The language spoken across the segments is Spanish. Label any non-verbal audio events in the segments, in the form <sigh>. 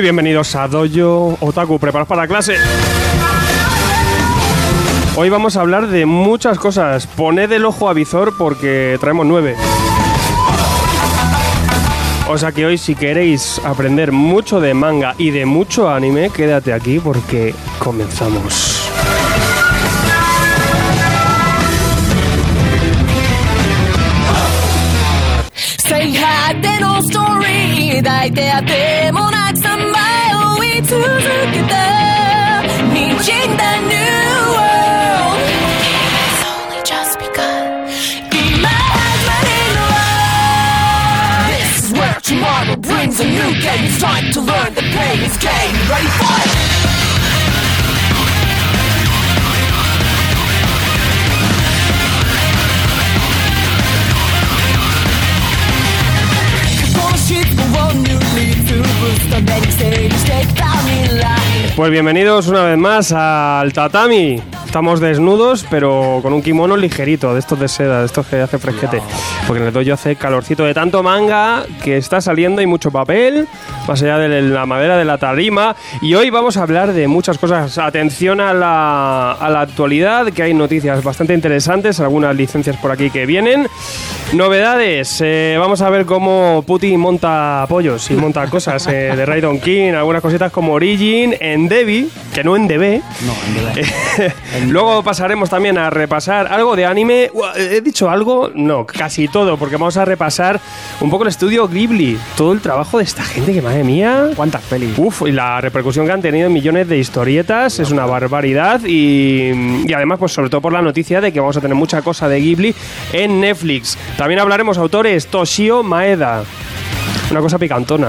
Bienvenidos a Dojo Otaku, preparados para la clase. Hoy vamos a hablar de muchas cosas. Poned el ojo a visor porque traemos nueve. O sea que hoy si queréis aprender mucho de manga y de mucho anime, quédate aquí porque comenzamos. Tomorrow brings a new game. It's time to learn the pain is game. Ready for it? Pues bienvenidos una vez más al tatami. Estamos desnudos, pero con un kimono ligerito, de estos de seda, de estos que hace fresquete. Porque en el dojo hace calorcito de tanto manga que está saliendo y mucho papel, más allá de la madera de la tarima. Y hoy vamos a hablar de muchas cosas. Atención a la, a la actualidad, que hay noticias bastante interesantes, algunas licencias por aquí que vienen. Novedades, eh, vamos a ver cómo Putin monta pollos y monta <laughs> cosas eh, de Raidon King, algunas cositas como Origin, en Devi, que no en DB. No, en verdad. <laughs> Luego pasaremos también a repasar algo de anime. ¿He dicho algo? No, casi todo, porque vamos a repasar un poco el estudio Ghibli. Todo el trabajo de esta gente, que madre mía. ¿Cuántas pelis? Uf, y la repercusión que han tenido en millones de historietas es una barbaridad y, y además, pues sobre todo por la noticia de que vamos a tener mucha cosa de Ghibli en Netflix. También hablaremos autores Toshio Maeda, una cosa picantona.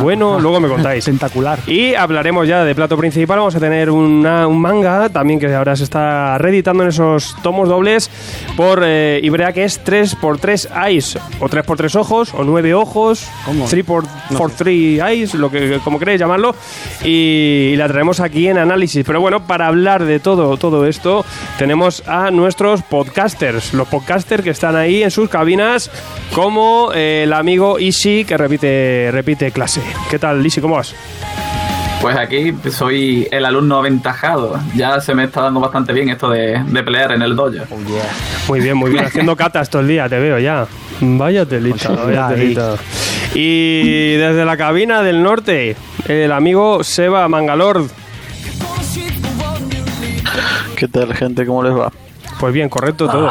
Bueno, luego me contáis. <laughs> Tentacular. Y hablaremos ya de plato principal. Vamos a tener una- un manga también que ahora se está reeditando en esos tomos dobles por eh, Ibrea, que es 3x3 eyes, o 3x3 ojos, o 9 ojos, ¿Cómo? 3x3 eyes, lo que, como queréis llamarlo. Y, la traemos aquí en análisis. Pero bueno, para hablar de todo, todo esto, tenemos a nuestros podcasters. Los podcasters que están ahí en sus cabinas, como eh, el amigo Ishi, que repite, repite clase. ¿Qué tal, Ishi? ¿Cómo vas? Pues aquí soy el alumno aventajado. Ya se me está dando bastante bien esto de, de pelear en el dojo. Muy bien, muy bien. <laughs> Haciendo catas todo el día, te veo ya. Vaya telita, vaya telita. Y desde la cabina del norte, el amigo Seba Mangalord. ¿Qué tal, gente? ¿Cómo les va? Pues bien, correcto todo.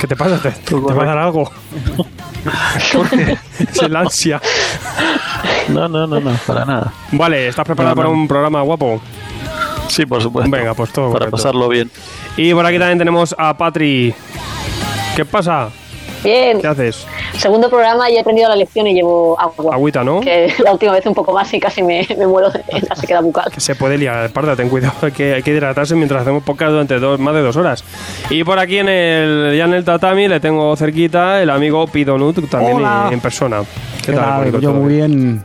¿Qué te pasa? ¿Te, te va a dar algo? Es el ansia. No, no, no, no, para nada. Vale, ¿estás preparado No, no. para un programa guapo? Sí, por supuesto. Venga, pues todo Para correcto. pasarlo bien. Y por aquí también tenemos a Patri. ¿Qué pasa? Bien, ¿Qué haces? segundo programa y he aprendido la lección y llevo agua. Agüita, ¿no? Que la última vez un poco más y casi me, me muero de la sequedad bucal. Que se puede liar, parda, ten cuidado, hay <laughs> que, hay que hidratarse mientras hacemos podcast durante dos, más de dos horas. Y por aquí en el, ya en el tatami le tengo cerquita el amigo Pidonut, también Hola. en persona. ¿Qué, ¿Qué tal? tal? bonito Yo muy bien,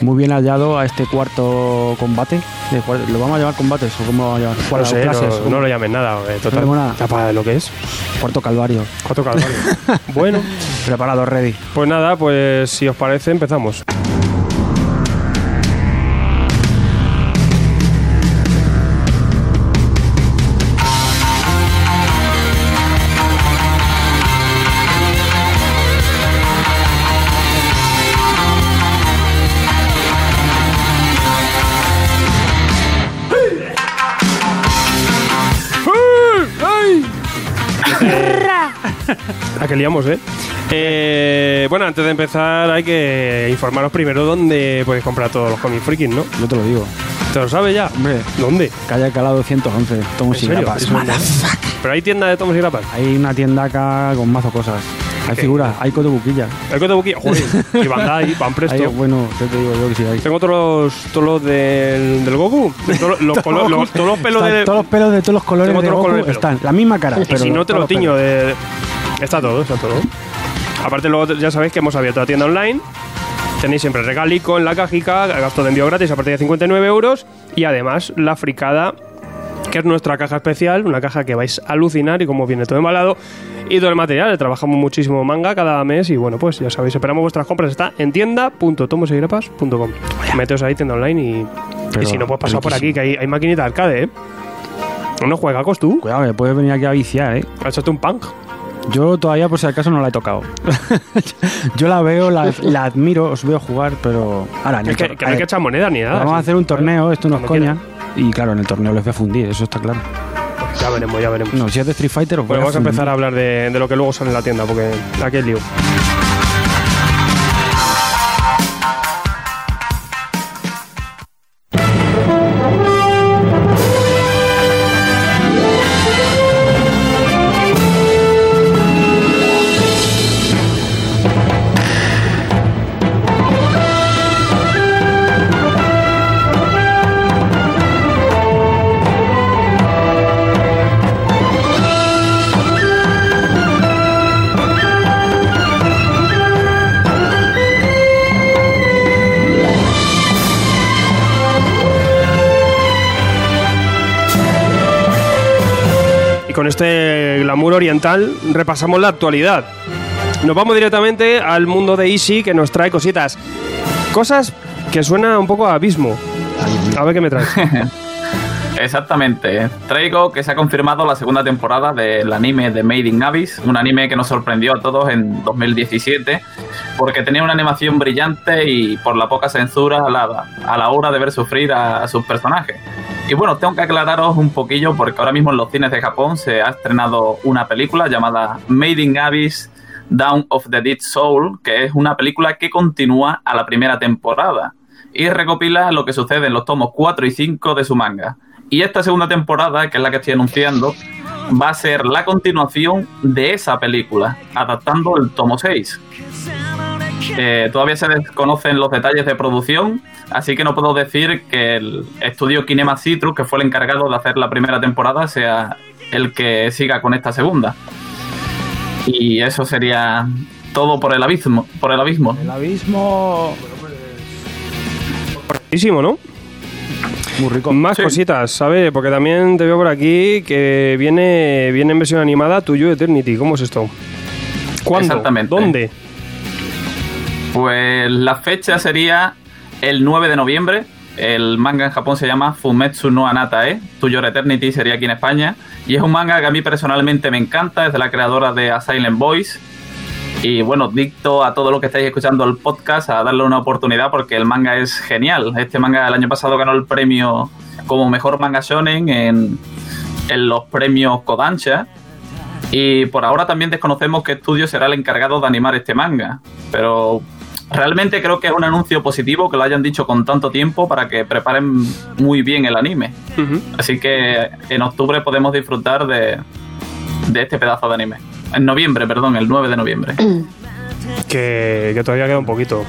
muy bien hallado a este cuarto combate. De ¿Lo vamos a llamar combates o cómo lo vamos a llamar? No Cuarto sé, clases, no, no lo llamen nada, eh, total. llamo nada. Ya para lo que es. Cuarto calvario. Cuatro calvario. <laughs> bueno, Preparado, ready. pues nada, pues si os parece empezamos. Que liamos, ¿eh? Eh, Bueno, antes de empezar hay que informaros primero dónde podéis comprar todos los cómics frikis, ¿no? Yo te lo digo. ¿Te lo sabes ya? Hombre, ¿Dónde? calle Calado 211, tomos ¿En y grapas. Pero hay tienda de tomos y grapas. Hay una tienda acá con mazo cosas. Hay ¿Qué? figuras, hay cotobuquillas. El Coto Buquilla, joder, <laughs> y Bandai, Van Hay, Presto. bueno, ¿qué te digo yo que sí hay? Tengo todos los, todos los del, del Goku. Todos los, <laughs> colo- los- todos los pelos Están de. Todos los pelos de todos los colores Tengo de todos los Goku colores de pelo. están. La misma cara, y pero si no te lo tiño pelos. de. Está todo, está todo. Aparte, luego ya sabéis que hemos abierto la tienda online. Tenéis siempre regalico en la cajica, gasto de envío gratis a partir de 59 euros. Y además, la fricada que es nuestra caja especial, una caja que vais a alucinar y como viene todo embalado y todo el material. Trabajamos muchísimo manga cada mes y bueno, pues ya sabéis, esperamos vuestras compras. Está en tienda.tomosegrapas.com. Meteos ahí, tienda online y, Pero y si no, pues pasar por aquí, que hay, hay maquinita de arcade, ¿eh? No juega cos tú. Cuidado, me puedes venir aquí a viciar, ¿eh? Échate un punk. Yo todavía, por si acaso, no la he tocado. <laughs> Yo la veo, la, la admiro, os veo jugar, pero... Ahora, Es que, no hay que echar moneda ni nada. Vamos a hacer un torneo, esto no es coña. Y claro, en el torneo les voy a fundir, eso está claro. Ya veremos, ya veremos. No, si es de Street Fighter, os voy Bueno, vamos a empezar a hablar de, de lo que luego sale en la tienda, porque aquí es lío. Repasamos la actualidad. Nos vamos directamente al mundo de Easy que nos trae cositas. Cosas que suena un poco a abismo. A ver qué me trae. <laughs> Exactamente. Traigo que se ha confirmado la segunda temporada del anime de Made in Abyss, un anime que nos sorprendió a todos en 2017 porque tenía una animación brillante y por la poca censura a la, a la hora de ver sufrir a, a sus personajes. Y bueno, tengo que aclararos un poquillo porque ahora mismo en los cines de Japón se ha estrenado una película llamada Made in Abyss Down of the Dead Soul, que es una película que continúa a la primera temporada y recopila lo que sucede en los tomos 4 y 5 de su manga. Y esta segunda temporada, que es la que estoy anunciando, va a ser la continuación de esa película, adaptando el tomo 6. Eh, todavía se desconocen los detalles de producción, así que no puedo decir que el estudio Kinema Citrus, que fue el encargado de hacer la primera temporada, sea el que siga con esta segunda. Y eso sería todo por el abismo. Por el abismo. El abismo... ¿no? Muy rico. Más Sí. cositas, ¿sabes? Porque también te veo por aquí que viene, viene en versión animada tuyo Eternity. ¿Cómo es esto? ¿Cuándo? Exactamente. ¿Dónde? Pues la fecha sería el 9 de noviembre. El manga en Japón se llama Fumetsu no Anatae. To Your Eternity sería aquí en España. Y es un manga que a mí personalmente me encanta. Es de la creadora de A Silent Voice. Y bueno, dicto a todo lo que estáis escuchando el podcast a darle una oportunidad porque el manga es genial. Este manga el año pasado ganó el premio como mejor manga shonen en, en los premios Kodansha. Y por ahora también desconocemos qué estudio será el encargado de animar este manga. Pero realmente creo que es un anuncio positivo que lo hayan dicho con tanto tiempo para que preparen muy bien el anime. Así que en octubre podemos disfrutar de, de este pedazo de anime. En noviembre, perdón, el 9 de noviembre. <clears throat> Que, que todavía queda un poquito.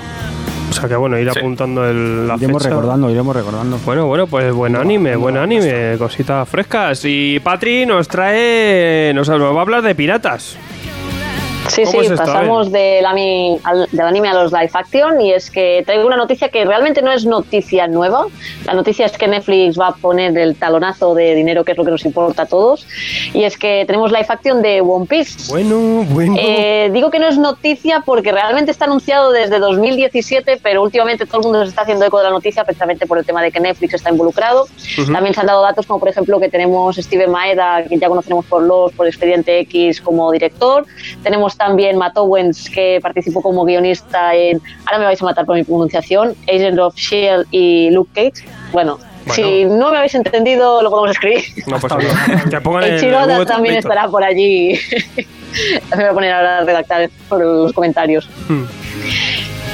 O sea que bueno, ir Sí. apuntando el, la Iremos fecha. recordando, iremos recordando. Bueno, bueno, pues buen anime, buen anime, cositas frescas. Y Patri nos trae, nos, nos va a hablar de piratas. Sí, ¿Cómo sí, pasamos del, ami- al- del anime a los live action y es que traigo una noticia que realmente no es noticia nueva. La noticia es que Netflix va a poner el talonazo de dinero, que es lo que nos importa a todos. Y es que tenemos live action de One Piece. Bueno, bueno. Eh, digo que no es noticia porque realmente está anunciado desde 2017, pero últimamente todo el mundo se está haciendo eco de la noticia precisamente por el tema de que Netflix está involucrado. También se han dado datos como por ejemplo que tenemos Steven Maeda, que ya conocemos por los por Expediente X como director. Tenemos también Matt Owens, que participó como guionista en, ahora me vais a matar por mi pronunciación, Agent of S.H.I.E.L.D. y Luke Cage. Bueno, Bueno. si no me habéis entendido, lo podemos escribir. no nada. Que pongan el, El Chiroda el también estará por allí. <laughs> Me voy a poner ahora a redactar por los comentarios. Hmm.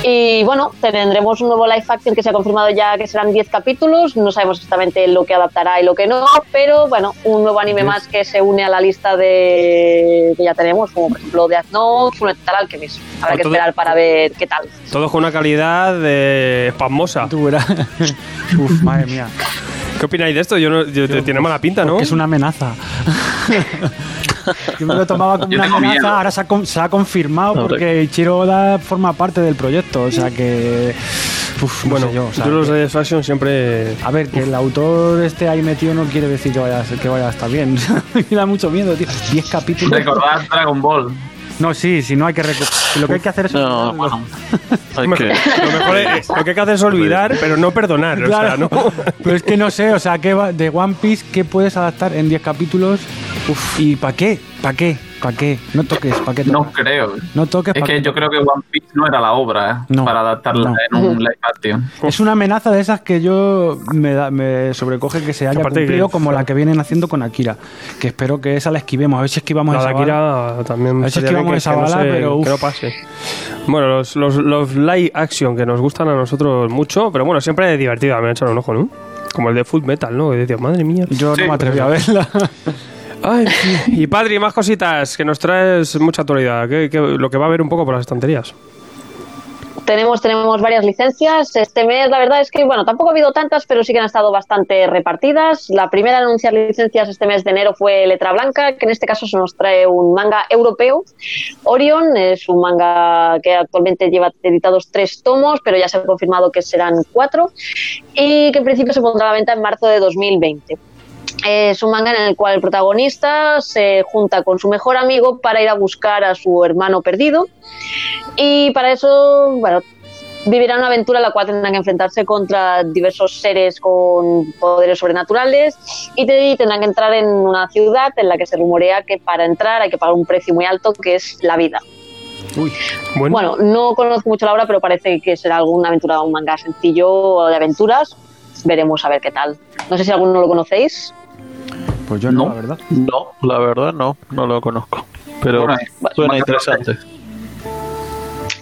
Y bueno, tendremos un nuevo live action que se ha confirmado ya que serán 10 capítulos. No sabemos exactamente lo que adaptará y lo que no, pero bueno, un nuevo anime más que se une a la lista de que ya tenemos, como por ejemplo Death Note, Fullmetal Alchemist. Habrá Pues que esperar para ver qué tal. Todos con una calidad de espasmosa. Tú verás. <laughs> Uf, madre mía. ¿Qué opináis de esto? Yo no, yo- tiene mala pinta, ¿no? Es una amenaza. <laughs> Yo me lo tomaba como Yo una amenaza, miedo. ahora se ha, con- se ha confirmado porque Ichiro Oda forma parte del proyecto, o sea que Uf, no bueno, sé yo, o sea, yo los que- de Faction siempre... A ver, que el autor esté ahí metido no quiere decir que vaya, que vaya a estar bien. <laughs> Me da mucho miedo, tío. 10 capítulos. Recordad Dragon Ball. No, sí, si no hay que Lo que hay que hacer es. No, Bueno, Hay que... Lo mejor es, <laughs> lo que hay que hacer es olvidar, pero no perdonar. O sea, Claro. ¿no? <laughs> Pero es que no sé, o sea, ¿qué va- de One Piece, ¿qué puedes adaptar en 10 capítulos? Uf, ¿y para qué? ¿Para qué? ¿Para qué? No toques, ¿para qué no creo. No toques, Es ¿pa' que qué yo creo que One Piece no era la obra ¿eh? No, para adaptarla no. en un live action. Es una amenaza de esas que yo me, da- me sobrecoge que se haya Aparte cumplido que- como la que vienen haciendo con Akira. Que espero que esa la esquivemos. A ver si esquivamos La esa bala. Akira también A ver si esquivamos esa bala, pero uf. que no pase. Bueno, los, los, los live action que nos gustan a nosotros mucho, pero bueno, siempre es divertido, me han echado un ojo, ¿no? Como el de Full Metal, ¿no? Que decías, madre mía. Yo Sí, no me atreví a verla. <laughs> Y Padri, más cositas, que nos traes mucha actualidad, que- lo que va a haber un poco por las estanterías. Tenemos, tenemos varias licencias. Este mes, la verdad es que, bueno, tampoco ha habido tantas, pero sí que han estado bastante repartidas. La primera en anunciar licencias este mes de enero fue Letra Blanca, que en este caso se nos trae un manga europeo. Orion es un manga que actualmente lleva editados tres tomos, pero ya se ha confirmado que serán cuatro. Y que en principio se pondrá a la venta en marzo de 2020. Es un manga en el cual el protagonista se junta con su mejor amigo para ir a buscar a su hermano perdido. Y para eso, bueno, vivirán una aventura en la cual tendrán que enfrentarse contra diversos seres con poderes sobrenaturales y te- y tendrán que entrar en una ciudad en la que se rumorea que para entrar hay que pagar un precio muy alto que es la vida. Uy, Bueno, Bueno, no conozco mucho la obra, pero parece que será alguna aventura, un manga sencillo de aventuras. Veremos a ver qué tal. No sé si alguno lo conocéis. Pues yo no, No. la verdad. No, la verdad no, no lo conozco. Pero Bueno, suena interesante.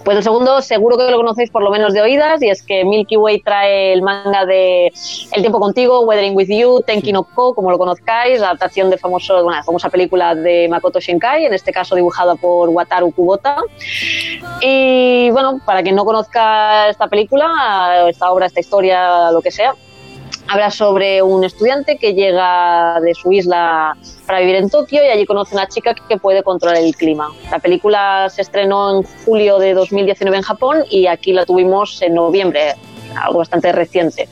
Pues el segundo seguro que lo conocéis por lo menos de oídas y es que Milky Way trae el manga de El tiempo contigo, Weathering with You, Tenki no Ko, como lo conozcáis, la adaptación de famoso, una famosa película de Makoto Shinkai, en este caso dibujada por Wataru Kubota. Y bueno, para quien no conozca esta película, esta obra, esta historia, lo que sea, Habla sobre un estudiante que llega de su isla para vivir en Tokio y allí conoce a una chica que puede controlar el clima. La película se estrenó en julio de 2019 en Japón y aquí la tuvimos en noviembre, algo bastante reciente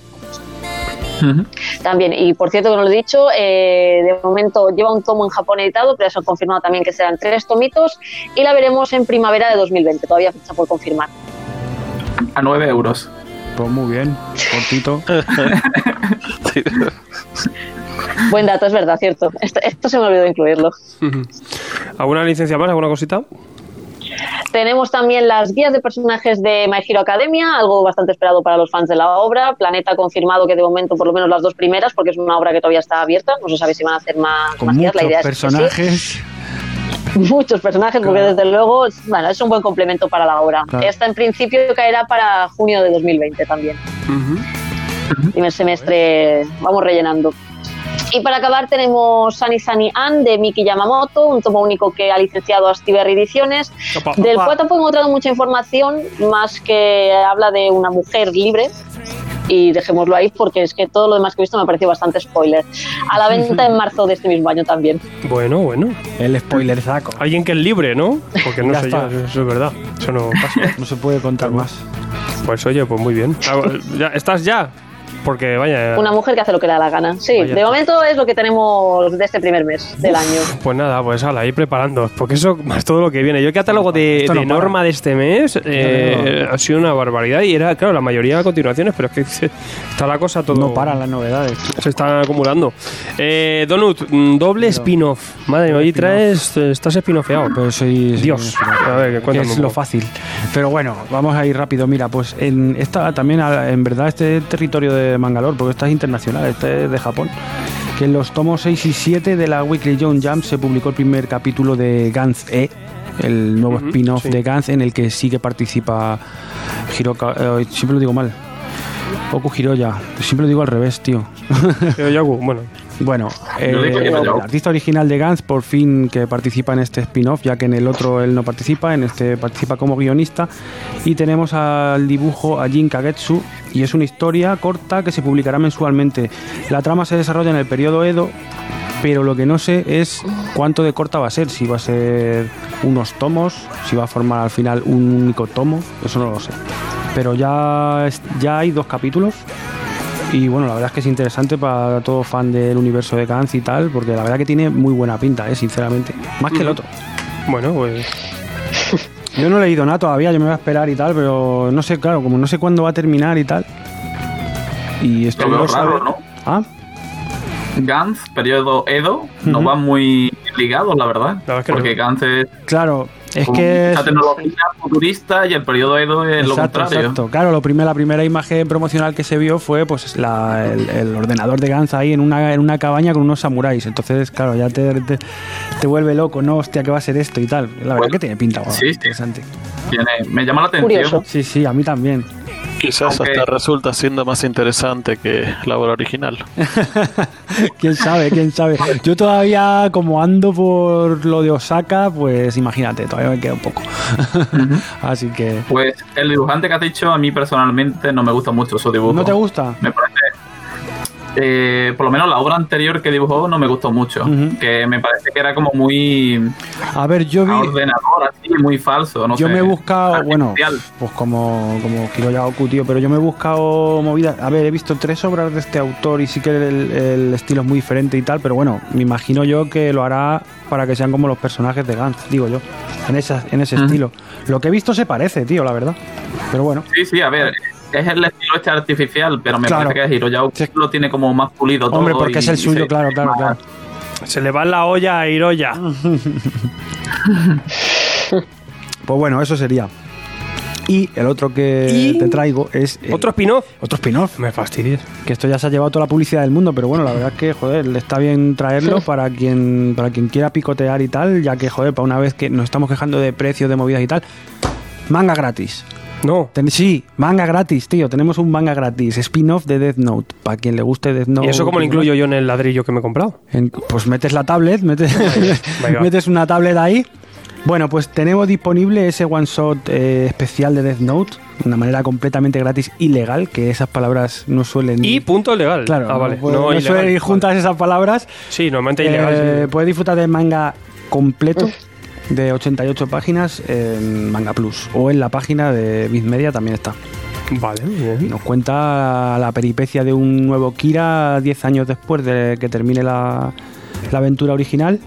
también. Y por cierto, que no lo he dicho, eh, de momento lleva un tomo en Japón editado, pero se ha confirmado también que serán tres tomitos y la veremos en primavera de 2020, todavía fecha por confirmar. A 9 euros. Pues muy bien, cortito. <laughs> Buen dato, es verdad, cierto. Esto, esto se me olvidó incluirlo. <laughs> ¿alguna licencia más, alguna cosita? Tenemos también las guías de personajes de My Hero Academia, algo bastante esperado para los fans de la obra. Planeta ha confirmado que de momento por lo menos las dos primeras, porque es una obra que todavía está abierta. No se sabe si van a hacer más, Con más guías. muchos La idea es que sí. <laughs> muchos personajes, porque Claro. desde luego bueno, es un buen complemento para la obra. Claro. Esta en principio caerá para junio de 2020 también. Primer semestre vamos rellenando. Y para acabar tenemos Sunny Sunny Ann de Miki Yamamoto, un tomo único que ha licenciado a Stiver Ediciones, Opa, del opa. cual tampoco he encontrado mucha información, más que habla de una mujer libre. Y dejémoslo ahí porque es que todo lo demás que he visto me ha parecido bastante spoiler. A la venta en marzo de este mismo año también. Bueno, bueno. El spoiler saco. Alguien que es libre, ¿no? Porque no sé yo, eso es verdad. Eso no pasa. <laughs> No se puede contar más. Pues oye, pues muy bien. Ya, ¿Estás ya? Porque vaya. Una mujer que hace lo que le da la gana. Sí, Vaya de momento es lo que tenemos de este primer mes del año. Pues nada, pues ala, ahí preparando. Porque eso más todo lo que viene. Yo el catálogo de, Esto no de para. norma de este mes eh, ha sido una barbaridad. Y era, claro, la mayoría de continuaciones, pero es que se- está la cosa todo. No paran las novedades. Se está acumulando. Eh, Donut, mm, doble spin-off. Madre mía, hoy traes. Estás spin-offeado. Pero soy, Dios. A ver, cuéntame es lo fácil. Pero bueno, vamos a ir rápido. Mira, pues en esta también, a- en verdad, este es territorio de Mangalore, porque esta es internacional, este es de Japón. Que en los tomos 6 y 7 de la Weekly Young Jump se publicó el primer capítulo de Gantz E, el nuevo spin-off sí. de Gantz, en el que sí que participa Hiroka. eh, siempre lo digo mal. Oku Hiroya. Siempre lo digo al revés, tío. <laughs> Yaku, bueno. Bueno, eh, el yo. artista original de Gantz por fin que participa en este spin-off, ya que en el otro él no participa, en este participa como guionista. Y tenemos al dibujo a Jin Kagetsu, y es una historia corta que se publicará mensualmente. La trama se desarrolla en el periodo Edo, pero lo que no sé es cuánto de corta va a ser, si va a ser unos tomos, si va a formar al final un único tomo, eso no lo sé. pero ya, es- ya hay dos capítulos. Y bueno, la verdad es que es interesante para todo fan del universo de Gantz y tal, porque la verdad que tiene muy buena pinta, ¿eh? sinceramente. Más que el otro. Bueno, pues. <laughs> Yo no he leído nada todavía, yo me voy a esperar y tal, pero no sé, claro, como no sé cuándo va a terminar y tal. Y esto Lo veo raro, ¿no? Ah, Gantz, periodo Edo, no van muy ligados, la verdad. verdad es que porque. Gantz es claro, es que... mucha tecnología futurista y el periodo Edo es lo contrario. exacto. Claro, lo primer- la primera imagen promocional que se vio fue pues la- el, el ordenador de Gantz ahí en una, en una cabaña con unos samuráis. Entonces, claro, ya te, te, te vuelve loco, ¿no? Hostia, ¿qué va a ser esto y tal? La verdad Bueno, que tiene pinta, guau, sí, sí. interesante. Tiene- me llama la atención. Curioso. Sí, sí, a mí también. Quizás Aunque- hasta resulta siendo más interesante que la obra original. <laughs> quién sabe, quién sabe. Yo todavía, como ando por lo de Osaka, pues imagínate, todavía me queda un poco. <laughs> Así que. Pues el dibujante que has dicho, a mí personalmente no me gusta mucho su dibujo. ¿No te gusta? Me parece. Eh, por lo menos la obra anterior que dibujó no me gustó mucho. Que me parece que era como muy A ver, yo vi. ordenador, así, muy falso. No Yo sé, me he buscado, bueno, pues como, como Oku, tío, pero yo me he buscado movidas. A ver, he visto tres obras de este autor y sí que el, el estilo es muy diferente y tal, pero bueno, me imagino yo que lo hará para que sean como los personajes de Gantz, digo yo, en, esa, en ese estilo. Lo que he visto se parece, tío, la verdad. Pero bueno, Sí, sí, a ver. Es el estilo este artificial, pero me Claro. parece que Hiroya Sí. lo tiene como más pulido todo. hombre, porque es el suyo, se- claro, claro, claro. Se le va la olla a Hiroya. <laughs> Pues bueno, eso sería. Y el otro que ¿Y? te traigo es. eh, Otro spin-off. otro spin-off. Me fastidies. que esto ya se ha llevado toda la publicidad del mundo, pero bueno, la verdad es que, joder, le está bien traerlo para quien para quien quiera picotear y tal, ya que, joder, para una vez que nos estamos quejando de precios, de movidas y tal, manga gratis. No. Ten- sí, manga gratis, tío, tenemos un manga gratis, spin-off de Death Note, para quien le guste Death Note. ¿Y eso cómo lo incluyo yo en el ladrillo que me he comprado? En- pues metes la tablet, metes, <laughs> metes una tablet ahí. Bueno, pues tenemos disponible ese one shot eh, especial de Death Note, de una manera completamente gratis y legal, que esas palabras no suelen Y punto legal. Claro, Ah, vale. no, no ilegal. suelen ir juntas esas palabras. Sí, normalmente ilegal. Eh, sí. Puedes disfrutar del manga completo de 88 páginas en Manga Plus o en la página de Bizmedia también está. Vale, bien. Nos cuenta la peripecia de un nuevo Kira 10 años después de que termine la, la aventura original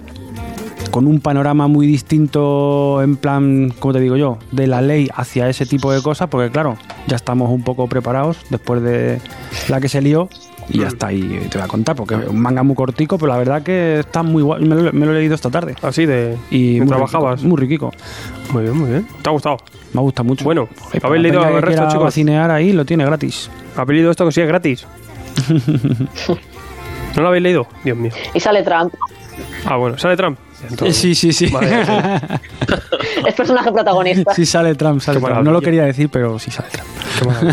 con un panorama muy distinto en plan, como te digo yo, de la ley hacia ese tipo de cosas, porque claro, ya estamos un poco preparados después de la que se lió y ya está, y te voy a contar, porque es un manga muy cortico, pero la verdad que está muy guay, me lo, me lo he leído esta tarde. Así de. Y muy trabajabas. riquico, muy riquico, Muy bien, muy bien. ¿Te ha gustado? me gusta mucho. Bueno, ¿habéis leído el que resto, chicos? vacinear ahí, lo tiene gratis. ¿Habéis leído esto que sí es gratis? <laughs> ¿No lo habéis leído? Dios mío. Y sale Trump. Ah, bueno, ¿sale Trump? Entonces- Sí, sí, sí. Vale, <laughs> Es personaje protagonista. Sí sale Trump, sale Trump. No lo quería decir, pero sí sale Trump.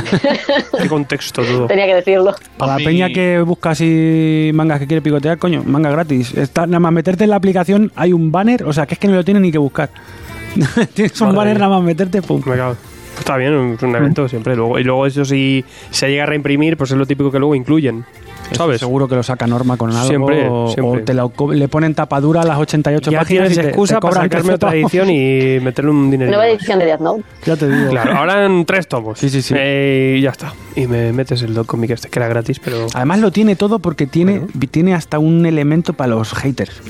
Qué. Qué contexto <laughs> todo. Tenía que decirlo. Para la mí- peña que busca así mangas que quiere picotear, coño, manga gratis. Está, nada más meterte en la aplicación hay un banner, o sea, que es que no lo tienes ni que buscar. <laughs> Tienes un Madre banner mía. nada más meterte, pum. Me cago. Está bien, es un evento siempre. Luego, y luego eso si se llega a reimprimir, pues es lo típico que luego incluyen. ¿Sabes? Seguro que lo saca Norma con algo. Siempre, o, siempre. o te lo le ponen tapadura a las 88 Ya páginas. tienes y te- excusa te para sacarme <laughs> 13 otra edición y meterle un dinero. Nueva edición de Death Note. Ya te digo. Claro, ahora en tres tomos. Sí, sí, sí. Eh, y ya está. Y me metes el doc cómic este que era gratis, pero Además lo tiene todo porque tiene, tiene hasta un elemento para los haters.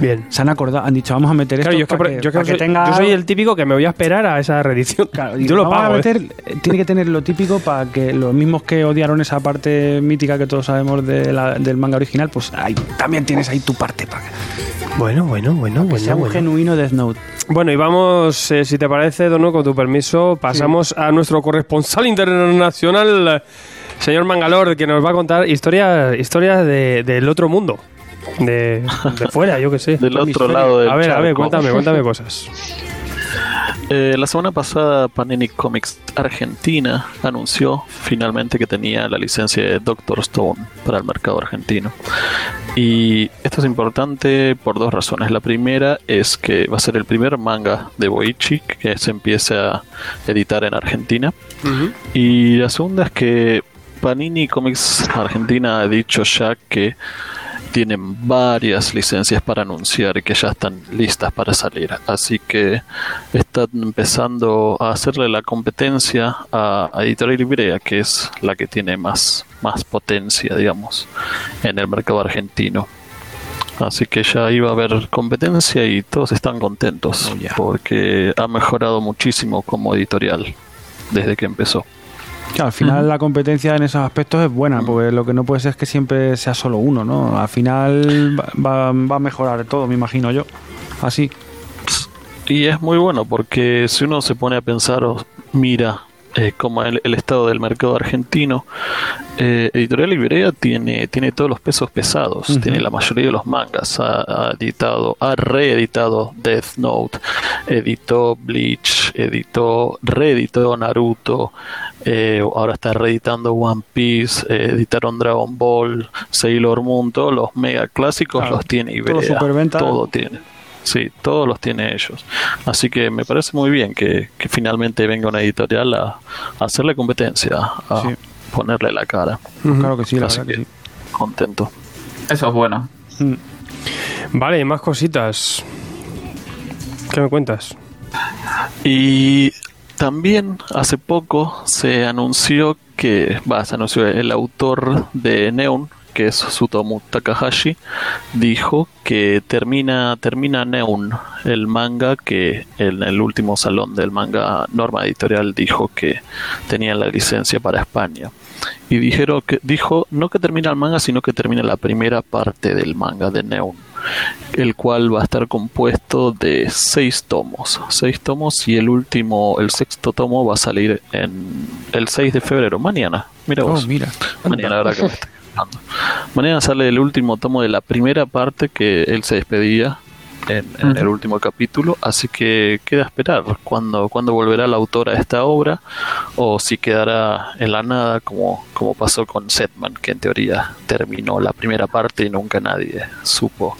Bien. Se han acordado, han dicho, vamos a meter Claro, esto yo, es que, para que, yo, que para que soy, tenga... yo soy el típico que me voy a esperar a esa reedición. Claro, <laughs> yo lo vamos a pago. ¿eh? meter, eh, Tiene que tener lo típico para que los mismos que odiaron esa parte mítica que todos sabemos de la- del manga original, pues ahí, también tienes ahí tu parte para que Bueno, bueno, bueno, sea bueno. un Bueno, genuino Death Note. Bueno, y vamos, eh, si te parece, Dono, con tu permiso, pasamos a nuestro corresponsal internacional, señor Mangalor, que nos va a contar historias historia de- del otro mundo. De, de fuera, yo que sé. <laughs> Del otro lado del A ver, a ver, charco. cuéntame, cuéntame <laughs> cosas. Eh, la semana pasada Panini Comics Argentina anunció finalmente que tenía la licencia de Doctor Stone para el mercado argentino. Y esto es importante por dos razones. La primera es que va a ser el primer manga de Boichi que se empiece a editar en Argentina. Y la segunda es que Panini Comics Argentina ha dicho ya que tienen varias licencias para anunciar y que ya están listas para salir. Así que están empezando a hacerle la competencia a, a Editorial Librea, que es la que tiene más, más potencia, digamos, en el mercado argentino. Así que ya iba a haber competencia y todos están contentos porque ha mejorado muchísimo como editorial desde que empezó. Claro, al final la competencia en esos aspectos es buena, porque lo que no puede ser es que siempre sea solo uno, ¿no? Al final va, va a mejorar todo, me imagino yo. Así. Y es muy bueno porque si uno se pone a pensar mira eh, como el, el estado del mercado argentino, eh, Editorial Librea tiene, tiene todos los pesos pesados, tiene la mayoría de los mangas, ha, ha editado, ha reeditado Death Note, editó Bleach, editó, reeditó Naruto, eh, ahora está reeditando One Piece, eh, editaron Dragon Ball, Sailor Moon, todos los mega clásicos Claro, los tiene todo Ibrea, superventa. todo tiene. Sí, todos los tiene ellos. Así que me parece muy bien que, que finalmente venga una editorial a, a hacerle competencia, a Sí. ponerle la cara. Claro que sí, la Así verdad que que sí. contento. Eso es bueno. Mm. Vale, más cositas. ¿Qué me cuentas? Y también hace poco se anunció que, va, se anunció el autor de Neon, que es Sutomu Takahashi, dijo que termina, termina Neon, el manga que en el último salón del manga Norma Editorial dijo que tenía la licencia para España. Y dijeron que, dijo no que termina el manga, sino que termina la primera parte del manga de Neon el cual va a estar compuesto de seis tomos, seis tomos y el último, el sexto tomo va a salir en el 6 de febrero, mañana. Mira Oh, vos. mira. Mañana, ahora que <laughs> fijando. Mañana sale el último tomo de la primera parte que él se despedía en, el último capítulo, así que queda esperar cuándo cuando volverá la autora a esta obra o si quedará en la nada como, como pasó con Setman, que en teoría terminó la primera parte y nunca nadie supo.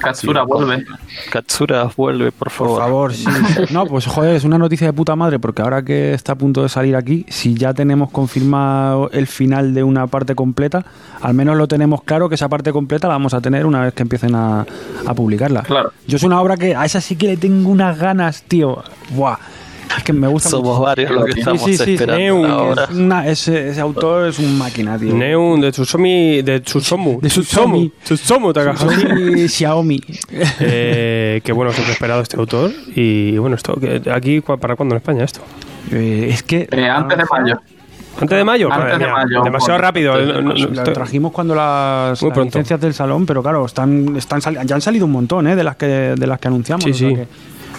Katsura Sí, vuelve. Katsura vuelve, por favor. Por favor, sí. <laughs> No, pues joder, es una noticia de puta madre, porque ahora que está a punto de salir aquí, si ya tenemos confirmado el final de una parte completa, al menos lo tenemos claro que esa parte completa la vamos a tener una vez que empiecen a, a publicarla. Claro. Yo es una obra que a esa sí que le tengo unas ganas, tío. Buah. Es que me gusta Somos mucho. varios los que Sí, estamos sí, sí, esperando Neun, que ahora. Es una- ese, ese autor es un máquina, tío. Neun de Tsusomi, de Tsusomu. De Tsutomu. Tsutomu Takahashi. Xiaomi. eh, que bueno, siempre he esperado este autor. Y bueno, esto, que aquí, ¿cu- ¿para cuándo en España esto? Eh, es que. Eh, antes de mayo. ¿Antes de mayo? Antes de mayo. Demasiado rápido. Lo estoy- trajimos cuando las, las licencias del salón, pero claro, están, están ya han salido un montón, ¿eh? De las que, de las que anunciamos. Sí, o sea sí. que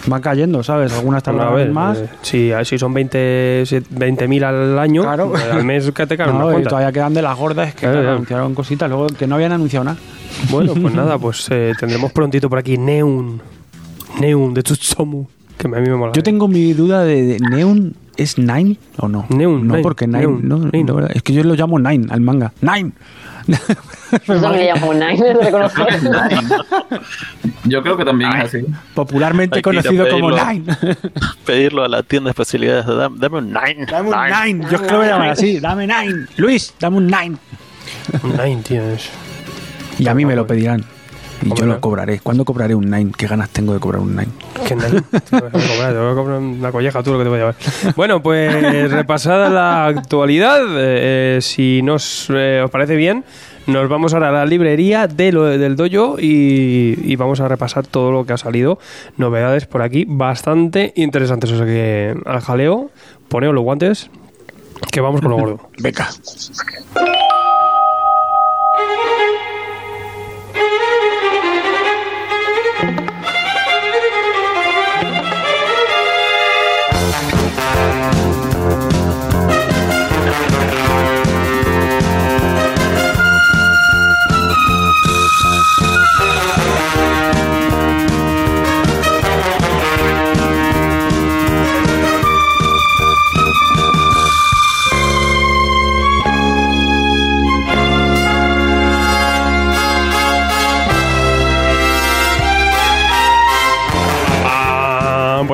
van cayendo, ¿sabes? Algunas tardarán ver, más. eh, si, si son 20 se- 20.000 al año, Claro. eh, al mes que te caen No, unas y todavía quedan de las gordas que Claro, claro, ya. anunciaron cositas, luego que no habían anunciado nada. Bueno, pues nada, <laughs> pues eh, tendremos prontito por aquí Neun. Neun de Tsutomu. Que a mí me mola. Yo tengo mi duda de, de Neon, ¿es Nine o no? No, Nine, porque Nine, no, Nine. no, es que yo lo llamo Nine al manga. Nine. <laughs> Yo también le llamo Nine, lo reconozco. <laughs> Yo creo que también es así. Popularmente Hay conocido como. Nine. <laughs> Pedirlo a la tienda de especialidades. Dame, dame un nine. dame un Nine. Nine. Yo es que lo voy a llamar así. Dame Nine. Luis, dame un Nine. Un Nine, tío. es- Y a mí me lo pedirán. Y yo lo cobraré. ¿Cuándo cobraré un Nine? ¿Qué ganas tengo de cobrar un Nine? Que Nine. Te voy a cobrar, te voy a cobrar una colleja, tú lo que te voy a llevar. Bueno, pues repasada la actualidad, eh, eh, si nos eh, os parece bien, nos vamos ahora a la librería de lo, del dojo y, y vamos a repasar todo lo que ha salido. Novedades por aquí bastante interesantes. O sea que al jaleo, poneos los guantes, que vamos con lo gordo. Beca.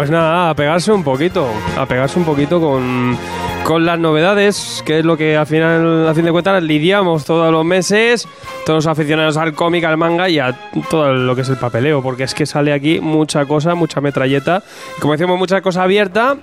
Pues nada, a pegarse un poquito, a pegarse un poquito con, con las novedades, que es lo que al final, a fin de cuentas, lidiamos todos los meses, todos los aficionados al cómic, al manga y a todo lo que es el papeleo, porque es que sale aquí mucha cosa, mucha metralleta. Como decimos, mucha cosa abierta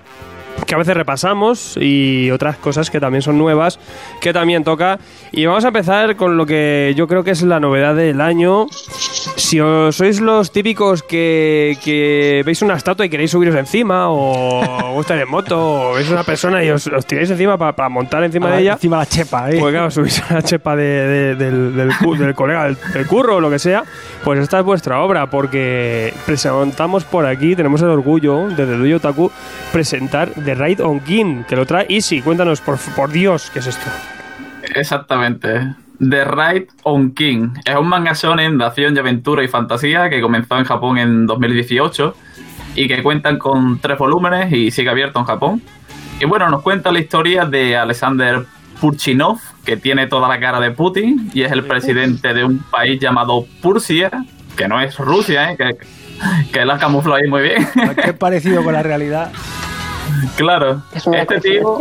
que a veces repasamos y otras cosas que también son nuevas, que también toca. Y vamos a empezar con lo que yo creo que es la novedad del año. Si os sois los típicos que, que veis una estatua y queréis subiros encima, o os estáis en moto, o veis una persona y os, os tiráis encima para montar encima Ah, de ella, Encima la chepa, ¿eh? pues claro, subís a la chepa de- de- del, del cu- del colega del, del curro o lo que sea, pues esta es vuestra obra, porque presentamos por aquí, tenemos el orgullo desde Duyo Otaku, presentar The Ride on King, que lo trae Easy. Cuéntanos, por, por Dios, ¿qué es esto? Exactamente. The Ride on King es un manga shonen de acción y aventura y fantasía que comenzó en Japón en 2018 y que cuentan con tres volúmenes y sigue abierto en Japón. Y bueno, nos cuenta la historia de Alexander Purchinov, que tiene toda la cara de Putin y es el presidente de un país llamado Pursia, que no es Rusia, ¿eh? que, que la camufla ahí muy bien. Qué parecido con la realidad. <laughs> Claro, Es este tío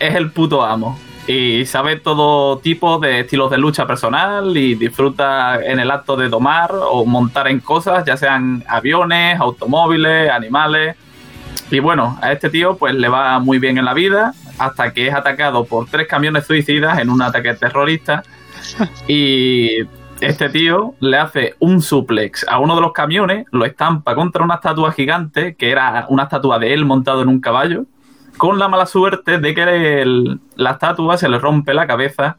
es el puto amo. Y sabe todo tipo de estilos de lucha personal y disfruta en el acto de domar o montar en cosas, ya sean aviones, automóviles, animales. Y bueno, a este tío pues le va muy bien en la vida hasta que es atacado por tres camiones suicidas en un ataque terrorista. <laughs> Y este tío le hace un suplex a uno de los camiones, lo estampa contra una estatua gigante, que era una estatua de él montado en un caballo, con la mala suerte de que la estatua se le rompe la cabeza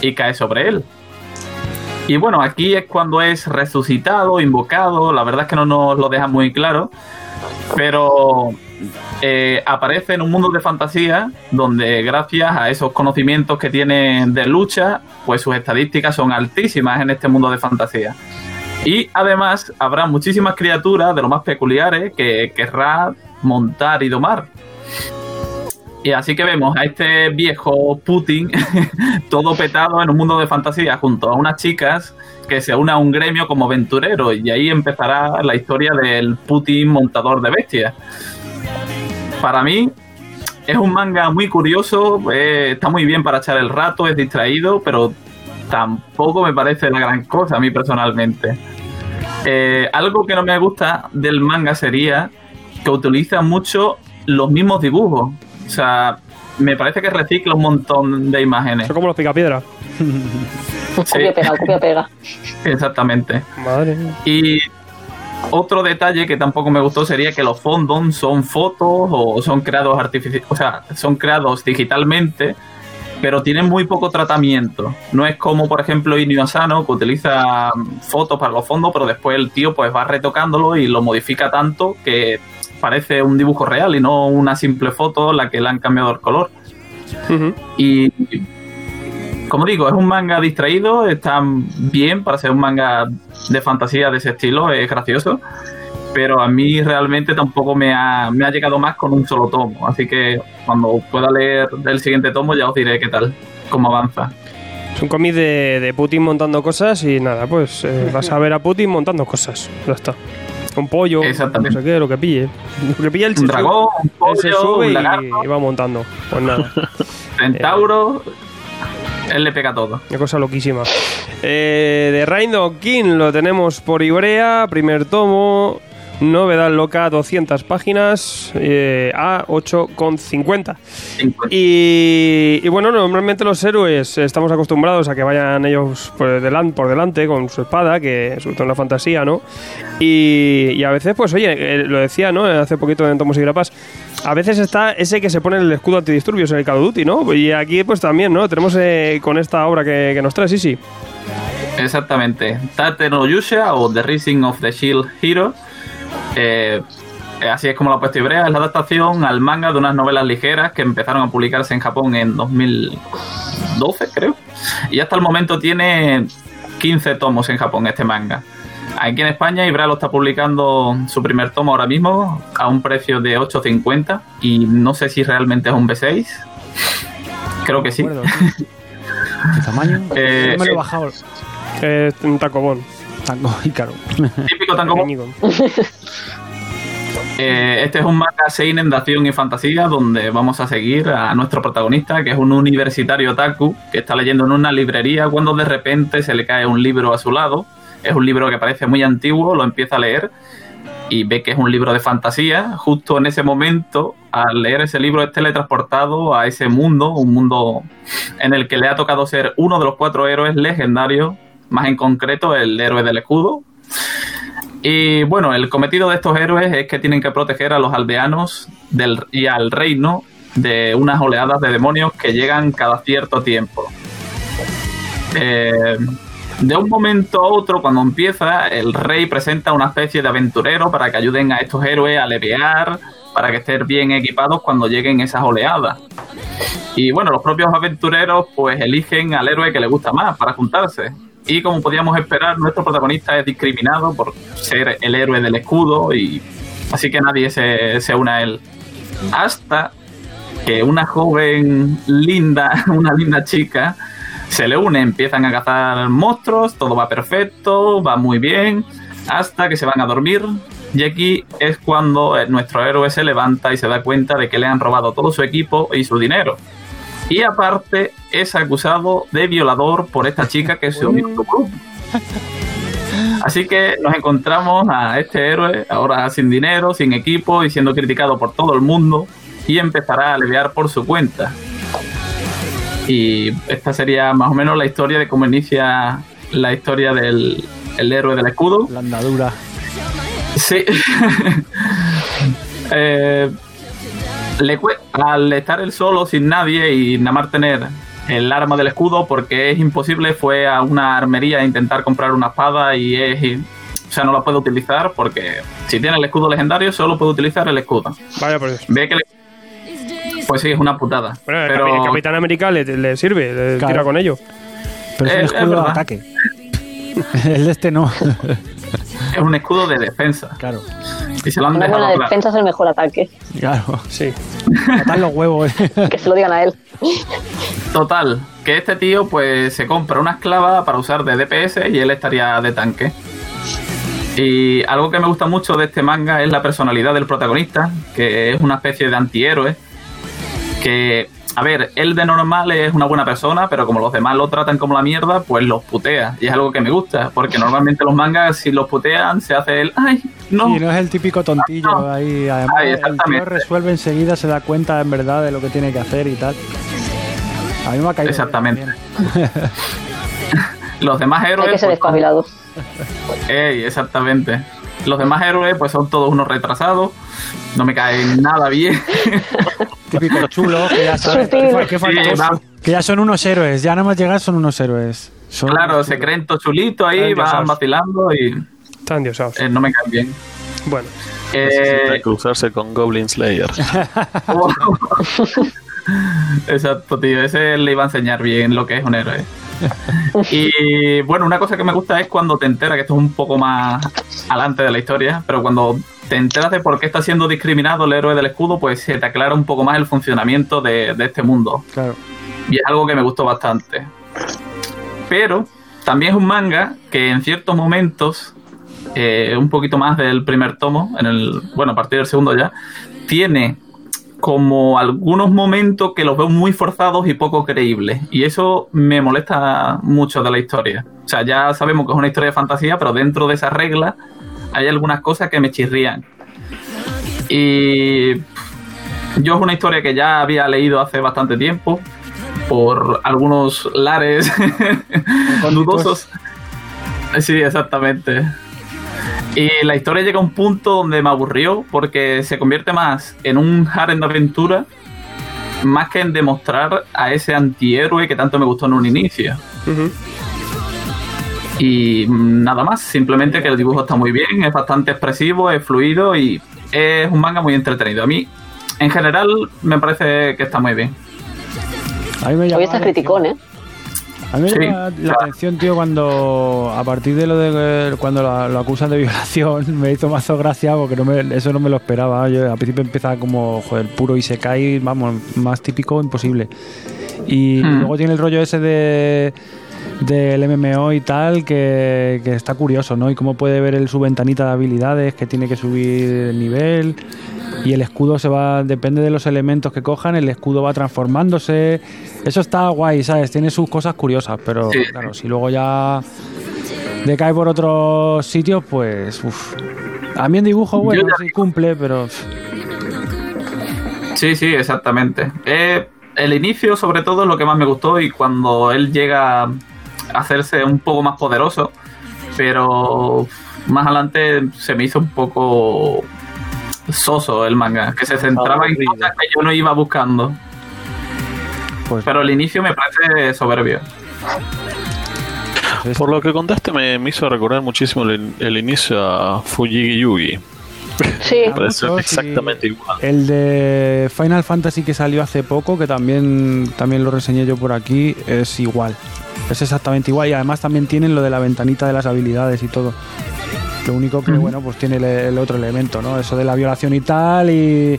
y cae sobre él. Y bueno, aquí es cuando es resucitado, invocado, la verdad es que no nos lo deja muy claro, pero eh, aparece en un mundo de fantasía donde gracias a esos conocimientos que tiene de lucha, pues sus estadísticas son altísimas en este mundo de fantasía. Y además habrá muchísimas criaturas de lo más peculiares que querrá montar y domar. Y así que vemos a este viejo Putin <laughs> todo petado en un mundo de fantasía junto a unas chicas que se une a un gremio como aventurero y ahí empezará la historia del Putin montador de bestias. Para mí es un manga muy curioso, eh, está muy bien para echar el rato, es distraído, pero tampoco me parece la gran cosa a mí personalmente. Eh, algo que no me gusta del manga sería que utiliza mucho los mismos dibujos. O sea, me parece que recicla un montón de imágenes. Son como los picapiedra. Copia pega, copia pega. Exactamente. Madre mía. Y otro detalle que tampoco me gustó sería que los fondos son fotos o son creados artifici- o sea, son creados digitalmente, pero tienen muy poco tratamiento. No es como, por ejemplo, Inio Asano, que utiliza mm, fotos para los fondos, pero después el tío pues va retocándolo y lo modifica tanto que parece un dibujo real y no una simple foto la que le han cambiado el color. Y como digo, es un manga distraído, está bien para ser un manga de fantasía de ese estilo, es gracioso, pero a mí realmente tampoco me ha, me ha llegado más con un solo tomo, así que cuando pueda leer el siguiente tomo ya os diré qué tal, cómo avanza. Es un cómic de, de Putin montando cosas y nada, pues eh, <laughs> vas a ver a Putin montando cosas. Ya está. Un pollo, no Exactamente. sé qué, lo que pille. Lo que pille el Un dragón, un Él se pollo, sube un y, y va montando. Pues nada. <laughs> centauro, él le pega todo. Una cosa loquísima. Eh, de Raindo King lo tenemos por Ibrea, primer tomo. Novedad loca, 200 páginas, eh, a 8,50. Y, y bueno, normalmente los héroes estamos acostumbrados a que vayan ellos por delante, por delante con su espada, que sobre todo en la fantasía, ¿no? Y, y a veces, pues oye, eh, lo decía, ¿no? Hace poquito en Tomos y Grapas, a veces está ese que se pone el escudo antidisturbios en el Call of Duty, ¿no? Y aquí pues también, ¿no? Tenemos eh, con esta obra que, nos trae, sí, sí. Exactamente. Tate no Yusha o The Rising of the Shield Hero. Eh, así es como la puesto Ibrea. Es la adaptación al manga de unas novelas ligeras que empezaron a publicarse en Japón en 2012, creo. Y hasta el momento tiene 15 tomos en Japón este manga. Aquí en España Ibrea lo está publicando su primer tomo ahora mismo a un precio de 8.50 y no sé si realmente es un B6. Creo que sí. ¿Qué <laughs> tamaño? Eh, Yo me lo eh, he bajado. Es un tacobón. Tango y caro. Típico pequeñico. Eh, este es un manga seinen de acción y fantasía donde vamos a seguir a nuestro protagonista, que es un universitario otaku que está leyendo en una librería cuando de repente se le cae un libro a su lado. Es un libro que parece muy antiguo, lo empieza a leer y ve que es un libro de fantasía. Justo en ese momento, al leer ese libro, es teletransportado a ese mundo, un mundo en el que le ha tocado ser uno de los cuatro héroes legendarios, más en concreto el héroe del escudo. Y bueno, el cometido de estos héroes es que tienen que proteger a los aldeanos del, y al reino de unas oleadas de demonios que llegan cada cierto tiempo. Eh, de un momento a otro, cuando empieza, el rey presenta una especie de aventurero para que ayuden a estos héroes a levear, para que estén bien equipados cuando lleguen esas oleadas. Y bueno, los propios aventureros pues eligen al héroe que les gusta más para juntarse. Y como podíamos esperar, nuestro protagonista es discriminado por ser el héroe del escudo y así que nadie se, se une a él. Hasta que una joven linda, <laughs> una linda chica, se le une, empiezan a cazar monstruos, todo va perfecto, va muy bien, hasta que se van a dormir. Y aquí es cuando eh, nuestro héroe se levanta y se da cuenta de que le han robado todo su equipo y su dinero. Y aparte es acusado de violador por esta chica que se unió a su grupo. <laughs> Así que nos encontramos a este héroe, ahora sin dinero, sin equipo y siendo criticado por todo el mundo, y empezará a aliviar por su cuenta. Y esta sería más o menos la historia de cómo inicia la historia del el héroe del escudo. La andadura. Sí. <laughs> Eh, le al estar él solo, sin nadie y nada más tener el arma del escudo, porque es imposible, fue a una armería a intentar comprar una espada y es. O sea, no la puede utilizar porque si tiene el escudo legendario, solo puede utilizar el escudo. Vaya por eso. Ve que le- Pues sí, es una putada. Bueno, el Pero el Capitán América le, le sirve, le Claro. tira con ello. Pero es Eh, un es escudo de ataque. <laughs> El de este no. <laughs> es un escudo de defensa. claro. Y se lo han dejado buena claro. defensa es el mejor ataque. Claro. Sí. Matan los huevos. <laughs> Que se lo digan a él. Total, que este tío pues se compra una esclava para usar de DPS y él estaría de tanque. Y algo que me gusta mucho de este manga es la personalidad del protagonista, que es una especie de antihéroe. Que, a ver, él de normal es una buena persona, pero como los demás lo tratan como la mierda, pues los putea. Y es algo que me gusta, porque normalmente los mangas, si los putean, se hace el, ay, no. Y no es el típico tontillo ahí. Además, Ay, el tío resuelve enseguida, se da cuenta en verdad de lo que tiene que hacer y tal. A mí me ha caído. Exactamente. <laughs> Los demás héroes... Hay que ser pues, espabilado. Ey, exactamente. Los demás héroes pues son todos unos retrasados. No me caen nada bien. <laughs> Típico chulo, que ya sabes. Qué- faltoso. Que ya son unos héroes. Ya nada más llegar son unos héroes. Son Claro, unos se chulos. creen todo chulito ahí, van vacilando y Están diosados. eh, no me caen bien. Bueno, Necesita Eh, cruzarse con Goblin Slayer. <laughs> <laughs> Exacto, tío. Ese le iba a enseñar bien lo que es un héroe. <laughs> Y bueno, una cosa que me gusta es cuando te enteras, que esto es un poco más adelante de la historia, pero cuando te enteras de por qué está siendo discriminado el héroe del escudo, pues se te aclara un poco más el funcionamiento de, de este mundo. Claro. Y es algo que me gustó bastante. Pero también es un manga que en ciertos momentos, eh, un poquito más del primer tomo, en el, bueno, a partir del segundo ya, tiene como algunos momentos que los veo muy forzados y poco creíbles. Y eso me molesta mucho de la historia. O sea, ya sabemos que es una historia de fantasía, pero dentro de esas reglas hay algunas cosas que me chirrían. Y yo es una historia que ya había leído hace bastante tiempo por algunos lares <laughs> dudosos. Sí, exactamente. Y la historia llega a un punto donde me aburrió porque se convierte más en un harem de aventura más que en demostrar a ese antihéroe que tanto me gustó en un inicio. Y nada más, simplemente que el dibujo está muy bien, es bastante expresivo, es fluido y es un manga muy entretenido. A mí, en general, me parece que está muy bien. Hoy estás criticón, ¿eh? A mí me Sí, llama la atención, tío, cuando a partir de lo de cuando lo, lo acusan de <laughs> violación, me hizo mazo gracia porque no me- eso no me lo esperaba. Yo al principio empieza como, joder, puro y se cae, vamos, más típico imposible. Y Hmm. luego tiene el rollo ese de del MMO y tal, que, que está curioso, ¿no? Y cómo puede ver el, su ventanita de habilidades, que tiene que subir el nivel. Y el escudo se va, depende de los elementos que cojan, el escudo va transformándose. Eso está guay, ¿sabes? Tiene sus cosas curiosas, pero Sí. claro, si luego ya decae por otros sitios, pues. A mí en dibujo, bueno, sí cumple, pero. Sí, sí, exactamente. Eh, el inicio, sobre todo, es lo que más me gustó y cuando él llega a hacerse un poco más poderoso, pero más adelante se me hizo un poco soso el manga, que se centraba en cosas que yo no iba buscando. Pues, Pero el inicio me parece soberbio. pues Por lo que contaste me, me hizo recordar muchísimo el, el inicio a Fujigi Yugi. <laughs> Sí. exactamente igual. El de Final Fantasy que salió hace poco, que también, también lo reseñé yo por aquí, es igual. Es exactamente igual y además también tienen lo de la ventanita de las habilidades y todo. Lo único que, bueno, pues tiene el, el otro elemento, ¿no? Eso de la violación y tal y,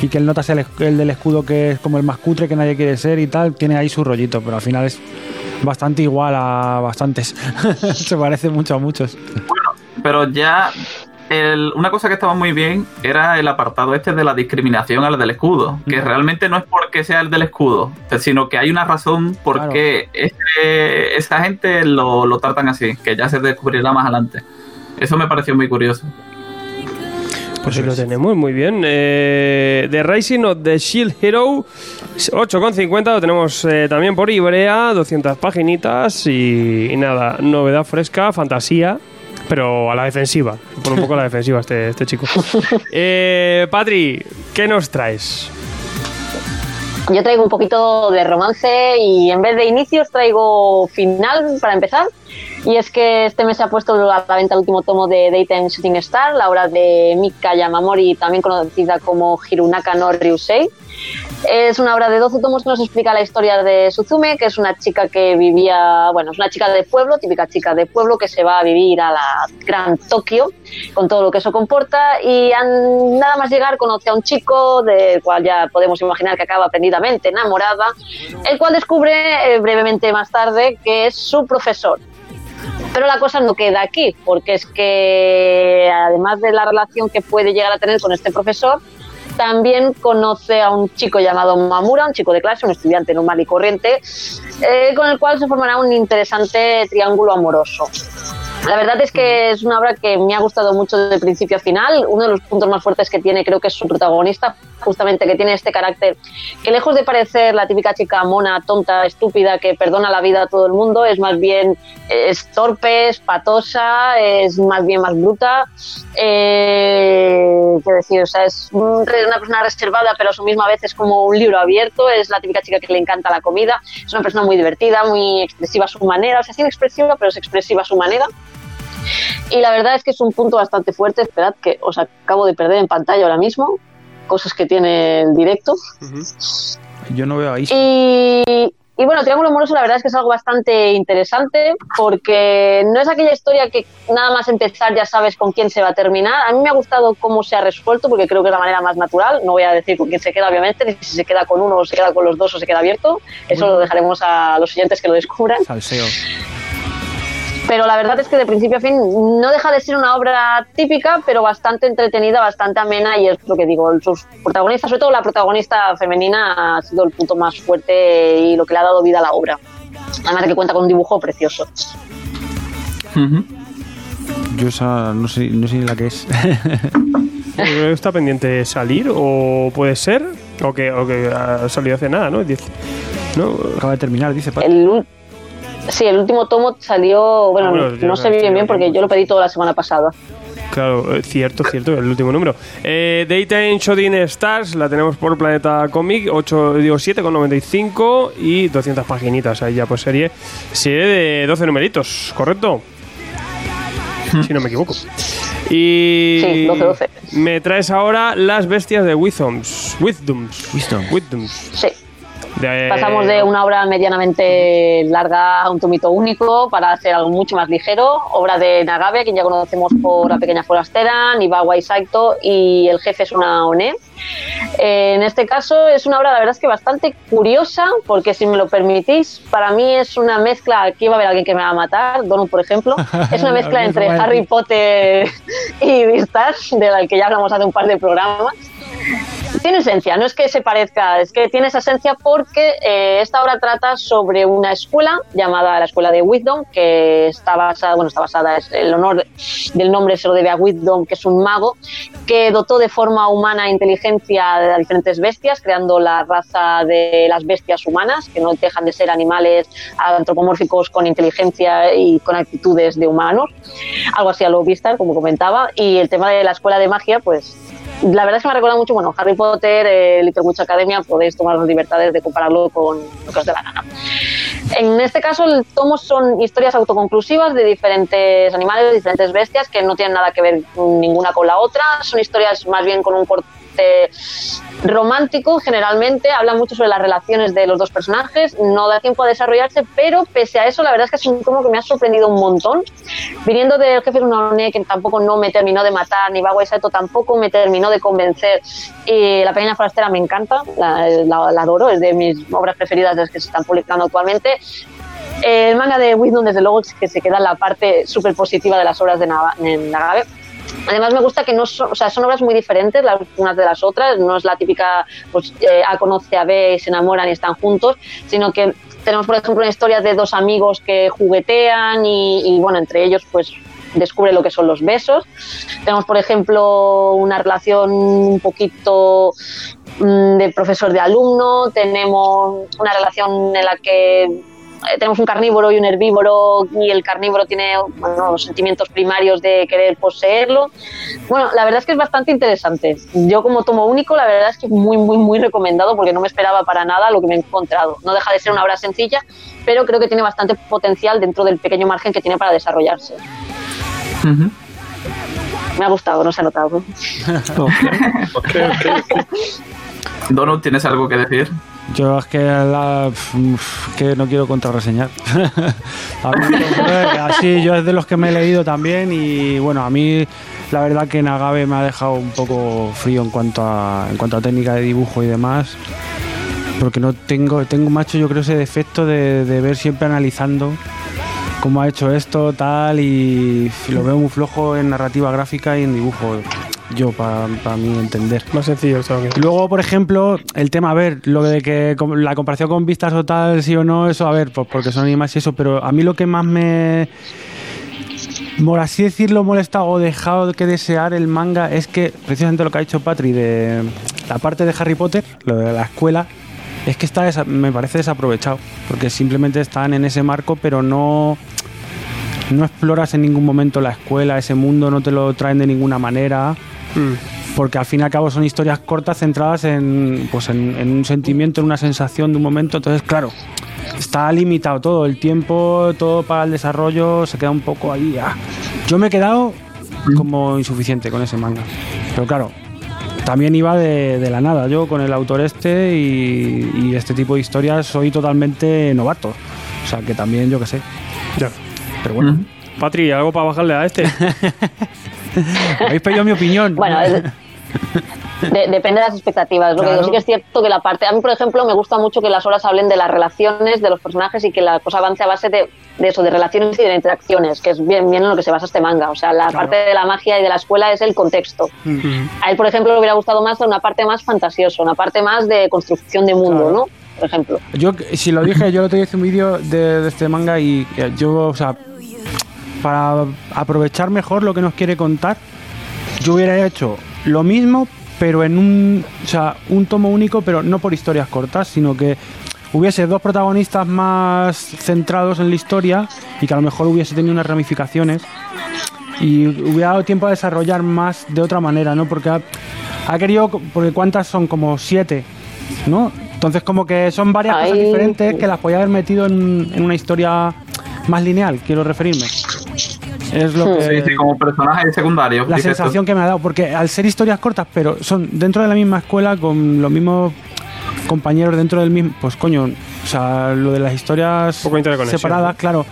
y que el nota sea el, del escudo que es como el más cutre que nadie quiere ser y tal, tiene ahí su rollito, pero al final es bastante igual a bastantes. <laughs> Se parece mucho a muchos. Pero ya el- una cosa que estaba muy bien era el apartado este de la discriminación al del escudo, que realmente no es porque sea el del escudo, sino que hay una razón por Claro. qué ese- esa gente lo, lo tratan así, que ya se descubrirá más adelante. Eso me pareció muy curioso. Pues ahí lo tenemos, muy bien. Eh, The Rising of the Shield Hero, 8,50, lo tenemos eh, también por Ibrea, 200 paginitas y, y nada, novedad fresca, fantasía, pero a la defensiva. Por un poco a la defensiva este, este chico. <laughs> Eh, Patri, ¿qué nos traes? yo traigo un poquito de romance y en vez de inicios traigo final para empezar. Y es que este mes se ha puesto a la venta el último tomo de Daytime Shooting Star, la obra de Mika Yamamori, también conocida como Hirunaka no Ryusei. Es una obra de 12 tomos que nos explica la historia de Suzume, que es una chica que vivía, bueno, es una chica de pueblo, típica chica de pueblo que se va a vivir a la gran Tokio, con todo lo que eso comporta, y nada más llegar conoce a un chico del cual ya podemos imaginar que acaba perdidamente enamorada, el cual descubre eh, brevemente más tarde que es su profesor. Pero la cosa no queda aquí, porque es que además de la relación que puede llegar a tener con este profesor, también conoce a un chico llamado Mamura, un chico de clase, un estudiante normal y corriente, eh, con el cual se formará un interesante triángulo amoroso. La verdad es que es una obra que me ha gustado mucho de principio a final. Uno de los puntos más fuertes que tiene creo que es su protagonista, justamente que tiene este carácter que lejos de parecer la típica chica mona, tonta, estúpida, que perdona la vida a todo el mundo, es más bien es torpe, es patosa, es más bien más bruta. Eh, ¿Qué decir? O sea, es un- una persona reservada, pero a su misma vez es como un libro abierto. Es la típica chica que le encanta la comida. Es una persona muy divertida, muy expresiva a su manera. O sea, es inexpresiva, pero es expresiva a su manera. Y la verdad es que es un punto bastante fuerte. Esperad que os acabo de perder en pantalla ahora mismo. Cosas que tiene el directo. Yo no veo ahí. Y, y bueno, Triángulo Amoroso la verdad es que es algo bastante interesante porque no es aquella historia que nada más empezar ya sabes con quién se va a terminar. A mí me ha gustado cómo se ha resuelto porque creo que es la manera más natural. No voy a decir con quién se queda, obviamente, ni si se queda con uno o se queda con los dos o se queda abierto. Eso lo dejaremos a los siguientes que lo descubran. Salseo. Pero la verdad es que de principio a fin no deja de ser una obra típica, pero bastante entretenida, bastante amena y es lo que digo, sus protagonistas, sobre todo la protagonista femenina, ha sido el punto más fuerte y lo que le ha dado vida a la obra. Además de que cuenta con un dibujo precioso. Yo esa no sé, no sé ni la que es. <laughs> ¿Está pendiente de salir o puede ser? O que, o que ha salido hace nada, ¿no? ¿No? Acaba de terminar, dice. El, sí, el último tomo salió, bueno, Ah, no sé bien bien porque yo lo pedí toda la semana pasada. Claro, eh, cierto, cierto, el último número. Eh, Daytime Shooting Stars la tenemos por Planeta Comic, 8, digo 7,95 y 200 paginitas. Ahí ya pues serie, serie de 12 numeritos, ¿correcto? si no me equivoco. Y Sí, 12, 12. me traes ahora las bestias de Wisdoms. Wisdoms. Wisdom. Wisdoms. Sí. De- Pasamos de una obra medianamente larga a un tomito único para hacer algo mucho más ligero. Obra de Nagabe, a quien ya conocemos por La Pequeña Forastera, Nibawa y Saito, y El jefe es una ONE. Eh, en este caso es una obra, la verdad es que bastante curiosa, porque si me lo permitís, para mí es una mezcla. Aquí va a haber alguien que me va a matar, Donut, por ejemplo. <laughs> Es una mezcla entre Harry. Potter y Vistas, de la que ya hablamos hace un par de programas. Tiene esencia, no es que se parezca, es que tiene esa esencia porque eh, esta obra trata sobre una escuela llamada la Escuela de Wisdom, que está basada, bueno, está basada, es el honor del nombre se lo debe a Wisdom, que es un mago, que dotó de forma humana e inteligencia a diferentes bestias, creando la raza de las bestias humanas, que no dejan de ser animales antropomórficos con inteligencia y con actitudes de humanos. Algo así a lo Vistar, como comentaba. Y el tema de la escuela de magia, pues la verdad es que me recuerda mucho, bueno, Harry Potter, eh, Little Witch Academia, podéis tomar las libertades de compararlo con lo que os dé la gana. En este caso, el tomo son historias autoconclusivas de diferentes animales, de diferentes bestias, que no tienen nada que ver ninguna con la otra. Son historias más bien con un romántico, generalmente. Habla mucho sobre las relaciones de los dos personajes. No da tiempo a desarrollarse, pero pese a eso, la verdad es que es un tomo que me ha sorprendido un montón. Viniendo del jefe de una ONE que tampoco no me terminó de matar, ni Bagua Saito tampoco me terminó de convencer. Y La Pequeña Forastera me encanta, la, la- la adoro, es de mis obras preferidas de las que se están publicando actualmente. El manga de Wisdom, desde luego, es que se queda en la parte súper positiva de las obras de Nagabe. Además me gusta que no son, o sea, son obras muy diferentes las unas de las otras, no es la típica, pues eh, A conoce a B y se enamoran y están juntos, sino que tenemos, por ejemplo, una historia de dos amigos que juguetean y, bueno, entre ellos pues descubre lo que son los besos. Tenemos, por ejemplo, una relación un poquito mm, de profesor de alumno, tenemos una relación en la que tenemos un carnívoro y un herbívoro y el carnívoro tiene bueno, los sentimientos primarios de querer poseerlo. Bueno, la verdad es que es bastante interesante. Yo como tomo único, la verdad es que muy, muy, muy recomendado porque no me esperaba para nada lo que me he encontrado. No deja de ser una obra sencilla, pero creo que tiene bastante potencial dentro del pequeño margen que tiene para desarrollarse. Me ha gustado, no se ha notado. <laughs> <laughs> Donut, ¿tienes algo que decir? Yo es que, la- que no quiero contrarreseñar. <laughs> Eh, así, yo es de los que me he leído también y bueno, a mí la verdad que Nagabe me ha dejado un poco frío en cuanto a, en cuanto a técnica de dibujo y demás. Porque no tengo, tengo macho, yo creo ese defecto de, de ver siempre analizando cómo ha hecho esto, tal, y lo veo muy flojo en narrativa gráfica y en dibujo. Yo, para, para mi entender. Más sencillo, que- Luego, por ejemplo, el tema, a ver, lo de que la comparación con vistas o tal, sí o no, eso, a ver, pues porque son animales y eso, pero a mí lo que más me, por así decirlo, molesta o dejado que desear el manga es que precisamente lo que ha dicho Patri de la parte de Harry Potter, lo de la escuela, es que está me parece desaprovechado, porque simplemente están en ese marco, pero no no exploras en ningún momento la escuela, ese mundo, no te lo traen de ninguna manera Mm. porque al fin y al cabo son historias cortas centradas en, pues en, en un sentimiento, en una sensación de un momento. Entonces, claro, está limitado todo, el tiempo, todo para el desarrollo, se queda un poco ahí. ah. Yo me he quedado como insuficiente con ese manga. Pero claro, también iba de, de la nada. Yo con el autor este y, y este tipo de historias soy totalmente novato. O sea que también, yo qué sé. Pero bueno, Ujú. Patri, ¿algo para bajarle a este? <laughs> habéis pedido mi opinión. Bueno, es- de- depende de las expectativas. Lo que Claro. digo, sí que es cierto que la parte. A mí, por ejemplo, me gusta mucho que las obras hablen de las relaciones de los personajes y que la cosa avance a base de, de eso, de relaciones y de interacciones, que es bien, bien en lo que se basa este manga. O sea, la Claro. parte de la magia y de la escuela es el contexto. A él, por ejemplo, le hubiera gustado más una parte más fantasiosa, una parte más de construcción de mundo, Claro. ¿no? Por ejemplo. Yo, si lo dije, yo lo te hice un vídeo de, este manga y eh, yo, o sea, para aprovechar mejor lo que nos quiere contar, yo hubiera hecho lo mismo, pero en un, o sea, un tomo único, pero no por historias cortas, sino que hubiese dos protagonistas más centrados en la historia y que a lo mejor hubiese tenido unas ramificaciones y hubiera dado tiempo a desarrollar más de otra manera, ¿no? Porque ha, ha querido, porque cuántas son como siete, ¿no? Entonces como que son varias cosas diferentes que las podía haber metido en, en una historia más lineal, quiero referirme. Es lo que Sí, sí, como personaje secundario. la sensación que me ha dado, porque al ser historias cortas, pero son dentro de la misma escuela con los mismos compañeros dentro del mismo. Pues coño, o sea, lo de las historias separadas, ¿no? claro,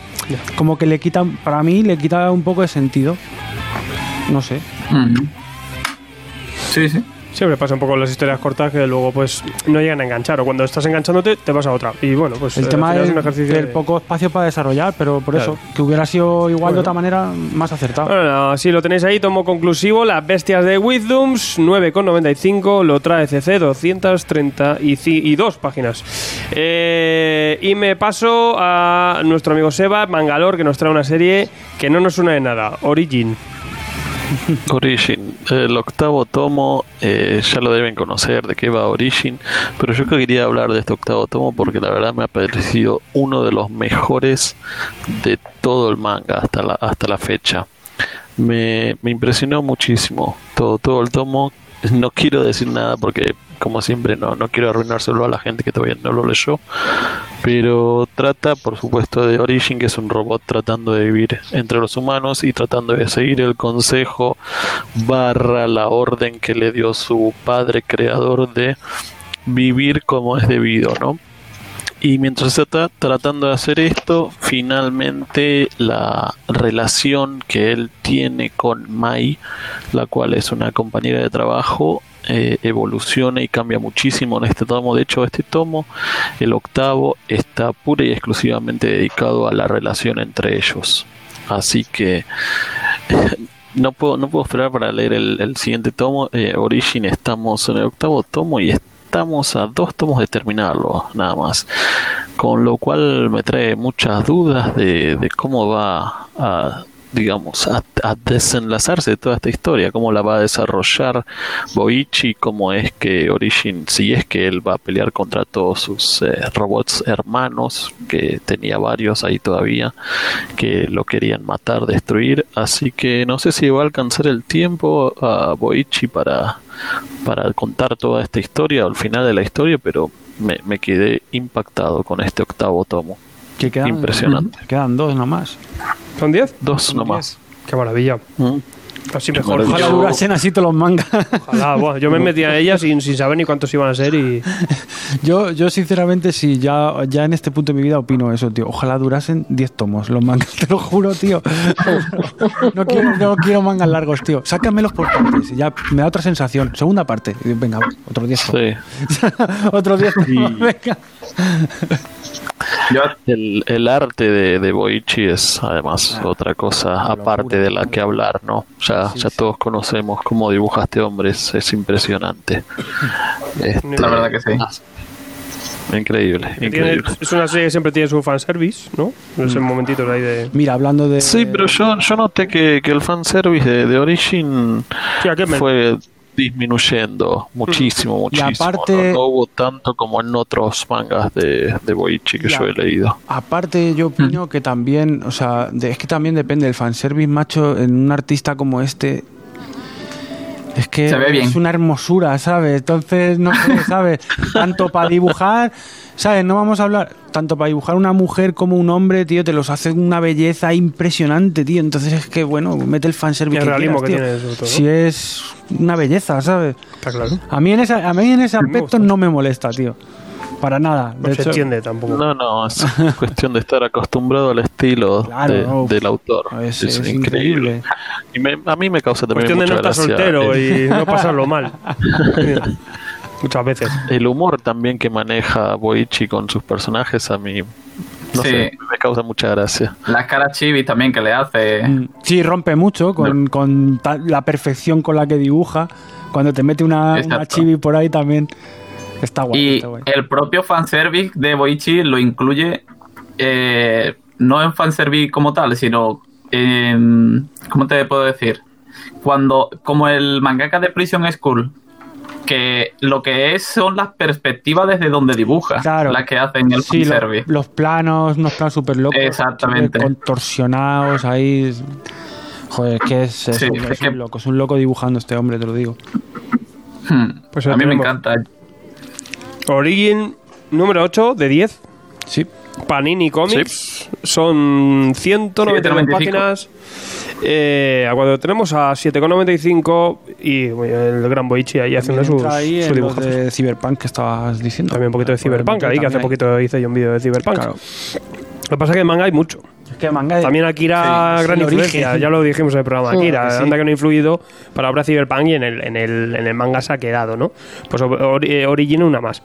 como que le quita, para mí le quita un poco de sentido. No sé. Sí, sí. Siempre pasa un poco las historias cortas que luego pues no llegan a enganchar o cuando estás enganchándote te vas a otra. Y bueno, pues El eh, tema es un ejercicio del de- poco espacio para desarrollar, pero por Claro. eso, que hubiera sido igual Bueno. de otra manera más acertado. Bueno, así lo tenéis ahí, tomo conclusivo, Las Bestias de Wisdoms, 9,95, lo trae CC, 232 páginas. Eh, y me paso a nuestro amigo Seba, Mangalor, que nos trae una serie que no nos suena de nada, Origin. Origin, el octavo tomo, eh, ya lo deben conocer de qué va Origin, pero yo que quería hablar de este octavo tomo porque la verdad me ha parecido uno de los mejores de todo el manga hasta la, hasta la fecha. Me, me impresionó muchísimo todo, todo el tomo. No quiero decir nada porque, como siempre, no, no quiero arruinárselo a la gente que todavía no lo leyó. Pero trata, por supuesto, de Origin, que es un robot tratando de vivir entre los humanos y tratando de seguir el consejo barra la orden que le dio su padre creador de vivir como es debido, ¿no? Y mientras está tratando de hacer esto, finalmente la relación que él tiene con Mai, la cual es una compañera de trabajo, eh, evoluciona y cambia muchísimo en este tomo. De hecho, este tomo, el octavo, está pura y exclusivamente dedicado a la relación entre ellos. Así que <laughs> no puedo, no puedo esperar para leer el, el siguiente tomo. Eh, Origin, estamos en el octavo tomo y estamos a dos tomos de terminarlo, nada más. Con lo cual me trae muchas dudas de, de cómo va a digamos, a, a desenlazarse toda esta historia, cómo la va a desarrollar Boichi, cómo es que Origin, si es que él va a pelear contra todos sus eh, robots hermanos, que tenía varios ahí todavía, que lo querían matar, destruir, así que no sé si va a alcanzar el tiempo a Boichi para, para contar toda esta historia, o el final de la historia, pero me, me quedé impactado con este octavo tomo. Que quedan, Impresionante. Quedan dos nomás. ¿Son 10? Dos nomás. Qué maravilla. Mm. Así Qué mejor. maravilla. Ojalá Yo- durasen así todos los mangas. ojalá, buah, yo me metí a ellas sin, sin saber ni cuántos iban a ser y... <laughs> yo, yo sinceramente, sí, ya, ya en este punto de mi vida opino eso, tío. Ojalá durasen 10 tomos los mangas, <laughs> te lo juro, tío. No quiero, no quiero mangas largos, tío. Sácamelos por partes. Ya me da otra sensación. Segunda parte. Venga, otros 10 tomos. Sí. <laughs> otros 10 tomos. Y- Venga. El, el arte de, de Boichi es además Ah, otra cosa aparte locura, de la ¿no? que hablar, ¿no? Ya, Sí, ya sí. todos conocemos cómo dibuja este hombre, es, es impresionante. <laughs> Este, La verdad que sí. Increíble, tiene- increíble. es una serie que siempre tiene su fanservice, ¿no? Ese momentito ahí de... Mira, hablando de. Sí, pero yo, yo noté que, que el fanservice de, de Origin Sí, ¿a qué me- fue disminuyendo muchísimo, Y muchísimo. aparte- no, no hubo tanto como en otros mangas de, de Boichi que Ya. yo he leído. Aparte, yo opino que también, o sea, de- es que también depende del fanservice, macho, en un artista como este. Es que es una hermosura, ¿sabes? Entonces, no sé, ¿sabes? <laughs> Tanto para dibujar, ¿sabes? No vamos a hablar. Tanto para dibujar una mujer como un hombre, tío, te los hace una belleza impresionante, tío. Entonces es que, bueno, mete el fanservice. Y el que realismo quieras, que tío. tiene, todo, ¿no? Si es una belleza, ¿sabes? Está claro. A mí en, esa, a mí en ese me aspecto gusta. no me molesta, tío. Para nada. No De se hecho, entiende tampoco. No, no, es <laughs> cuestión de estar acostumbrado al estilo Claro, de- uf, del autor. es- es increíble. Y me- a mí me causa también Cuestión de no mucha estar soltero y no pasarlo mal. <laughs> Muchas veces. el humor también que maneja Boichi con sus personajes a mí no Sí. sé, me causa mucha gracia. las caras chivis también que le hace. Mm, Sí, rompe mucho con, con la perfección con la que dibuja. Cuando te mete una, chibi por ahí también. Está guay. Y está guay. el propio fanservice de Boichi lo incluye eh, no en fanservice como tal, sino en. ¿Cómo te puedo decir? Cuando, como el mangaka de Prison School, que lo que es son las perspectivas desde donde dibuja, Claro. las que hacen el Sí, lo- los planos, unos planos súper locos. Exactamente. Contorsionados ahí. Joder, que es, es Sí, un, es es un loco. Es un loco dibujando este hombre, te lo digo. Hmm. Pues a mí me encanta. Origin número 8 de 10. Sí. Panini Comics. Son 199 7,95. páginas. Eh, cuando tenemos a 7,95 y bueno, el gran Boichi ahí haciendo sus, ahí sus dibujos. de Cyberpunk que estabas diciendo. También un poquito de Cyberpunk ahí, que hace poquito hice yo un vídeo de Cyberpunk. Claro. Lo que pasa es que en manga hay mucho. Es que manga También Akira, Sí, gran influencia, origen. ya lo dijimos en el programa. Sí, Akira, sí. anda que no ha influido para la obra Cyberpunk y en el, en el, en el manga se ha quedado, ¿no? Pues Ori- eh, Origin una más.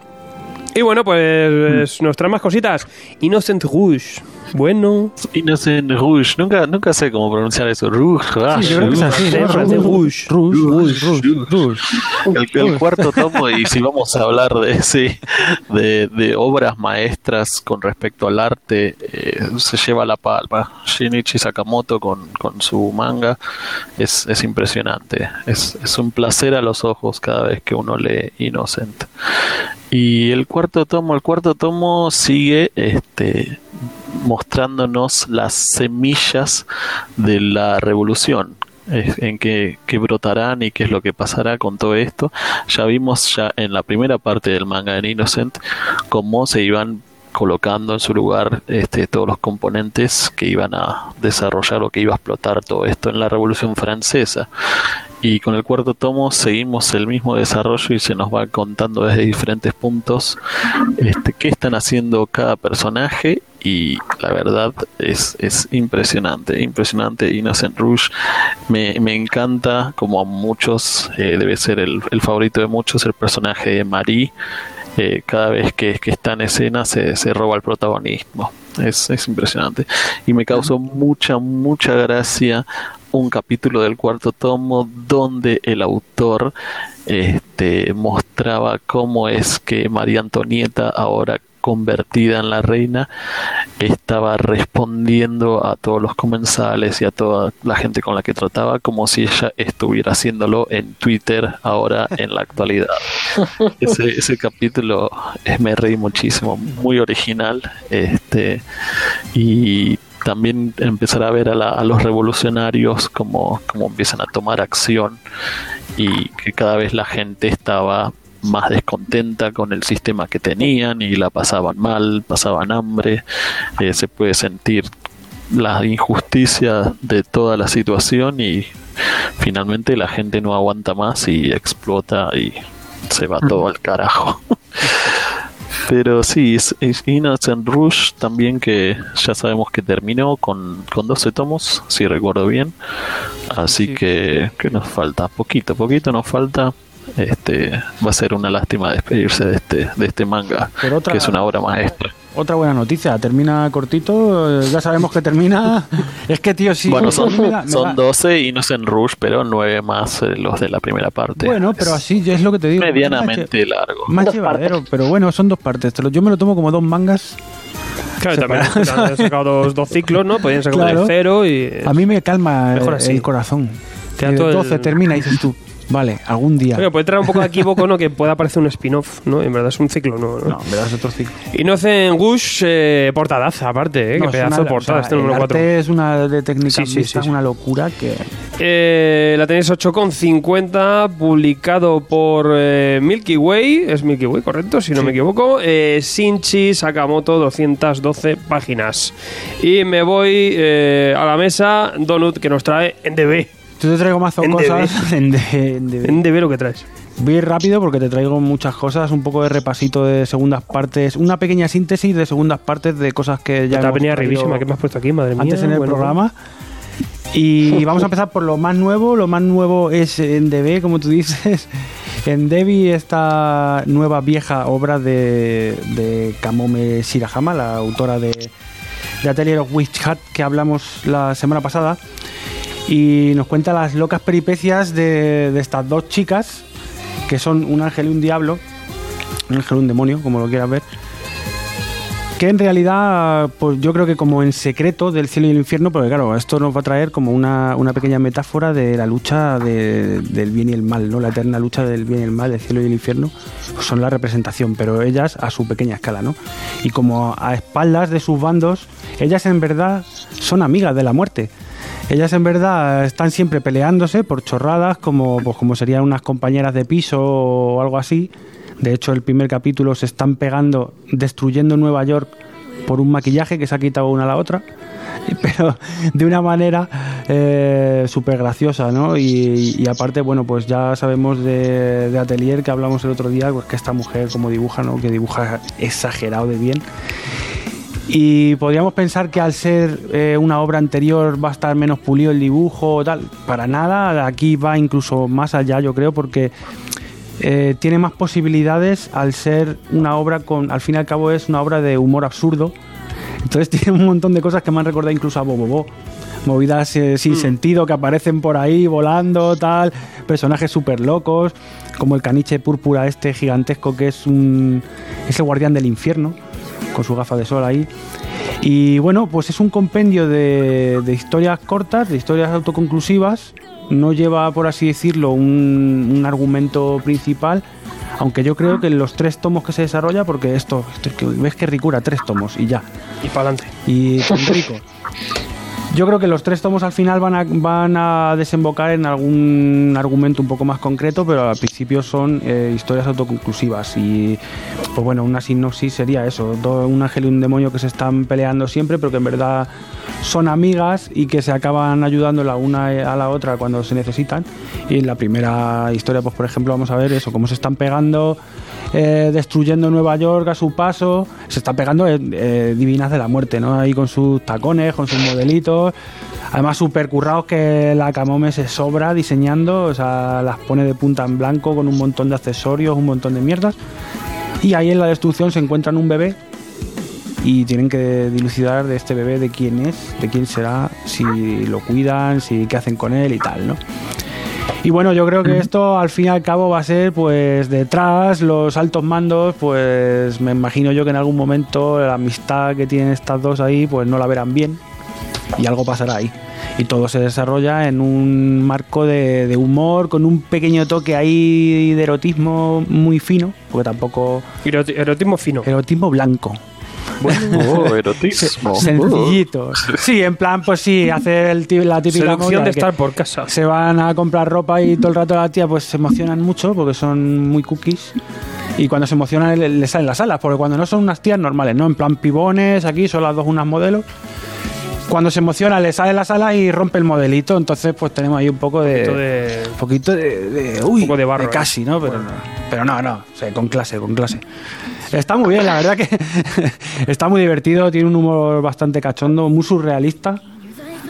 Y bueno, pues nos trae más cositas. Innocent Rouge. Bueno. Innocent Rouge. Nunca, nunca sé cómo pronunciar eso. Rouge. Rouge. Rouge, Rouge, Rouge, Rouge. El, el cuarto tomo, y si vamos a hablar de, sí, de, de obras maestras con respecto al arte, eh, se lleva la palma. Shinichi Sakamoto con, con su manga es, es impresionante. Es, es un placer a los ojos cada vez que uno lee Innocent. Y el cuarto tomo, el cuarto tomo sigue este mostrándonos las semillas de la revolución en qué, qué brotarán y qué es lo que pasará con todo esto. Ya vimos ya en la primera parte del manga de Innocent cómo se iban colocando en su lugar este, todos los componentes que iban a desarrollar o que iba a explotar todo esto en la Revolución Francesa. Y con el cuarto tomo seguimos el mismo desarrollo y se nos va contando desde diferentes puntos este, qué están haciendo cada personaje y la verdad es, es impresionante, impresionante. Innocent Rouge me, me encanta, como a muchos, eh, debe ser el, el favorito de muchos, el personaje de Marie. Eh, cada vez que, que está en escena se, se roba el protagonismo. Es, es impresionante. Y me causó mucha, mucha gracia un capítulo del cuarto tomo donde el autor este, mostraba cómo es que María Antonieta, ahora convertida en la reina, estaba respondiendo a todos los comensales y a toda la gente con la que trataba como si ella estuviera haciéndolo en Twitter ahora en la actualidad. <laughs> Ese, ese capítulo eh, me reí muchísimo, muy original, este y también empezar a ver a, la- a los revolucionarios como, como empiezan a tomar acción y que cada vez la gente estaba más descontenta con el sistema que tenían y la pasaban mal, pasaban hambre, eh, se puede sentir la injusticia de toda la situación y finalmente la gente no aguanta más y explota y se va todo al carajo. <laughs> Pero sí, Innocent Rush también que ya sabemos que terminó con, con 12 tomos, si recuerdo bien. Así Sí. que, que nos falta poquito, poquito nos falta. Este va a ser una lástima despedirse de este de este manga, Pero otra- que es una obra maestra. Otra buena noticia, termina cortito, eh, ya sabemos que termina. <laughs> Es que, tío, sí. bueno, a son, me da- me son da- 12 Innocent Rush, pero 9 más eh, los de la primera parte. Bueno, pero Es así ya es lo que te digo. medianamente largo. Más Dos llevadero, partes. pero bueno, son dos partes. Yo me lo tomo como dos mangas. Claro, también han sacado dos, dos ciclos, ¿no? Podrían sacar Claro. de cero y. A mí me calma así. el corazón. Te da todo el- 12 termina y dices tú, vale, algún día. Oye, puede traer un poco de equívoco, ¿no? Que pueda parecer un spin-off, ¿no? En verdad es un ciclo, ¿no? No, me das otro ciclo. Innocent Gush, eh, portadaza, aparte, ¿eh? No, Qué es pedazo una- de portada, o sea, este el número 4. arte es una de técnica Sí, sí, vista, sí, sí. una locura que... Eh, la tenéis 8,50, publicado por eh, Milky Way, es Milky Way, correcto, si no me equivoco. Eh, Shinchi Sakamoto, 212 páginas. Y me voy eh, a la mesa, Donut, que nos trae NDB. Yo te traigo mazo En cosas <laughs> en, NDB lo que traes. Voy a ir rápido porque te traigo muchas cosas, un poco de repasito de segundas partes, una pequeña síntesis de segundas partes de cosas que ya hemos venía arribísima, que me has puesto aquí, madre mía. antes en el Bueno, programa. Y <laughs> vamos a empezar por lo más nuevo. Lo más nuevo es en DB, como tú dices. <laughs> En Devi, esta nueva vieja obra de, de Kamome Shirahama, la autora de, de Atelier of Witch Hat que hablamos la semana pasada. Y nos cuenta las locas peripecias de, estas dos chicas, que son un ángel y un diablo. Un ángel y un demonio, como lo quieras ver que en realidad, pues yo creo que como en secreto del cielo y el infierno, porque claro, esto nos va a traer como una, pequeña metáfora de la lucha de- del bien y el mal, ¿no? La eterna lucha del bien y el mal, del cielo y el infierno, pues son la representación, pero ellas a su pequeña escala, ¿no? Y como a espaldas de sus bandos, ellas en verdad son amigas de la muerte. Ellas en verdad están siempre peleándose por chorradas, como, pues, como serían unas compañeras de piso o algo así. De hecho, el primer capítulo se están pegando, destruyendo Nueva York por un maquillaje que se ha quitado una a la otra, <laughs> pero de una manera eh, súper graciosa, ¿no? Y, aparte, bueno, pues ya sabemos de, de Atelier que hablamos el otro día, pues que esta mujer como dibuja, ¿no? Que dibuja exagerado de bien. Y podríamos pensar que al ser eh, una obra anterior va a estar menos pulido el dibujo o tal. Para nada, aquí va incluso más allá, yo creo, porque eh, tiene más posibilidades al ser una obra con, al fin y al cabo es una obra de humor absurdo. Entonces <laughs> tiene un montón de cosas que me han recordado incluso a Bobobo. Movidas eh, sin sentido que aparecen por ahí volando, tal. Personajes súper locos, como el caniche púrpura este gigantesco que es un es el guardián del infierno, con su gafa de sol ahí. Y bueno, pues es un compendio de, de historias cortas, de historias autoconclusivas. No lleva, por así decirlo, un, un argumento principal. Aunque yo creo que en los tres tomos que se desarrolla, porque esto, esto es que ves que ricura, tres tomos y ya. Y para adelante. Y con rico. <laughs> Yo creo que los tres tomos al final van a, van a desembocar en algún argumento un poco más concreto, pero al principio son eh, historias autoconclusivas. Y pues bueno, una sinopsis sería eso: un ángel y un demonio que se están peleando siempre, pero que en verdad son amigas y que se acaban ayudando la una a la otra cuando se necesitan. Y en la primera historia, pues por ejemplo, vamos a ver eso: cómo se están pegando. Eh, destruyendo Nueva York a su paso, se están pegando eh, eh, divinas de la muerte, ¿no? Ahí con sus tacones, con sus modelitos, además súper currados que la Camome se sobra diseñando, o sea, las pone de punta en blanco con un montón de accesorios, un montón de mierdas. Y ahí en la destrucción se encuentran un bebé y tienen que dilucidar de este bebé de quién es, de quién será, si lo cuidan, si qué hacen con él y tal, ¿no? Y bueno, yo creo que esto al fin y al cabo va a ser pues detrás, los altos mandos, pues me imagino yo que en algún momento la amistad que tienen estas dos ahí pues no la verán bien y algo pasará ahí. Y todo se desarrolla en un marco de, de humor, con un pequeño toque ahí de erotismo muy fino, porque tampoco... Eroti- Erotismo fino. Erotismo blanco. <laughs> Oh, erotismo. Sencillito. Sí, en plan, pues sí, hacer el la típica Seducción de estar por casa. se van a comprar ropa y todo el rato la tía pues se emocionan mucho porque son muy cookies. Y cuando se emocionan le, le salen las alas porque cuando no son unas tías normales no en plan pibones aquí son las dos unas modelos. Cuando se emociona le salen las alas y rompe el modelito. Entonces pues tenemos ahí un poco de Poquito de- un poquito de, de- uy, poco de barro, ¿eh? casi no pero no. Pero no no. O sea, con clase con clase Está muy bien, la verdad que <laughs> está muy divertido, tiene un humor bastante cachondo, muy surrealista.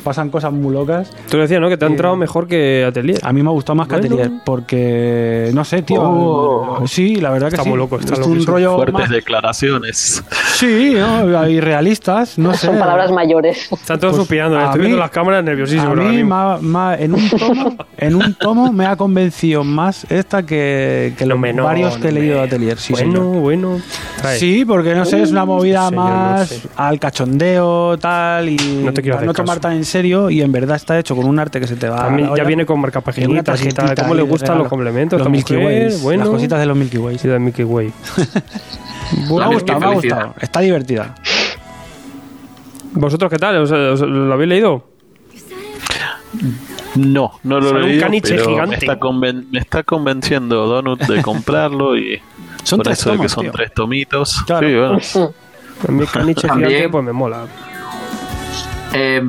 Pasan cosas muy locas. Tú decías, ¿no? Que te ha entrado mejor que Atelier. A mí me ha gustado más que Bueno. Atelier, porque no sé, tío. Oh. sí, la verdad que Está sí. muy loco, está es un rollo Fuertes más- declaraciones. Sí, ¿no? irrealistas, no sé. Son palabras mayores. Están todos Pues, suspirando. Estoy mí- viendo las cámaras nerviosísimo. A mí ma- ma- en, un tomo, <laughs> en un tomo me ha convencido más esta que, que los Hombre, no, varios que he leído de hombre. Atelier. Sí, bueno, señor. bueno. Trae. Sí, porque no sé, es una movida señor, no más sé. al cachondeo, tal, y No te quiero para no tomar tan en serio, y en verdad está hecho con un arte que se te va a También la ya viene con marcapaginitas y tal. ¿Cómo le gustan los complementos? Los Milky mujer? Ways, Bueno. las cositas de los Milky Ways. Sí, de Milky Way. <laughs> me ha gustado, me ha gustado. Está divertida. ¿Vosotros qué tal? ¿Os- os- ¿Lo habéis leído? No, no lo he un leído, caniche pero gigante. Me, está conven- me está convenciendo Donut de comprarlo y <laughs> Son por tres eso de que son tío. tres tomitos. Claro. Sí, bueno. <laughs> A mí el caniche gigante pues me mola. Eh,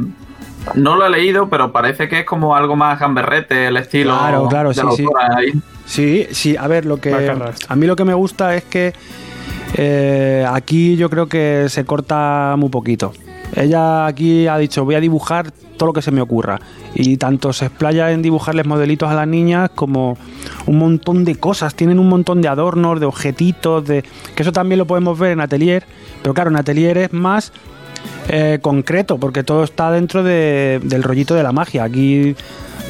no lo he leído, pero parece que es como algo más gamberrete, el estilo Claro, claro, de sí, la sí. ahí. Sí, sí, a ver, lo que a mí lo que me gusta es que eh, aquí yo creo que se corta muy poquito. Ella aquí ha dicho, voy a dibujar todo lo que se me ocurra. Y tanto se explaya en dibujarles modelitos a las niñas como un montón de cosas. Tienen un montón de adornos, de objetitos, de que eso también lo podemos ver en Atelier. Pero claro, en Atelier es más eh, concreto, porque todo está dentro de- del rollito de la magia. Aquí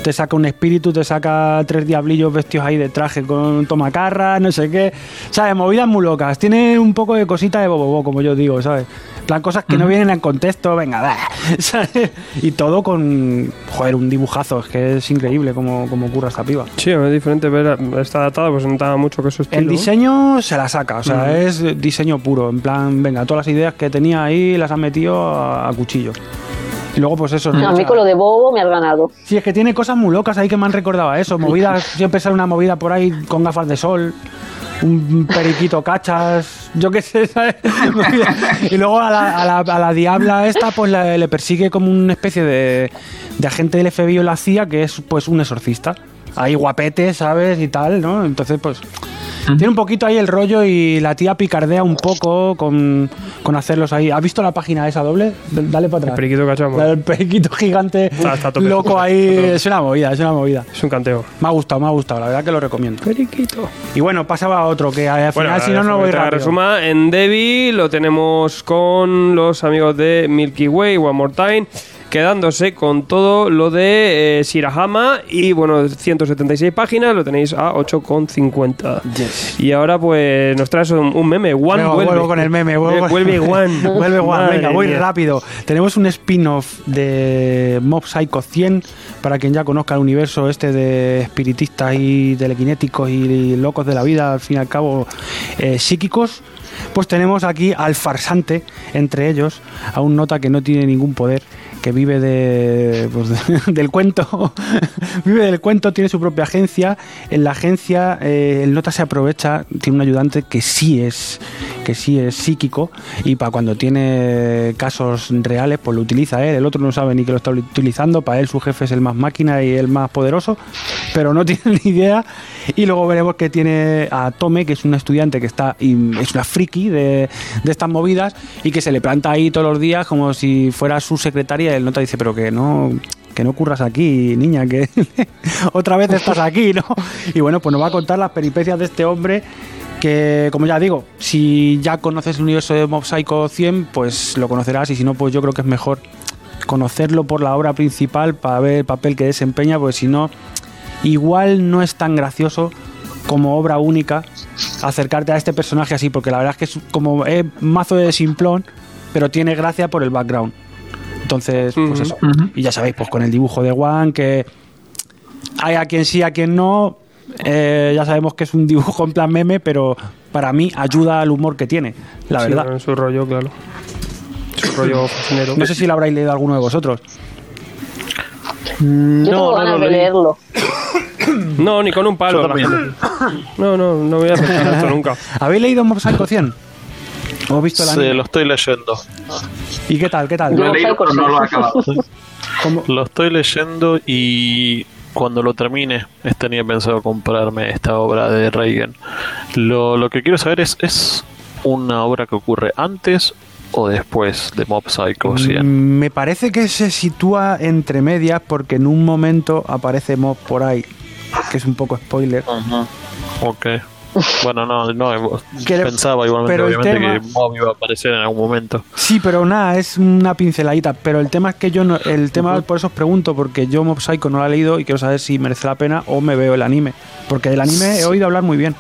te saca un espíritu, te saca tres diablillos vestidos ahí de traje con tomacarra, no sé qué. ¿Sabes? Movidas muy locas. Tiene un poco de cosita de bobobo, como yo digo, ¿sabes? En plan, cosas que no vienen en contexto, venga, da, <laughs> ¿sabes? Y todo con, joder, un dibujazo. Es que es increíble cómo, cómo ocurre esta piba. Sí, es diferente ver esta datada, pues no notaba mucho que su estilo. El diseño se la saca, o sea, es diseño puro. En plan, venga, todas las ideas que tenía ahí las han metido a, a cuchillo. Y luego, pues eso. A mí con lo de Bobo me has ganado. Sí, es que tiene cosas muy locas ahí que me han recordado a eso. Movidas, siempre sale una movida por ahí con gafas de sol, un periquito cachas, yo qué sé, ¿sabes? <laughs> y luego a la, a la- a la diabla esta, pues la- le persigue como una especie de, de agente del FBI o la CIA que es pues un exorcista. Ahí guapete, ¿sabes? Y tal, ¿no? Entonces, pues. Tiene un poquito ahí el rollo y la tía picardea un poco con, con hacerlos ahí. ¿Has visto la página esa doble? Dale para atrás. El periquito cachamo. Del periquito gigante <laughs> Está- está loco ahí. Es una movida, es una movida. Es un canteo. Me ha gustado, me ha gustado, la verdad que lo recomiendo. Periquito. Y bueno, pasaba a otro, que al Bueno, final si no, no voy rápido. resuma. En Devi lo tenemos con los amigos de Milky Way, One More Time, quedándose con todo lo de eh, Shirahama y bueno, 176 páginas, lo tenéis a 8,50. Y ahora pues nos traes un, un meme, One vuelve. vuelvo con el meme, vuelvo con- vuelve One. <laughs> Vuelve Madre venga, voy mía. rápido. Tenemos un spin-off de Mob Psycho 100, para quien ya conozca el universo este de espiritistas y telequinéticos y locos de la vida, al fin y al cabo, eh, psíquicos. Pues tenemos aquí al farsante entre ellos, a un nota que no tiene ningún poder, que vive de, pues, de- <laughs> del cuento, <laughs> vive del cuento, tiene su propia agencia. En la agencia eh, el nota se aprovecha, tiene un ayudante que sí es que sí es psíquico y para cuando tiene casos reales pues lo utiliza él, el otro no sabe ni que lo está utilizando, para él su jefe es el más máquina y el más poderoso, pero no <laughs> tiene ni idea y luego veremos que tiene a Tome, que es una estudiante que está es una friki de, de estas movidas y que se le planta ahí todos los días como si fuera su secretaria y el nota dice, pero que no que no curras aquí, niña, que <laughs> otra vez estás aquí, ¿no? Y bueno, pues nos va a contar las peripecias de este hombre que, como ya digo, si ya conoces el universo de Mob Psycho 100, pues lo conocerás y si no, pues yo creo que es mejor conocerlo por la obra principal para ver el papel que desempeña, pues si no, igual no es tan gracioso como obra única acercarte a este personaje así, porque la verdad es que es como es mazo de simplón, pero tiene gracia por el background. Entonces, pues eso. Y ya sabéis, pues con el dibujo de Juan, que hay a quien sí, a quien no. Eh, ya sabemos que es un dibujo en plan meme, pero para mí ayuda al humor que tiene, la Sí, verdad. en su rollo, claro. Su rollo <clears throat> fascinero. No sé si lo habréis leído alguno de vosotros. Yo tengo ganas de leerlo. <coughs> No, ni con un palo. La. No, no, no voy a aceptar esto <laughs> nunca. ¿Habéis leído Psycho 100? ¿O visto el Sí, anime? lo estoy leyendo. ¿Y qué tal? ¿Qué tal? Lo he leído, pero no lo he acabado. <laughs> ¿Cómo? Lo estoy leyendo y cuando lo termine tenía pensado comprarme esta obra de Reagan. Lo, lo que quiero saber es, ¿es una obra que ocurre antes o después de Mob Psycho 100? Mm, Me parece que se sitúa entre medias porque en un momento aparece Mob por ahí, que es un poco spoiler. Ajá. Ok. Bueno, no, no <laughs> pensaba igualmente pero obviamente tema- que Mob iba a aparecer en algún momento. Sí, pero nada, es una pinceladita. Pero el tema es que yo no, el tema por eso os pregunto, porque yo Mob Psycho no la he leído y quiero saber si merece la pena o me veo el anime. Porque del anime he oído hablar muy bien.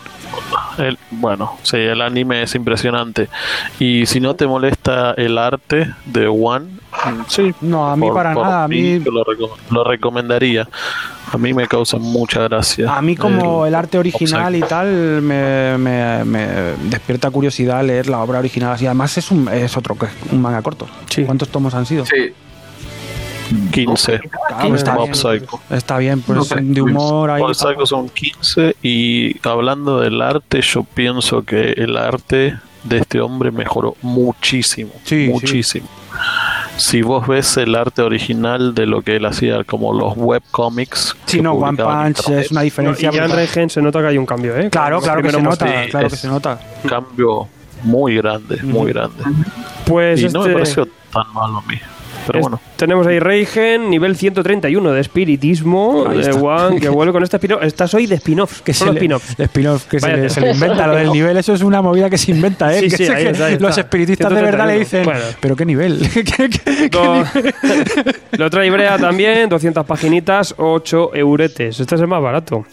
El- bueno, sí, el anime es impresionante. Y si no te molesta el arte de One, sí. No, a mí para nada, a mí- lo, reco- lo recomendaría. A mí me causa mucha gracia. A mí como el arte original y tal me, me- me despierta curiosidad leer la obra original así. Además es, un, es otro que un manga corto. Sí. ¿Cuántos tomos han sido? Sí, Psycho 15. Claro, está Mob bien. Psycho. Está bien, pues sé. de humor ahí. Mob Psycho son 15 y hablando del arte, yo pienso que el arte de este hombre mejoró muchísimo. Sí, sí. muchísimo. Si vos ves el arte original de lo que él hacía, como los webcomics. Sí, no, One Punch es una No, y diferencia. ya en. Regen se nota que hay un cambio, ¿eh? Claro, Los claro que se nota, sí, claro que se nota. un cambio muy grande, muy grande. Pues y este, no me pareció tan malo a mí. Pero es- bueno, tenemos ahí Reigen, nivel 131 de espiritismo, de. One, que <laughs> vuelve con este spin-off. Estás hoy de spin-off, Que spin-off. que se Vaya le, tela. se le inventa lo del <laughs> nivel, eso es una movida que se inventa, ¿eh? Sí, Que sí, sé ahí que está, ahí los está. espiritistas de verdad le dicen, 131. Bueno. pero qué nivel, <laughs> ¿Qué- qué- qué- qué Lo, nivel? lo trae Ibrea también, 200 paginitas, 8 euretes. Este es el más barato.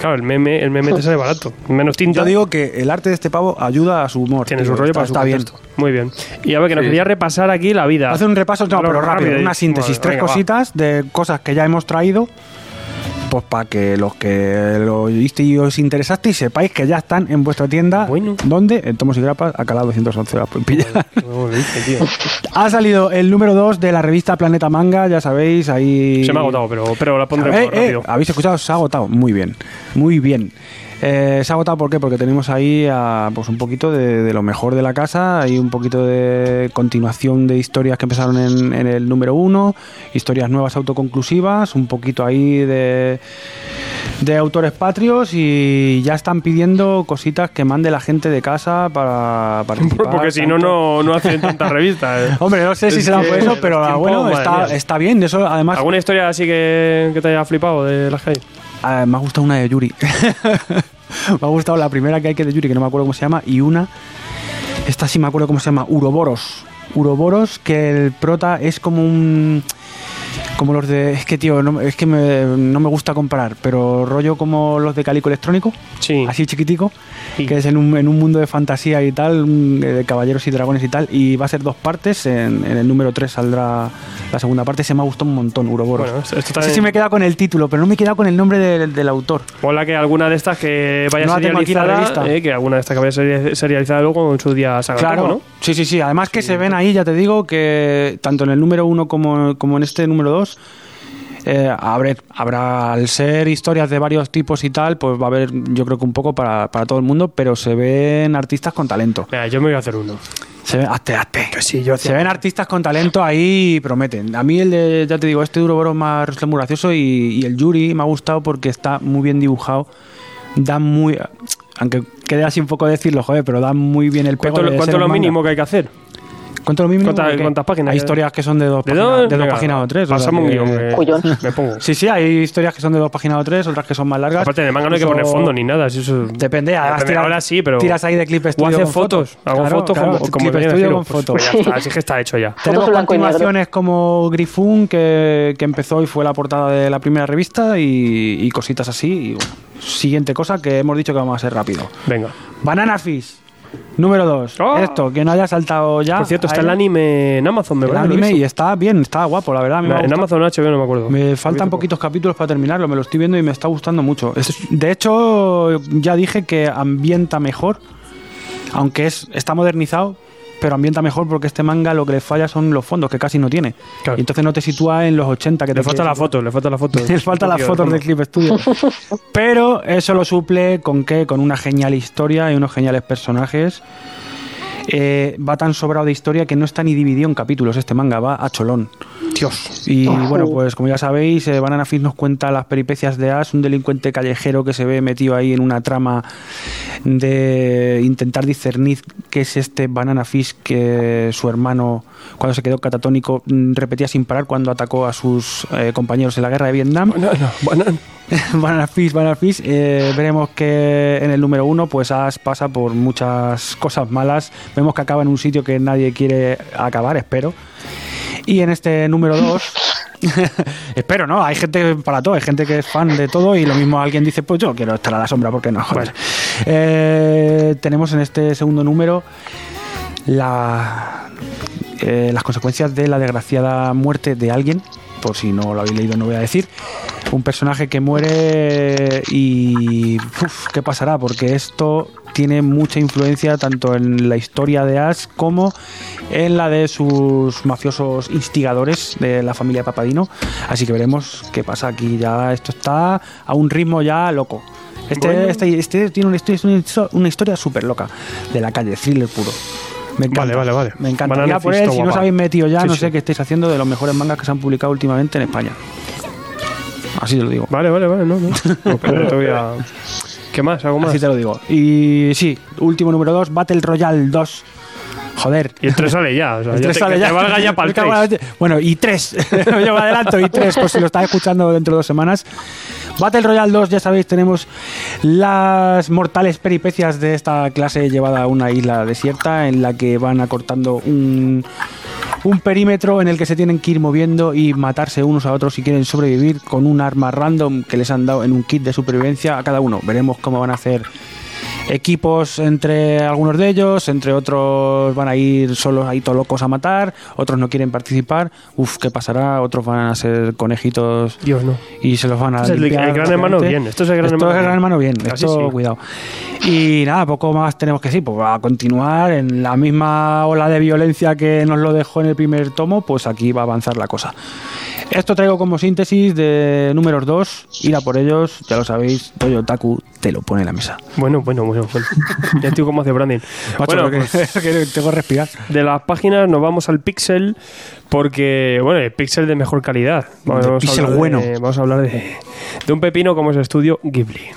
Claro, el meme, el meme te sale barato. Menos tinta. Yo digo que el arte de este pavo ayuda a su humor. tiene su rollo está, para su está bien. Muy bien. Y a ver, que nos Sí. quería repasar aquí la vida. Hace un repaso, no, Lo rápido, rápido, una síntesis, tres venga, va. cositas de cosas que ya hemos traído. pues para que los que lo oísteis y os interesasteis sepáis que ya están en vuestra tienda. Bueno. ¿Dónde? En Tomos y Grapas, a calado 211 las pueden pillar. ¿Cómo lo dice, tío? <laughs> Ha salido el número 2 de la revista Planeta Manga, ya sabéis, ahí... Se me ha agotado, pero, pero la pondré Eh, eh, rápido. ¿Habéis escuchado? Se ha agotado. Muy bien. Muy bien. Eh, se ha agotado ¿por qué? Porque tenemos ahí a, pues un poquito de, de lo mejor de la casa, hay un poquito de continuación de historias que empezaron en, en el número uno, historias nuevas autoconclusivas, un poquito ahí de, de autores patrios y ya están pidiendo cositas que mande la gente de casa para participar. <laughs> Porque si no, no, no hacen tantas revistas. eh. <laughs> Hombre, no sé si Es será por eso, pero bueno, está, está bien. Eso además ¿Alguna historia así que, que te haya flipado de las que hay? Ah, me ha gustado una de Yuri. <laughs> me ha gustado la primera que hay que de Yuri, que no me acuerdo cómo se llama, y una, esta sí me acuerdo cómo se llama, Uroboros. Uroboros, que el prota es como un... Como los de... Es que, tío, no, es que me- no me gusta comparar, pero rollo como los de Calico Electrónico, Sí. así chiquitico, Sí. que es en un, en un mundo de fantasía y tal, eh, de caballeros y dragones y tal, y va a ser dos partes, en, en el número 3 saldrá la segunda parte, se me ha gustado un montón, Uroboros. Bueno, esto, esto No también... sé si me he quedado con el título, pero no me he quedado con el nombre del, del autor. Hola que alguna de estas que vaya No serializada, eh, que alguna de estas que vaya seri- serializada luego en su día salga Claro, ¿no? sí, sí, sí. Además que se ven ahí, ya te digo, que tanto en el número uno como, como en este número eh, habrá, habrá, al ser historias de varios tipos y tal, pues va a haber, yo creo que un poco para, para todo el mundo, pero se ven artistas con talento. Mira, yo me voy a hacer uno. Se ven, hazte, hazte. sí, yo Se ven artistas con talento ahí y prometen. A mí el de, ya te digo, este Uroboro es más muy gracioso y, y el Yuri me ha gustado porque está muy bien dibujado. Da muy... Aunque quede así un poco decirlo, joder, pero da muy bien el pego ¿Cuánto, de cuánto lo manga. mínimo que hay que hacer? ¿Cuánto lo mínimo? ¿Cuántas- páginas? Hay historias que son de dos, ¿De páginas, dos? de dos Venga, páginas o tres. o sea Pásame un guion. que Collón. <laughs> Me pongo. Sí, sí, hay historias que son de dos páginas o tres, otras que son más largas. Aparte de manga no hay que poner fondo ni nada. si eso... Depende, tiras- ahora sí, pero... tiras ahí de clip O estudio haces con fotos. Hago Claro, fotos claro, como, como clip estudio con fotos. pues ya está, así que está hecho ya. Tenemos continuaciones como Grifun, que, que empezó y fue la portada de la primera revista, y, y cositas así. Y bueno, siguiente cosa que hemos dicho que vamos a ser rápido. Venga. Banana Fish, número 2. Oh. Esto, que no haya saltado ya. Por cierto, está el anime en Amazon, me El parece, he anime y está bien, está guapo, la verdad. me En. Amazon o HBO, no me acuerdo. Me faltan poquitos capítulos para terminarlo, me lo estoy viendo y me está gustando mucho. De hecho, ya dije que ambienta mejor, aunque es está modernizado, pero ambienta mejor porque este manga lo que le falla son los fondos, que casi no tiene. Claro. Y entonces no te sitúa en los 80. Que Le te falta la foto, le falta la foto. <laughs> Le falta las fotos de del Clip Studio. <laughs> Pero eso lo suple con qué? Con una genial historia y unos geniales personajes. Eh, va tan sobrado de historia que no está ni dividido en capítulos este manga, va a cholón. Dios. Y bueno, pues como ya sabéis, eh, Banana Fish nos cuenta las peripecias de Ash, un delincuente callejero que se ve metido ahí en una trama de intentar discernir qué es este Banana Fish que su hermano, cuando se quedó catatónico, mm, repetía sin parar cuando atacó a sus eh, compañeros en la guerra de Vietnam. No, banana. <laughs> Banana Fish, Banana Fish. eh, veremos que en el número uno, pues Ash pasa por muchas cosas malas. Vemos que acaba en un sitio que nadie quiere acabar, espero. Y en este número 2, <laughs> espero, ¿no? Hay gente para todo, hay gente que es fan de todo y lo mismo alguien dice, pues yo quiero estar a la sombra, ¿por qué no? Joder. Eh, tenemos en este segundo número la, eh, las consecuencias de la desgraciada muerte de alguien, por si no lo habéis leído no voy a decir, un personaje que muere y uf, ¿qué pasará? Porque esto tiene mucha influencia tanto en la historia de Ash como en la de sus mafiosos instigadores de la familia Papadino. Así que veremos qué pasa aquí. Ya esto está a un ritmo ya loco. Este, Bueno. este, este tiene una historia, una histo- una historia súper loca de la calle, thriller puro. Me encanta. Vale, vale, vale. Me encanta. Banana Ya por Fish, él, si no os habéis metido ya, Sí, no sí. sé qué estáis haciendo de los mejores mangas que se han publicado últimamente en España. Así te lo digo. Vale, vale, vale, no, no. <laughs> No, pero no te voy a... ¿Qué más? ¿Algo más? Así te lo digo. Y sí, último número 2, Battle Royale 2. Joder. Y el 3 sale ya. O sea, El ya tres te, sale que ya. te valga ya para <laughs> el Me cago en 3. la leche. Bueno, y 3. <laughs> Yo me adelanto, y 3, por si lo estáis escuchando dentro de dos semanas. Battle Royale 2, ya sabéis, tenemos las mortales peripecias de esta clase llevada a una isla desierta en la que van acortando un, un perímetro en el que se tienen que ir moviendo y matarse unos a otros si quieren sobrevivir con un arma random que les han dado en un kit de supervivencia a cada uno. Veremos cómo van a hacer equipos entre algunos de ellos, entre otros van a ir solos ahí todos locos a matar, otros no quieren participar, uf, ¿qué pasará? Otros van a ser conejitos Dios, no. y se los van a Esto es el- limpiar el gran hermano bien, esto es el gran Esto hermano es el gran bien. hermano bien, esto sí. cuidado. Y nada, poco más tenemos que decir, pues va a continuar en la misma ola de violencia que nos lo dejó en el primer tomo, pues aquí va a avanzar la cosa. Esto traigo como síntesis de números 2, ir a por ellos, ya lo sabéis, Toyo Taku te lo pone en la mesa. Bueno, bueno, bueno. <laughs> ya estoy como hace branding. Macho, bueno, pues, <laughs> que tengo que respirar. de las páginas nos vamos al Pixel porque, bueno, el Pixel de mejor calidad. De a pixel de- bueno. vamos a hablar de, de un pepino como es el estudio Ghibli.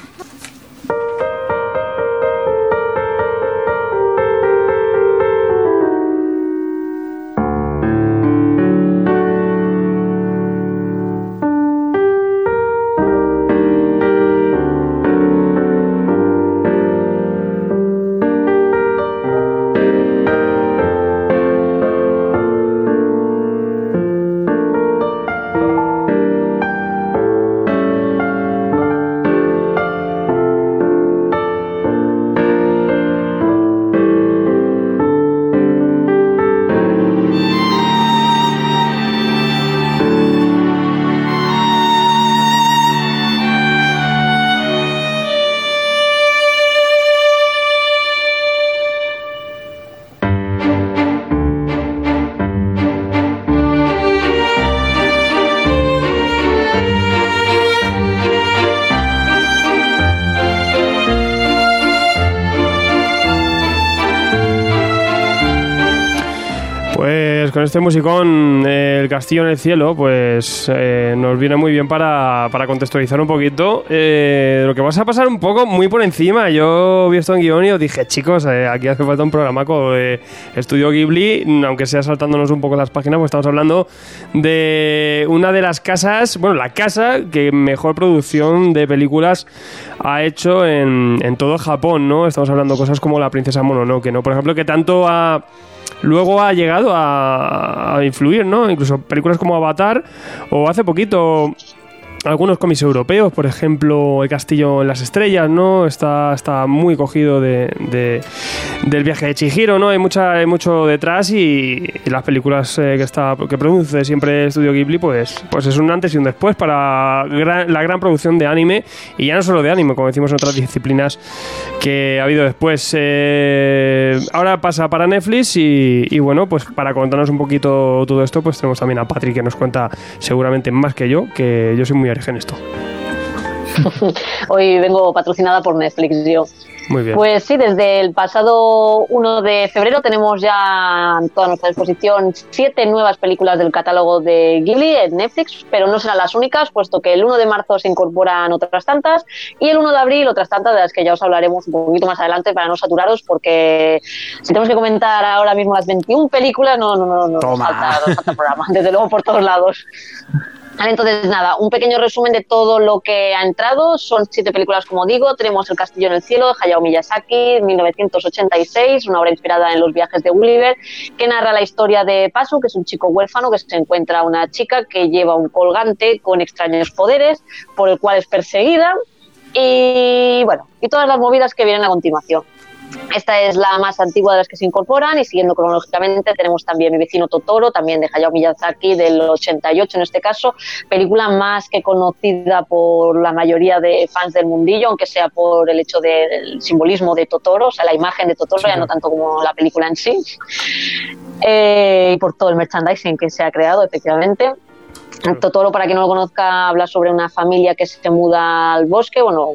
Este musicón, eh, El Castillo en el Cielo, pues eh, nos viene muy bien para, para contextualizar un poquito eh, lo que vas a pasar un poco muy por encima. Yo vi esto en guion y os dije, chicos, eh, aquí hace falta un programaco de Estudio Ghibli, aunque sea saltándonos un poco las páginas, pues estamos hablando de una de las casas, bueno, la casa que mejor producción de películas ha hecho en, en todo Japón, ¿no? Estamos hablando cosas como La Princesa Mononoke, ¿no? Por ejemplo, que tanto ha luego ha llegado a, influir, ¿no? Incluso películas como Avatar o hace poquito algunos cómics europeos, por ejemplo, El Castillo en las Estrellas, ¿no? Está, está muy cogido de, de- del viaje de Chihiro, ¿no? Hay, mucha, hay mucho detrás y, las películas eh, que, está, que produce siempre Estudio Ghibli, pues, pues es un antes y un después para gran- la gran producción de anime y ya no solo de anime, como decimos en otras disciplinas que ha habido después. Eh, ahora pasa para Netflix y, y bueno, pues para contarnos un poquito todo esto, pues tenemos también a Patrick que nos cuenta seguramente más que yo, que yo soy muy esto. <laughs> Hoy vengo patrocinada por Netflix yo. Muy bien. Pues sí, desde el pasado 1 de febrero tenemos ya a toda nuestra disposición siete nuevas películas del catálogo de Ghibli en Netflix, pero no serán las únicas, puesto que el 1 de marzo se incorporan otras tantas y el 1 de abril otras tantas de las que ya os hablaremos un poquito más adelante para no saturaros, porque si tenemos que comentar ahora mismo las 21 películas, no, no, no, no nos falta, nos falta programa, <laughs> desde luego por todos lados. Entonces, nada, un pequeño resumen de todo lo que ha entrado. Son siete películas, como digo. Tenemos El Castillo en el Cielo de Hayao Miyazaki, 1986, una obra inspirada en los viajes de Gulliver, que narra la historia de Pasu, que es un chico huérfano que se encuentra una chica que lleva un colgante con extraños poderes, por el cual es perseguida. Y bueno, y todas las movidas que vienen a continuación. Esta es la más antigua de las que se incorporan y siguiendo cronológicamente tenemos también Mi vecino Totoro, también de Hayao Miyazaki del 88 en este caso, película más que conocida por la mayoría de fans del mundillo, aunque sea por el hecho del simbolismo de Totoro, o sea, la imagen de Totoro, ya no tanto como la película en sí, Eh, y por todo el merchandising que se ha creado, efectivamente. Totoro, para quien no lo conozca, habla sobre una familia que se muda al bosque, bueno,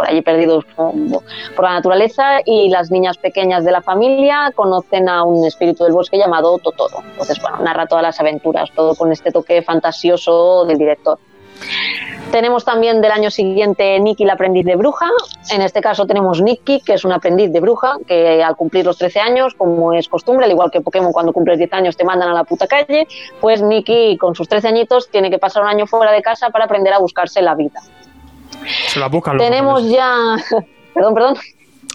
por allí perdidos por la naturaleza y las niñas pequeñas de la familia conocen a un espíritu del bosque llamado Totoro. Entonces, bueno, narra todas las aventuras, todo con este toque fantasioso del director. Tenemos también del año siguiente Nikki, la aprendiz de bruja. En este caso tenemos Nikki, que es una aprendiz de bruja, que al cumplir los 13 años, como es costumbre, al igual que Pokémon cuando cumples 10 años te mandan a la puta calle, pues Nikki con sus 13 añitos tiene que pasar un año fuera de casa para aprender a buscarse la vida. Se la buscan los Tenemos japoneses. ya... <laughs> perdón, perdón.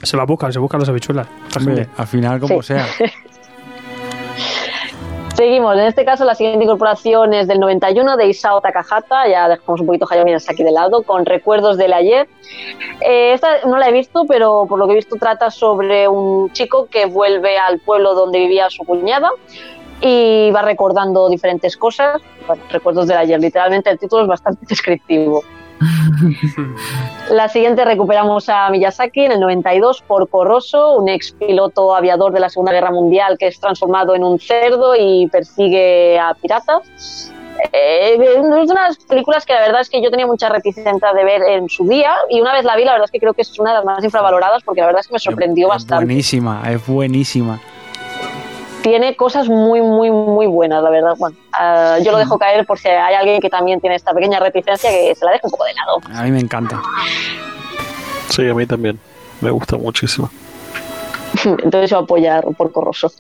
Se la buscan, se buscan las habichuelas. Hombre, al final, como Sí. sea. <laughs> Seguimos, en este caso la siguiente incorporación es del 91 de Isao Takahata, ya dejamos un poquito Hayao Miyazaki de lado, con Recuerdos del ayer. Eh, esta no la he visto, pero por lo que he visto trata sobre un chico que vuelve al pueblo donde vivía su cuñada y va recordando diferentes cosas. Bueno, Recuerdos del ayer, literalmente el título es bastante <laughs> descriptivo. La siguiente recuperamos a Miyazaki en el 92 por Corroso, un ex piloto aviador de la Segunda Guerra Mundial que es transformado en un cerdo y persigue a piratas. Eh, es una de las películas que la verdad es que yo tenía mucha reticencia de ver en su día y una vez la vi la verdad es que creo que es una de las más infravaloradas porque la verdad es que me sorprendió Es bastante. buenísima, es buenísima. Tiene cosas muy, muy, muy buenas, la verdad. Bueno, ah, yo lo dejo caer por si hay alguien que también tiene esta pequeña reticencia que se la deje un poco de lado. A mí me encanta. Sí, a mí también. Me gusta muchísimo. <laughs> Entonces yo apoyar por Corroso.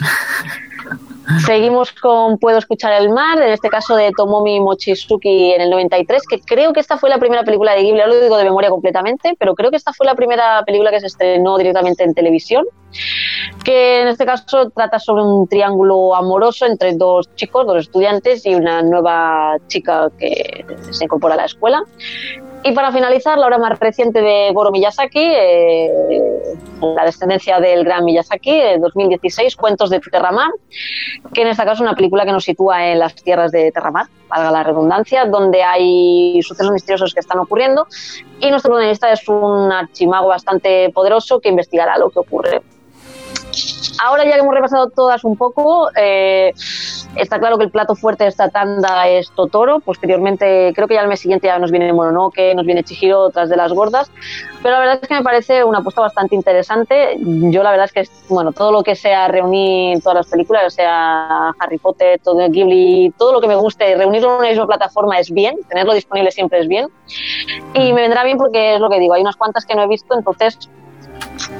<laughs> Seguimos con Puedo escuchar el mar, en este caso de Tomomi Mochizuki en el 93, que creo que esta fue la primera película de Ghibli, lo digo de memoria completamente, pero creo que esta fue la primera película que se estrenó directamente en televisión, que en este caso trata sobre un triángulo amoroso entre dos chicos, dos estudiantes y una nueva chica que se incorpora a la escuela. Y para finalizar, la obra más reciente de Goro Miyazaki, eh, la descendencia del gran Miyazaki, de 2016, Cuentos de Terramar, que en este caso es una película que nos sitúa en las tierras de Terramar, valga la redundancia, donde hay sucesos misteriosos que están ocurriendo y nuestro protagonista es un archimago bastante poderoso que investigará lo que ocurre. Ahora ya que hemos repasado todas un poco, eh, está claro que el plato fuerte de esta tanda es Totoro. Posteriormente, creo que ya el mes siguiente ya nos viene Mononoke, nos viene Chihiro, otras de las gordas. Pero la verdad es que me parece una apuesta bastante interesante. Yo la verdad es que, bueno, todo lo que sea reunir todas las películas, sea Harry Potter, todo Ghibli, todo lo que me guste, reunirlo en una misma plataforma es bien, tenerlo disponible siempre es bien. Y me vendrá bien porque es lo que digo, hay unas cuantas que no he visto, entonces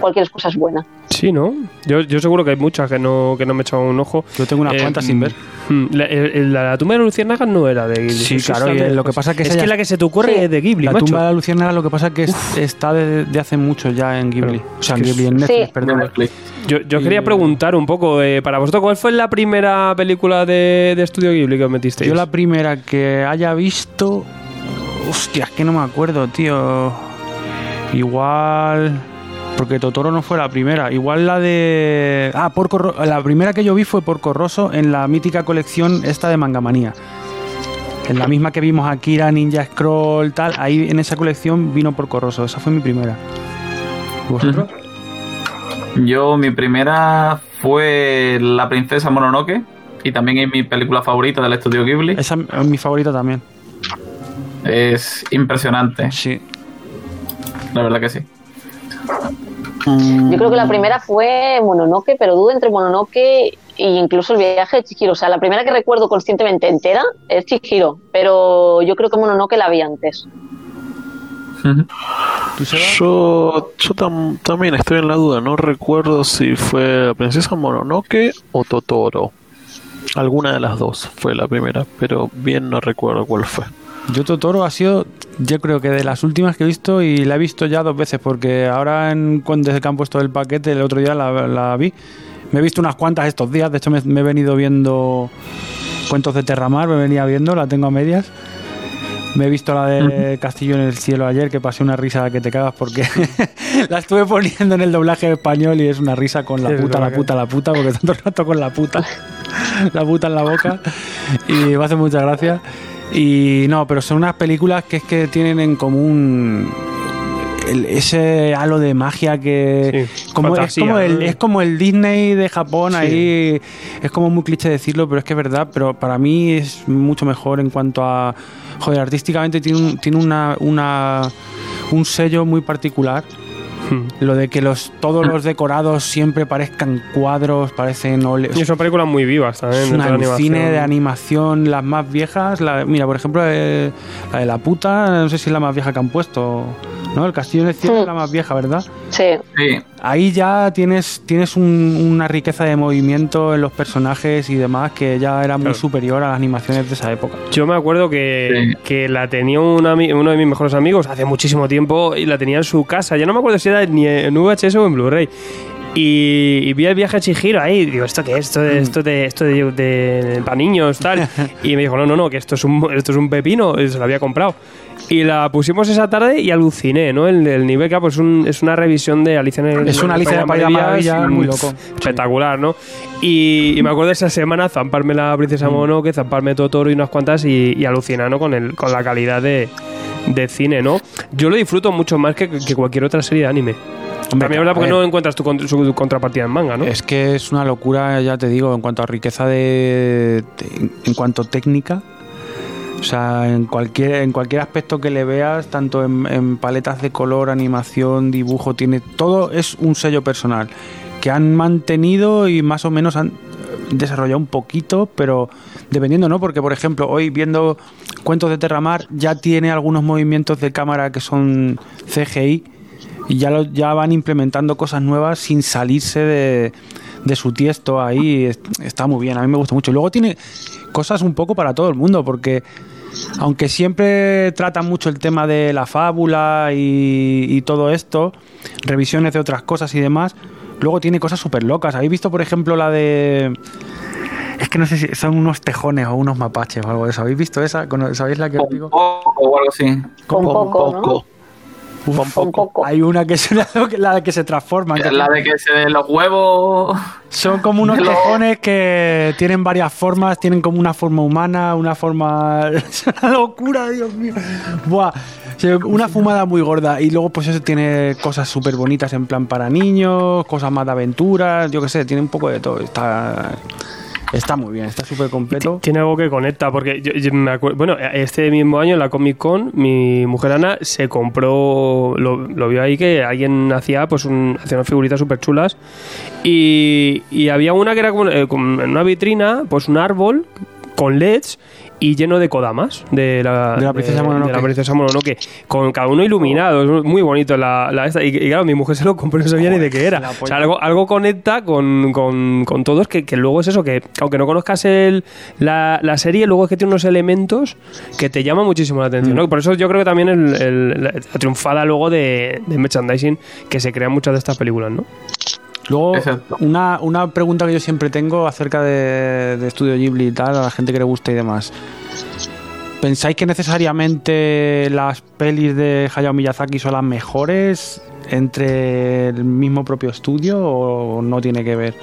cualquier excusa es buena. Sí, ¿no? Yo, yo seguro que hay muchas que no, que no me he echado un ojo. Yo tengo unas Eh, cuantas sin ver. mm, La, el- la- la tumba de luciérnagas no era de Ghibli. Sí, claro, de- lo que pasa que es que la que se te ocurre Sí. es de Ghibli, La macho. tumba de la Luciérnaga lo que pasa que es- está de, de hace mucho ya en Ghibli. O sea, en Ghibli, en Netflix, Sí. perdón. Netflix. Yo, yo Y- quería preguntar un poco, eh, para vosotros, ¿cuál fue la primera película de, de Estudio Ghibli que os metisteis? Yo la primera que haya visto... Hostia, es que no me acuerdo, tío. Igual... Porque Totoro no fue la primera. Igual la de... Ah, Porco La primera que yo vi fue Porco Rosso en la mítica colección esta de Mangamanía. En la misma que vimos Akira, Ninja Scroll, tal. Ahí en esa colección vino Porco Rosso. Esa fue mi primera. ¿Y ¿Vosotros? Yo, mi primera fue La Princesa Mononoke. Y también es mi película favorita del estudio Ghibli. Esa es mi favorita también. Es impresionante, Sí. la verdad que sí. Yo creo que la primera fue Mononoke, pero dudo entre Mononoke e incluso el viaje de Chihiro. O sea, la primera que recuerdo conscientemente entera es Chihiro, pero yo creo que Mononoke la vi antes. Yo, yo tam- también estoy en la duda, no recuerdo si fue la princesa Mononoke o Totoro. Alguna de las dos fue la primera, pero bien no recuerdo cuál fue. Yo Totoro ha sido, yo creo que de las últimas que he visto y la he visto ya dos veces porque ahora en, desde que han puesto el paquete el otro día la, la vi. Me he visto unas cuantas estos días, de hecho me, me he venido viendo cuentos de Terramar, me venía viendo, la tengo a medias. Me he visto la de Castillo en el Cielo ayer, que pasé una risa que te cagas porque <laughs> la estuve poniendo en el doblaje español y es una risa con la puta, la puta, la puta, porque <laughs> tanto rato con la puta, la puta en la boca y me hace mucha gracia. Y no, pero son unas películas que es que tienen en común el- ese halo de magia que Sí, como, es, como el, es como el Disney de Japón Sí. ahí es como muy cliché decirlo pero es que es verdad pero para mí es mucho mejor en cuanto a joder artísticamente tiene un, tiene una, una un sello muy particular Hmm. lo de que los todos los decorados siempre parezcan cuadros parecen ole- Y son películas muy vivas también. es de un toda la alucine animación. de animación, las más viejas. La, mira, por ejemplo, eh, la de la puta, no sé si es la más vieja que han puesto. ¿No? El Castillo el Cielo Sí. es la más vieja, ¿verdad? Sí, Sí, Ahí ya tienes, tienes un- una riqueza de movimiento en los personajes y demás que ya era muy Claro. superior a las animaciones de esa época. Yo me acuerdo que, Sí. que la tenía un ami- uno de mis mejores amigos hace muchísimo tiempo y la tenía en su casa. Ya no me acuerdo si era ni en VHS o en Blu-ray. Y, y vi el viaje a Chihiro ahí. Digo, ¿esto qué es? Esto de, esto de, esto de, de- para niños, tal. <laughs> Y me dijo, no, no, no, que esto es un, esto es un pepino. Y se lo había comprado. Y la pusimos esa tarde y aluciné, ¿no? El, el nivel que ha, pues un- es una revisión de Alicia en el Es una Alicia en el País de las Maravillas muy loco. Espectacular, ¿no? Y, y me acuerdo esa semana zamparme la Princesa Mm. Mononoke, zamparme Totoro y unas cuantas y, y alucinar, ¿no? Con, el, con la calidad de, de cine, ¿no? Yo lo disfruto mucho más que, que cualquier otra serie de anime. Hombre, También es verdad a porque no encuentras tu, cont- su contrapartida en manga, ¿no? Es que es una locura, ya te digo, en cuanto a riqueza de. de- en cuanto a técnica. O sea, en cualquier, en cualquier aspecto que le veas, tanto en, paletas de color, animación, dibujo, tiene. Todo es un sello personal. Que han mantenido y más o menos han desarrollado un poquito, pero dependiendo, ¿no? Porque, por ejemplo, hoy viendo Cuentos de Terramar ya tiene algunos movimientos de cámara que son CGI y ya, ya van implementando cosas nuevas sin salirse de, de su tiesto ahí. Es- Está muy bien, a mí me gusta mucho. Y luego tiene cosas un poco para todo el mundo, porque aunque siempre tratan mucho el tema de la fábula y, y todo esto, revisiones de otras cosas y demás, luego tiene cosas súper locas. ¿Habéis visto, por ejemplo, la de... Es que no sé si son unos tejones o unos mapaches o algo de eso. ¿Habéis visto esa? ¿Sabéis la que os digo? poco o algo así. Poco, ¿no? Uf, Un poco. Hay una que es la, <laughs> la que se transforma. que La de que se den los huevos. Son como unos <laughs> tejones que tienen varias formas, tienen como una forma humana, una forma... <laughs> Es una locura, Dios mío. Buah, una fumada muy gorda. Y luego pues eso tiene cosas súper bonitas en plan para niños, cosas más de aventuras, yo qué sé, tiene un poco de todo. Está, está muy bien, está súper completo. Tiene algo que conecta, porque yo, me acuerdo, bueno, este mismo año en la Comic Con, mi mujer Ana se compró, lo, lo vio ahí que alguien hacía pues un, hacía unas figuritas súper chulas y, y había una que era como, eh, como en una vitrina, pues un árbol con LEDs y lleno de kodamas de la, De la princesa Mononoke. de la princesa Mononoke, con cada uno iluminado, es muy bonito la, la esta, y, y claro, mi mujer se lo compró y no sabía ni de qué era. O sea, algo, algo conecta con, con, con todos, que, que luego es eso, que aunque no conozcas el, la, la serie, luego es que tiene unos elementos que te llaman muchísimo la atención. Mm. ¿no? Por eso yo creo que también el, la triunfada luego de, de merchandising que se crean muchas de estas películas, ¿no? Luego, una, una pregunta que yo siempre tengo acerca de, de Estudio Ghibli y tal, a la gente que le gusta y demás. ¿Pensáis que necesariamente las pelis de Hayao Miyazaki son las mejores entre el mismo propio estudio o no tiene que ver?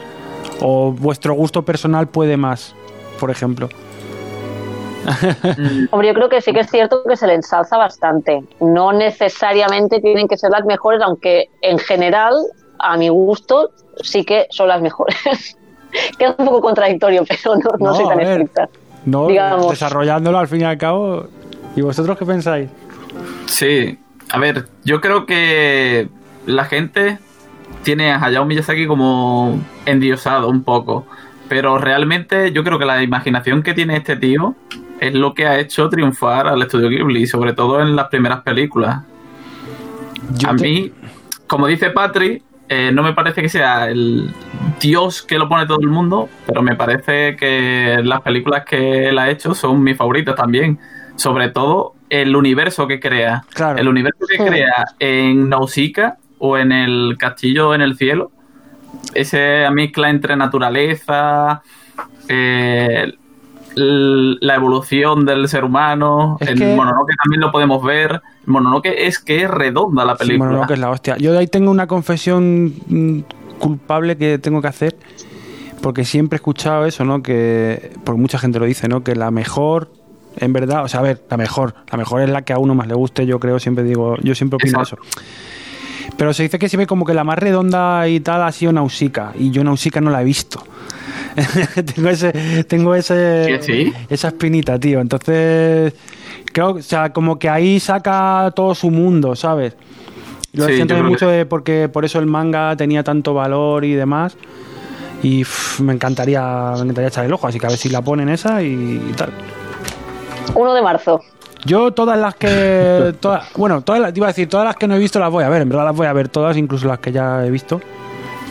¿O vuestro gusto personal puede más, por ejemplo? <laughs> Hombre, yo creo que sí que es cierto que se le ensalza bastante. No necesariamente tienen que ser las mejores, aunque en general, a mi gusto, sí que son las mejores. <laughs> Queda un poco contradictorio, pero no, no No, soy tan ver. estricta. No, Digamos. desarrollándolo al fin y al cabo. ¿Y vosotros qué pensáis? Sí, a ver, yo creo que la gente tiene a Hayao Miyazaki como endiosado un poco, pero realmente yo creo que la imaginación que tiene este tío es lo que ha hecho triunfar al estudio Ghibli, sobre todo en las primeras películas. Yo a te- mí, como dice Patri, eh, no me parece que sea el dios que lo pone todo el mundo, pero me parece que las películas que él ha hecho son mis favoritas también. Sobre todo el universo que crea. Claro. El universo que Sí. crea en Nausicaa o en el castillo en el cielo. Esa mezcla entre naturaleza, eh, la evolución del ser humano. Es en que- Mononoke también lo podemos ver. Mononoke es que es redonda la Sí, película. Mononoke es la hostia. Yo de ahí tengo una confesión mm, culpable que tengo que hacer, porque siempre he escuchado eso, ¿no? Que, porque mucha gente lo dice, ¿no? Que la mejor, en verdad, o sea, a ver, la mejor, la mejor es la que a uno más le guste, yo creo, siempre digo, yo siempre opino Exacto. eso. Pero se dice que siempre como que la más redonda y tal ha sido Nausicaa, y yo Nausicaa no la he visto. <laughs> tengo ese, tengo ese, esa espinita, tío. Entonces, creo, o sea, como que ahí saca todo su mundo, ¿sabes? Lo Sí, siento mucho que- de porque por eso el manga tenía tanto valor y demás. Y me encantaría, me encantaría echar el ojo, así que a ver si la ponen esa y, y tal. 1 de marzo. Yo todas las que, <laughs> todas, bueno, todas las, iba a decir, todas las que no he visto las voy a ver, en verdad las voy a ver todas, incluso las que ya he visto.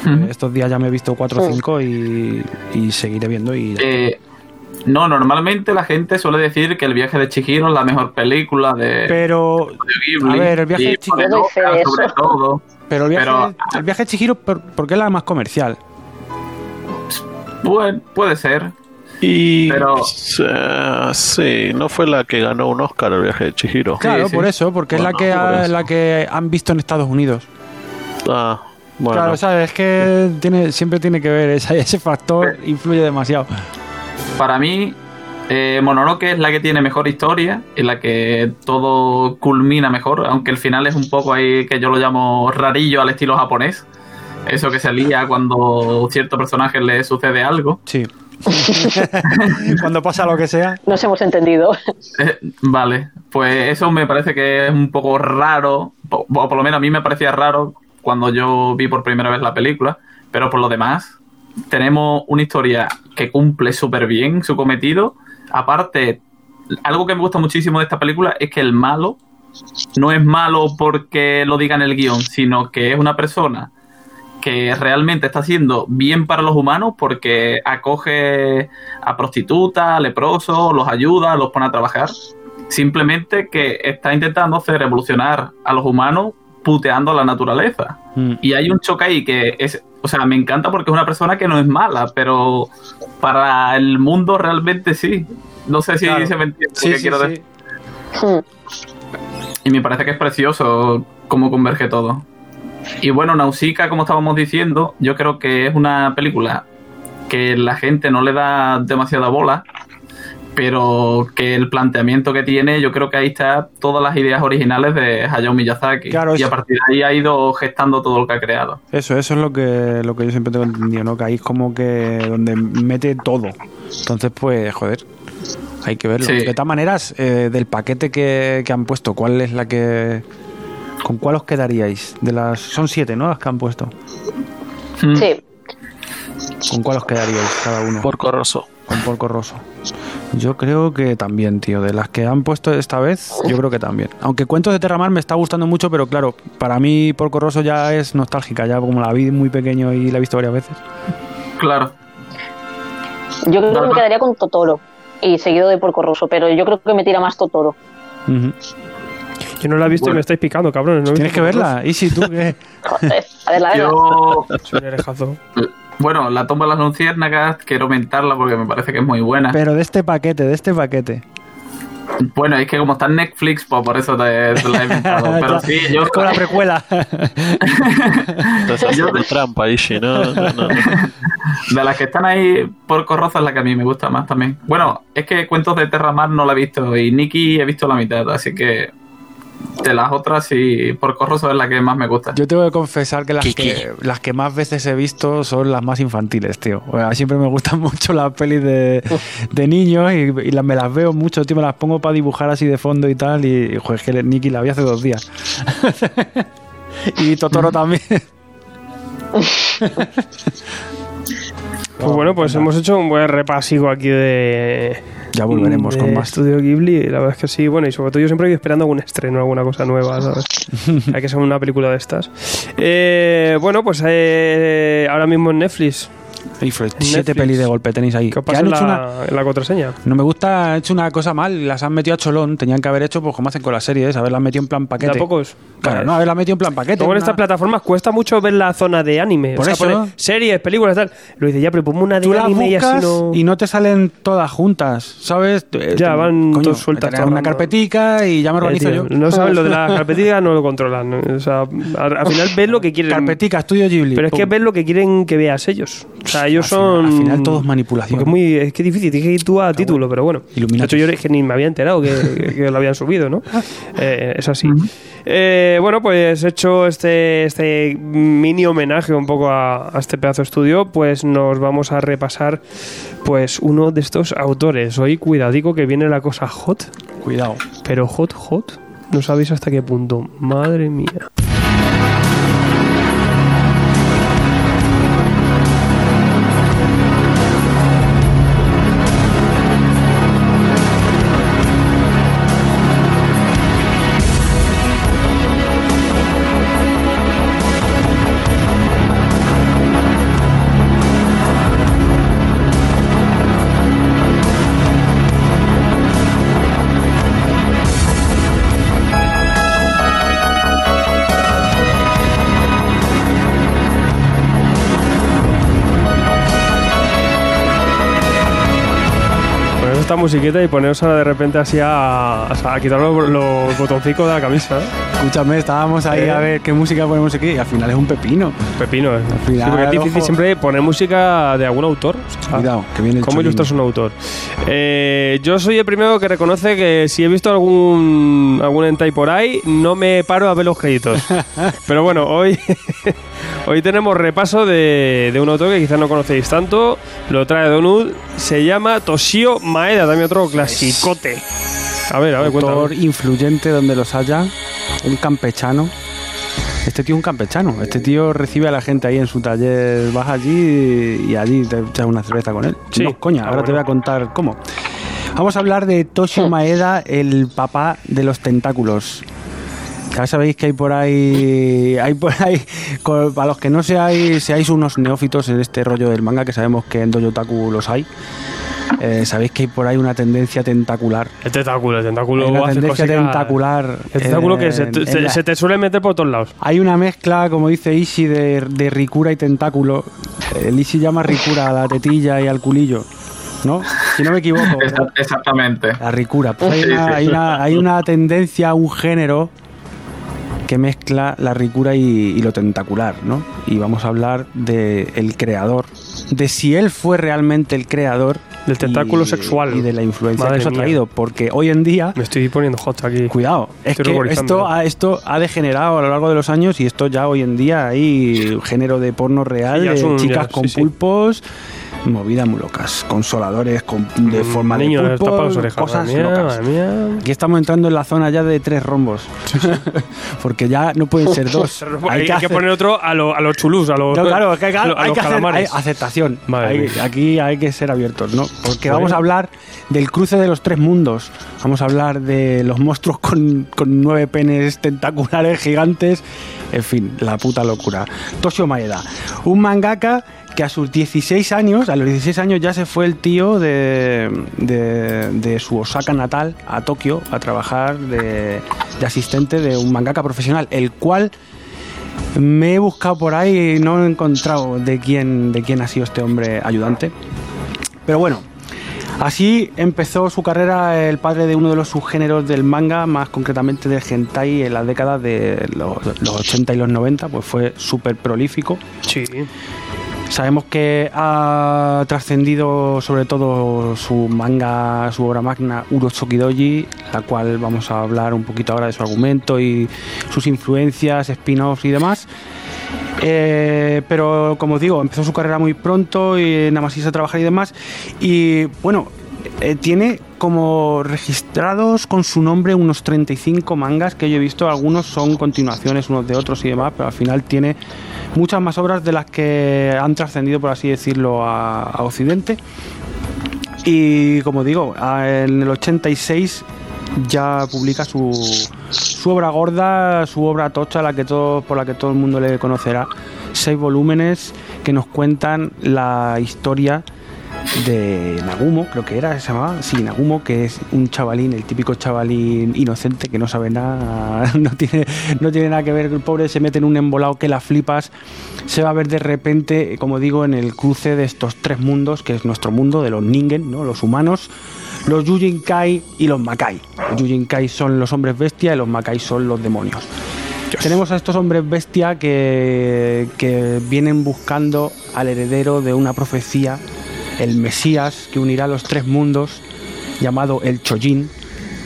Ujú. Estos días ya me he visto cuatro o Sí. cinco y, y seguiré viendo y Eh, No, normalmente la gente suele decir que El viaje de Chihiro es la mejor película de, Pero, de Ghibli. a ver, El viaje de Chihiro- eso. todo. pero el viaje, Pero- el viaje de Chihiro, ¿por, por qué es la más comercial? Bueno, puede ser. Y Pero- eh, sí, no fue la que ganó un Oscar el viaje de Chihiro. Claro, sí. por eso, porque Bueno, es la que, ha- la que han visto en Estados Unidos. Ah, bueno. Claro, sabes, es que tiene, siempre tiene que ver ese, ese factor, influye demasiado. Para mí, eh, Mononoke es la que tiene mejor historia y la que todo culmina mejor, aunque el final es un poco ahí que yo lo llamo rarillo al estilo japonés. Eso que se lía cuando cierto personaje le sucede algo. Sí. <laughs> Cuando pasa lo que sea. Nos hemos entendido. Eh, vale, pues eso me parece que es un poco raro, o por lo menos a mí me parecía raro cuando yo vi por primera vez la película, pero por lo demás, tenemos una historia que cumple súper bien su cometido. Aparte, algo que me gusta muchísimo de esta película es que el malo no es malo porque lo diga en el guion, sino que es una persona que realmente está haciendo bien para los humanos porque acoge a prostitutas, leprosos, los ayuda, los pone a trabajar. Simplemente que está intentando hacer evolucionar a los humanos puteando a la naturaleza. Mm. Y hay un choque ahí que es, o sea, me encanta porque es una persona que no es mala, pero para el mundo realmente sí. No sé si Claro. se me entiende Sí, sí, quiero sí. decir. Hmm. Y me parece que es precioso cómo converge todo. Y bueno, Nausicaa, como estábamos diciendo, yo creo que es una película que la gente no le da demasiada bola, pero que el planteamiento que tiene, yo creo que ahí está todas las ideas originales de Hayao Miyazaki. Claro, y a partir de ahí ha ido gestando todo lo que ha creado. Eso, eso es lo que, lo que yo siempre tengo entendido, ¿no? Que ahí es como que donde mete todo. Entonces, pues, joder, hay que verlo. Sí. De todas maneras, eh, del paquete que, que han puesto, ¿cuál es la que... ¿Con cuál os quedaríais? De las Son siete, ¿no? Las que han puesto. Sí. ¿Con cuál os quedaríais cada uno? Porco Rosso. Con Porco Rosso. Yo creo que también, tío. De las que han puesto esta vez, yo creo que también. Aunque Cuentos de Terramar me está gustando mucho, pero claro, para mí Porco Rosso ya es nostálgica. Ya como la vi muy pequeño y la he visto varias veces. Claro. Yo creo que me quedaría con Totoro. Y seguido de Porco Rosso, pero yo creo que me tira más Totoro. Yo no la he visto y me estáis picando, cabrones. ¿no Tienes que verla. Y si tú. <laughs> Joder, a ver, la verdad. Yo, Soy un orejazo. Bueno, La tumba de las luciérnagas, quiero aumentarla porque me parece que es muy buena. Pero de este paquete, de este paquete. Bueno, es que como está en Netflix, pues por eso te, te la he <laughs> inventado. Pero sí, yo... Es como la precuela. <laughs> Estás haciendo trampa, Ishi, ¿no? No, no, no. De las que están ahí, Porco Rosso es la que a mí me gusta más también. Bueno, es que Cuentos de Terramar no la he visto y Nikki he visto la mitad, así que de las otras sí, Porco Rosso es la que más me gusta. Yo tengo que confesar que las, que las que más veces he visto son las más infantiles, tío. O sea, siempre me gustan <laughs> mucho las pelis de, de niños y, y las- me las veo mucho, tío. Me las pongo para dibujar así de fondo y tal. Y, joder, es que Nicky la vi hace dos días. <laughs> y Totoro también. <laughs> Pues bueno, pues hemos hecho un buen repasico aquí de. Ya volveremos de con más. Estudio Ghibli. La verdad es que sí, bueno, y sobre todo yo siempre voy esperando algún estreno, alguna cosa nueva, ¿sabes? <laughs> Hay que ser una película de estas. Eh, bueno, pues eh, ahora mismo en Netflix. Y siete pelis de golpe tenéis ahí. ¿Qué pasa han en hecho una- la, en la contraseña? No me gusta, han hecho una cosa mal, las han metido a cholón, tenían que haber hecho pues como hacen con las series, haberlas metido en plan paquete. ¿De a pocos? Claro, Vale. no, haberlas metido en plan paquete. Luego en una- estas plataformas cuesta mucho ver la zona de anime. Por o sea, eso. pone series, películas, tal. Lo dice, ya, pero ponme una de Tú las anime y así no. y no te salen todas juntas, ¿sabes? Eh, Ya, van todas sueltas, me traen una carpetica y ya me Eh, organizo tío, yo. No saben lo de la <laughs> carpetita, no lo controlan. ¿no? O sea, al, al final ves lo que quieren. Carpetica, estudio Ghibli. Pero es que ves lo que quieren que veas ellos. O sea, ellos Al final- son. al final todo es manipulación. Es muy. Es que es difícil, tienes que ir tú a título, pero bueno. De hecho, yo es que ni me había enterado que, que- que lo habían subido, ¿no? Eh, es así. Eh, bueno, pues hecho este, este mini homenaje un poco a, a este pedazo de estudio, pues nos vamos a repasar pues uno de estos autores. Hoy cuidadico que viene la cosa hot, Cuidado. pero hot, hot. No sabéis hasta qué punto. Madre mía. Esta musiqueta y poneros ahora de repente así a, quitar los, los botoncicos de la camisa. ¿eh? Escúchame, estábamos ahí Eh. a ver qué música ponemos aquí y al final es un pepino. Pepino, ¿eh? final, Sí, porque es difícil ojo. siempre poner música de algún autor. O sea, Cuidado, que viene el ¿Cómo cholín. ilustras un autor? Eh, yo soy el primero que reconoce que si he visto algún algún hentai por ahí, no me paro a ver los créditos. <laughs> Pero bueno, hoy <laughs> hoy tenemos repaso de, de un autor que quizás no conocéis tanto. Lo trae Donut. Se llama Toshio Maeda, otro clasicote. A ver, a ver, Autor cuéntame. influyente donde los haya, un campechano. Este tío es un campechano. Este tío recibe a la gente ahí en su taller. Vas allí y, allí te echas una cerveza con él. Sí. No, coña, Ah, ahora te voy a contar cómo. Vamos a hablar de Toshio Maeda, el papá de los tentáculos. Ya sabéis que hay por ahí, hay por ahí, para los que no seáis, seáis unos neófitos en este rollo del manga, que sabemos que en Dojo Otaku los hay, eh, sabéis que hay por ahí una tendencia tentacular. El tentáculo, el tentáculo Hay una hace tendencia tentacular. El tentáculo que se, se- la- se te suele meter por todos lados. Hay una mezcla, como dice Ishi, de, de ricura y tentáculo. El Ishi llama ricura a la tetilla y al culillo, ¿no? Si no me equivoco. <laughs> Exa- Exactamente. La ricura. Pues hay, Sí, una, sí. hay, una, hay una tendencia, un género que mezcla la ricura y, y lo tentacular, ¿no? Y vamos a hablar de el creador, de si él fue realmente el creador Del tentáculo y- sexual. y de la influencia Madre que eso ha traído, porque hoy en día Me estoy poniendo hot aquí. Cuidado, es Estoy que esto eh. ha, esto ha degenerado a lo largo de los años y esto ya hoy en día hay género de porno real, Sí, de chicas ya, con sí, sí. Movidas muy locas, consoladores con, de Mm, forma niño, de orejas. cosas mía, locas. Aquí estamos entrando en la zona ya de tres rombos, <laughs> porque ya no pueden ser <laughs> dos. Hay, que, hacer- poner otro a, lo- a los chulús, a los, no, claro, es que hay, a lo- a hay los que hacer hay aceptación. Hay- aquí hay que ser abiertos, ¿no? Porque vamos a hablar del cruce de los tres mundos. Vamos a hablar de los monstruos con, con nueve penes tentaculares gigantes. En fin, la puta locura. Toshio Maeda, un mangaka que a sus 16 años, a los 16 años ya se fue el tío de, de- su Osaka natal a Tokio a trabajar de, de asistente de un mangaka profesional, el cual me he buscado por ahí y no he encontrado de quién, de quién ha sido este hombre ayudante. Pero bueno, así empezó su carrera el padre de uno de los subgéneros del manga, más concretamente del hentai en las décadas de los, los 80 y los 90, pues fue súper prolífico. Sí. Sabemos que ha trascendido sobre todo su manga, su obra magna Urotsuki Doji, la cual vamos a hablar un poquito ahora de su argumento y sus influencias, spin-offs y demás. Eh, pero como digo, empezó su carrera muy pronto y nada más a trabajar y demás. Y bueno, eh, tiene como registrados con su nombre unos 35 mangas que yo he visto. Algunos son continuaciones unos de otros y demás, pero al final tiene muchas más obras de las que han trascendido, por así decirlo, a, Occidente. Y como digo, en el 86 ya publica su, su obra gorda, su obra tocha, la que todo, por la que todo el mundo le conocerá. Seis volúmenes que nos cuentan la historia de Nagumo, creo que era, se llamaba, sí, Nagumo, que es un chavalín, el típico chavalín inocente que no sabe nada, <laughs> no tiene, no tiene nada que ver, el pobre se mete en un embolado que la flipas, se va a ver de repente, como digo, en el cruce de estos tres mundos, que es nuestro mundo, de los Ningen, ¿no? los humanos, los Yujinkai y los Makai. Los Yujinkai son los hombres bestia y los Makai son los demonios. Tenemos a estos hombres bestia que, que vienen buscando al heredero de una profecía, el Mesías, que unirá los tres mundos, llamado el Chojin,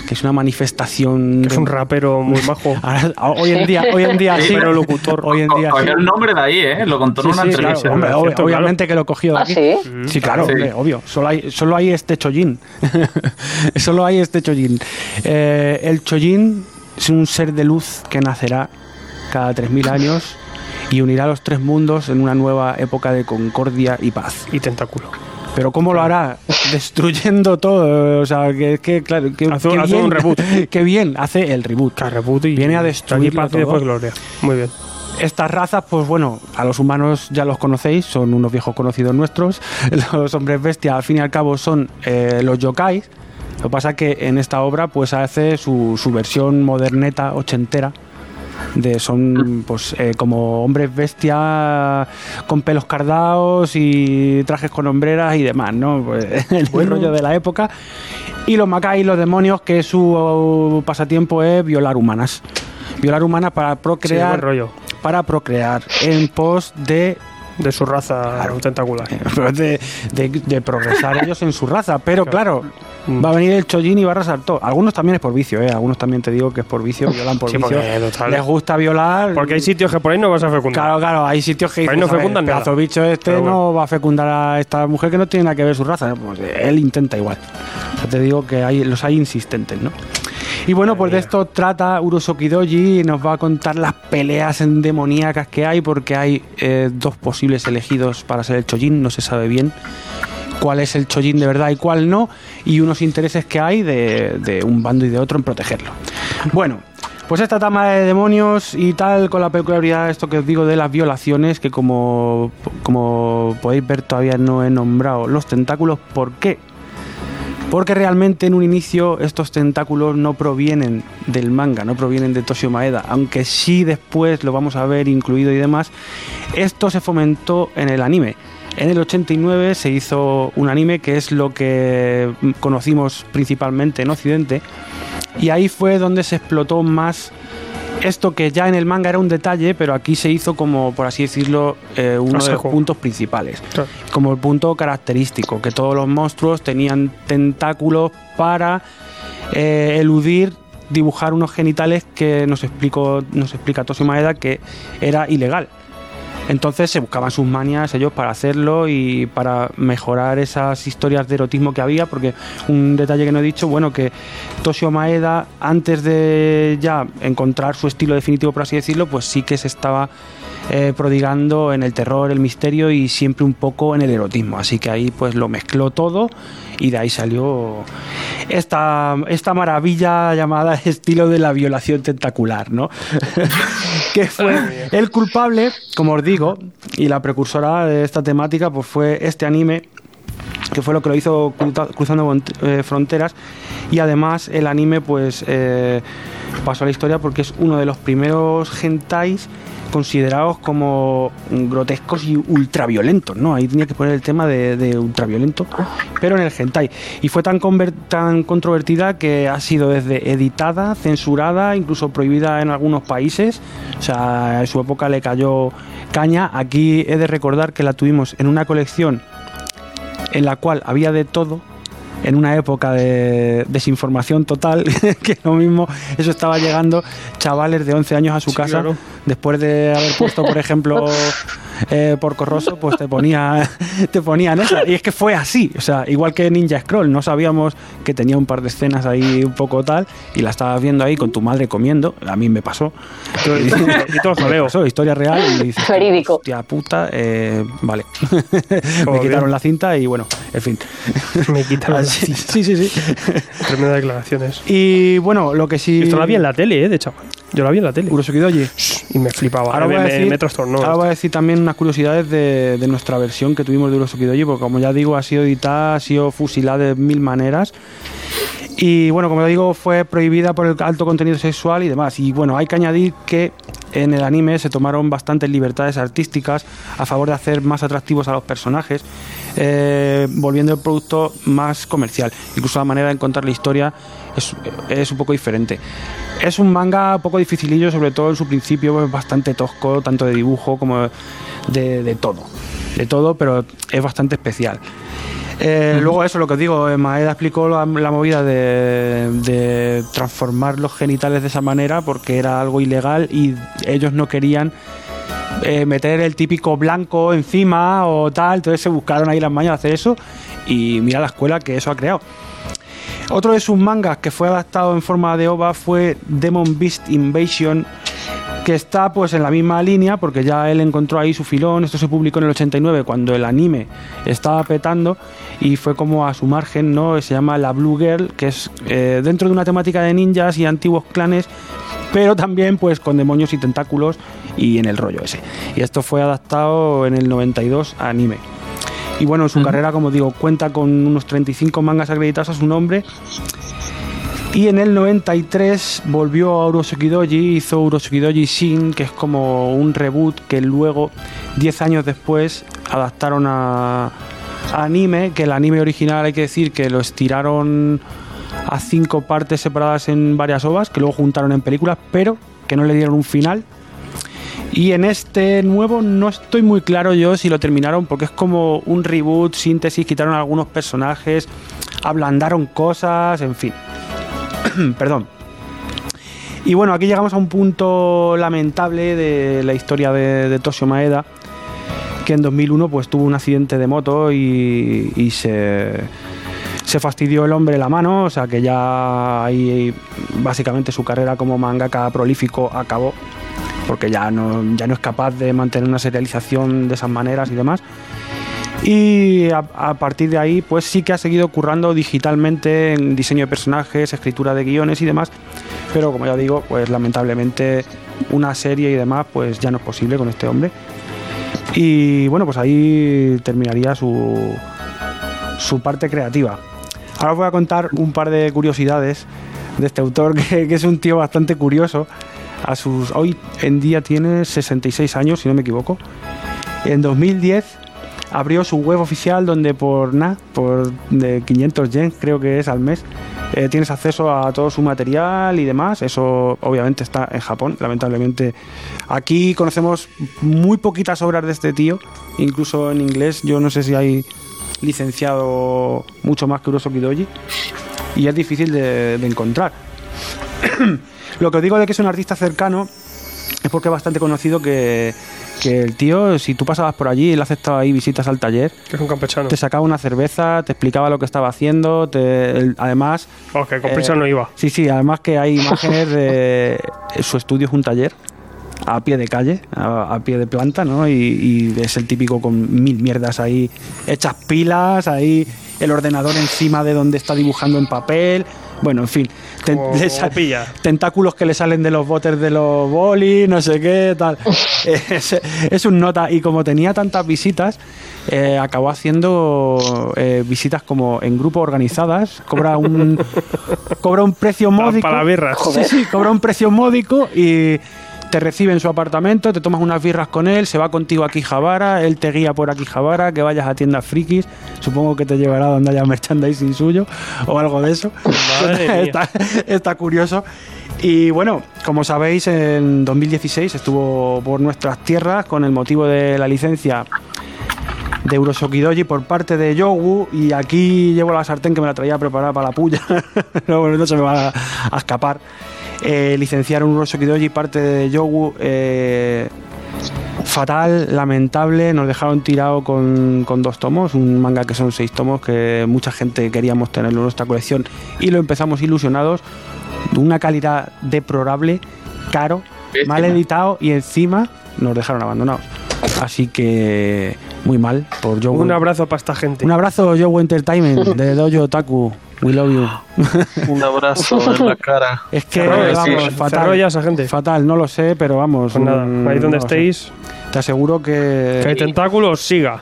que es una manifestación. Es un rapero muy. <laughs> Ahora- hoy en día, hoy en día sí. Pero locutor. Hoy en día sí. Cogió el nombre de ahí, ¿eh? Lo contó en Sí, una sí, claro, entrevista. hombre, es ob- cierto, obviamente que lo he cogido de ¿Ah, aquí. sí? Sí, claro, Sí. hombre, obvio. Solo hay, solo hay este Chojin. <laughs> solo hay este Chojin. Eh, el Chojin es un ser de luz que nacerá cada 3.000 años y unirá los tres mundos en una nueva época de concordia y paz. Y tentáculo. Pero ¿cómo lo hará? <laughs> Destruyendo todo. O sea, que, que claro, que, Hace- que hace bien, un reboot. <laughs> que bien hace el reboot. Que reboot y Viene a todo. después gloria. Muy bien. Estas razas, pues bueno, a los humanos ya los conocéis, son unos viejos conocidos nuestros. <laughs> Los hombres bestia, al fin y al cabo, son eh, los yokais. Lo que pasa que en esta obra, pues hace su, su versión moderneta, ochentera, De, son pues eh, como hombres bestia con pelos cardados y trajes con hombreras y demás, ¿no? Pues, <laughs> el rollo de la época. Y los Macai, los demonios, que su pasatiempo es violar humanas. Violar humanas para Sí, buen procrear. rollo. para procrear en pos de De su raza tentacular. de, de- de progresar <laughs> ellos en su raza. Pero claro, Mm. va a venir el Chojin y va a arrasar todo. Algunos también es por vicio, ¿eh? Algunos también te digo que es por vicio, violan por Sí, vicio. porque. Les gusta violar. Porque hay sitios que por ahí no vas a fecundar. Claro, claro, hay sitios que Ahí dices, no "Joder, fecundan nada". pedazo bicho este bueno. no va a fecundar a esta mujer que no tiene nada que ver su raza. Pues él intenta igual. O sea, te digo que hay, los hay insistentes, ¿no? Y bueno, pues de esto trata Urosoki Doji y nos va a contar las peleas demoníacas que hay porque hay eh, dos posibles elegidos para ser el Chojin, no se sabe bien cuál es el Chojin de verdad y cuál no, y unos intereses que hay de, de un bando y de otro en protegerlo. Bueno, pues esta tama de demonios y tal, con la peculiaridad, esto que os digo de las violaciones, que como, como podéis ver todavía no he nombrado los tentáculos, ¿por qué? Porque realmente en un inicio estos tentáculos no provienen del manga, no provienen de Toshio Maeda, aunque sí después lo vamos a ver incluido y demás. Esto se fomentó en el anime. En el 89 se hizo un anime que es lo que conocimos principalmente en Occidente y ahí fue donde se explotó más esto que ya en el manga era un detalle, pero aquí se hizo como, por así decirlo, eh, uno de los puntos principales. Como el punto característico, que todos los monstruos tenían tentáculos para eh, eludir dibujar unos genitales que nos explicó nos explica Toshi Maeda que era ilegal. Entonces se buscaban sus manias ellos para hacerlo y para mejorar esas historias de erotismo que había, porque un detalle que no he dicho, bueno, que Toshio Maeda, antes de ya encontrar su estilo definitivo, por así decirlo, pues sí que se estaba eh, prodigando en el terror, el misterio y siempre un poco en el erotismo. Así que ahí pues lo mezcló todo y de ahí salió esta, esta maravilla llamada <laughs> estilo de la violación tentacular, ¿no? <laughs> que fue el culpable, como os digo, y la precursora de esta temática pues fue este anime que fue lo que lo hizo cruza- cruzando eh, fronteras y además el anime pues eh, pasó a la historia porque es uno de los primeros hentais considerados como grotescos y ultraviolentos, ¿no? Ahí tenía que poner el tema de, ultraviolento, pero en el hentai. Y fue tan, tan controvertida que ha sido desde editada, censurada, incluso prohibida en algunos países. O sea, en su época le cayó caña. Aquí he de recordar que la tuvimos en una colección en la cual había de todo en una época de desinformación total, <laughs> que lo mismo, eso estaba llegando chavales de 11 años a su Sí, casa, claro. después de haber puesto, por ejemplo, <laughs> <laughs> eh, Porco Rosso, pues te ponía <laughs> te ponían esa. Y es que fue así, o sea, igual que Ninja Scroll, no sabíamos que tenía un par de escenas ahí un poco tal, y la estabas viendo ahí con tu madre comiendo, a mí me pasó. <laughs> Y todo jaleo. pasó, historia real, y dices, Verídico. Hostia puta, eh, vale. me quitaron la cinta y bueno, en fin. Me quitan las Así- sí, sí, sí. tremendas declaraciones. Y bueno, lo que sí. Esto la vi en la tele, ¿eh? De chaval. Yo la vi en la tele. Urosuki Doji. Y me flipaba. Ahora me, voy, a me- decir, me trastornó. ahora voy a decir también unas curiosidades de, de nuestra versión que tuvimos de Urosuki Doji, porque como ya digo, ha sido editada, ha sido fusilada de mil maneras. Y bueno, como digo, fue prohibida por el alto contenido sexual y demás. Y bueno, hay que añadir que en el anime se tomaron bastantes libertades artísticas a favor de hacer más atractivos a los personajes, eh, volviendo el producto más comercial. Incluso la manera de contar la historia es, es un poco diferente. Es un manga un poco dificilillo, sobre todo en su principio, es bastante tosco, tanto de dibujo como de, de todo. De todo, pero es bastante especial. Eh, Luego eso, lo que os digo, eh, Maeda explicó la, la movida de, de transformar los genitales de esa manera porque era algo ilegal y ellos no querían eh, meter el típico blanco encima o tal, entonces se buscaron ahí las mañas de hacer eso y mira la escuela que eso ha creado. Otro de sus mangas que fue adaptado en forma de OVA fue Demon Beast Invasion, que está pues en la misma línea porque ya él encontró ahí su filón. Esto se publicó en el 89 cuando el anime estaba petando y fue como a su margen, ¿no? Se llama La Blue Girl, que es eh, dentro de una temática de ninjas y antiguos clanes, pero también pues con demonios y tentáculos y en el rollo ese. Y esto fue adaptado en el 92 a anime. Y bueno, en su carrera, como digo, cuenta con unos 35 mangas acreditados a su nombre. Y en el 93 volvió a Urosukidoji, hizo Urosukidoji Shin, que es como un reboot que luego, 10 años después, adaptaron a, a anime, que el anime original hay que decir que lo estiraron a cinco partes separadas en varias ovas, que luego juntaron en películas, pero que no le dieron un final. Y en este nuevo no estoy muy claro yo si lo terminaron porque es como un reboot, síntesis, quitaron algunos personajes, ablandaron cosas, en fin. <clears throat> Perdón. Y bueno, aquí llegamos a un punto lamentable de la historia de, de Toshio Maeda, que en 2001 pues tuvo un accidente de moto y, y se, se fastidió el hombre la mano, o sea que ya ahí básicamente su carrera como mangaka prolífico acabó, porque ya no, ya no es capaz de mantener una serialización de esas maneras y demás. Y a, partir de ahí, pues sí que ha seguido currando digitalmente en diseño de personajes, escritura de guiones y demás. Pero como ya digo, pues lamentablemente una serie y demás, pues ya no es posible con este hombre. Y bueno, pues ahí terminaría su, su parte creativa. Ahora os voy a contar un par de curiosidades de este autor, <laughs> que es un tío bastante curioso. Hoy en día tiene 66 años, si no me equivoco. En 2010 abrió su web oficial donde por nada, por de 500 yen creo que es al mes, eh, tienes acceso a todo su material y demás. Eso obviamente está en Japón, lamentablemente. Aquí conocemos muy poquitas obras de este tío, incluso en inglés. Yo no sé si hay licenciado mucho más que Urosoki Doji y es difícil de encontrar. <clears throat> Lo que os digo de que es un artista cercano es porque es bastante conocido que, que el tío, si tú pasabas por allí, él aceptaba ahí visitas al taller, Que es un campechano. te sacaba una cerveza, te explicaba lo que estaba haciendo, te- el- además... Oh, que con prisa eh, no iba. Sí, sí, además que hay imágenes de su estudio es un taller a pie de calle, a, a pie de planta, ¿no? Y, y es el típico con mil mierdas ahí hechas pilas, ahí el ordenador encima de donde está dibujando en papel. Bueno, en fin, ten- pilla. tentáculos que le salen de los botes de los bolis, no sé qué, tal. <laughs> es, es un nota. Y como tenía tantas visitas, eh, acabó haciendo eh, visitas como en grupo organizadas. Cobra un, <laughs> cobra un precio módico. para birras. Sí, sí, cobra un precio módico y te recibe en su apartamento, te tomas unas birras con él, se va contigo a Quijabara, él te guía por Quijabara, que vayas a tiendas frikis, supongo que te llevará donde haya merchandising suyo o algo de eso. <laughs> Está, está curioso. Y bueno, como sabéis, en 2016 estuvo por nuestras tierras con el motivo de la licencia de Urosokidoji por parte de Yogu y aquí llevo la sartén que me la traía preparada para la puya, <laughs> no, bueno, no se me va a, a escapar. Eh, licenciaron Urosokidoji parte de Yogu eh, fatal, lamentable, nos dejaron tirado con, con dos tomos, un manga que son seis tomos que mucha gente queríamos tenerlo en nuestra colección y lo empezamos ilusionados, de una calidad deplorable, caro, mal editado y encima nos dejaron abandonados. Así que muy mal por Yogu. Un abrazo para esta gente. Un abrazo, Yogu Entertainment, de Dojo Otaku. We love you. <laughs> Un abrazo en la cara. Es que, vamos, fatal. ya esa gente. Fatal, no lo sé, pero vamos. Pues nada, mm, ahí donde no estéis, Te aseguro que. que hay tentáculos, siga.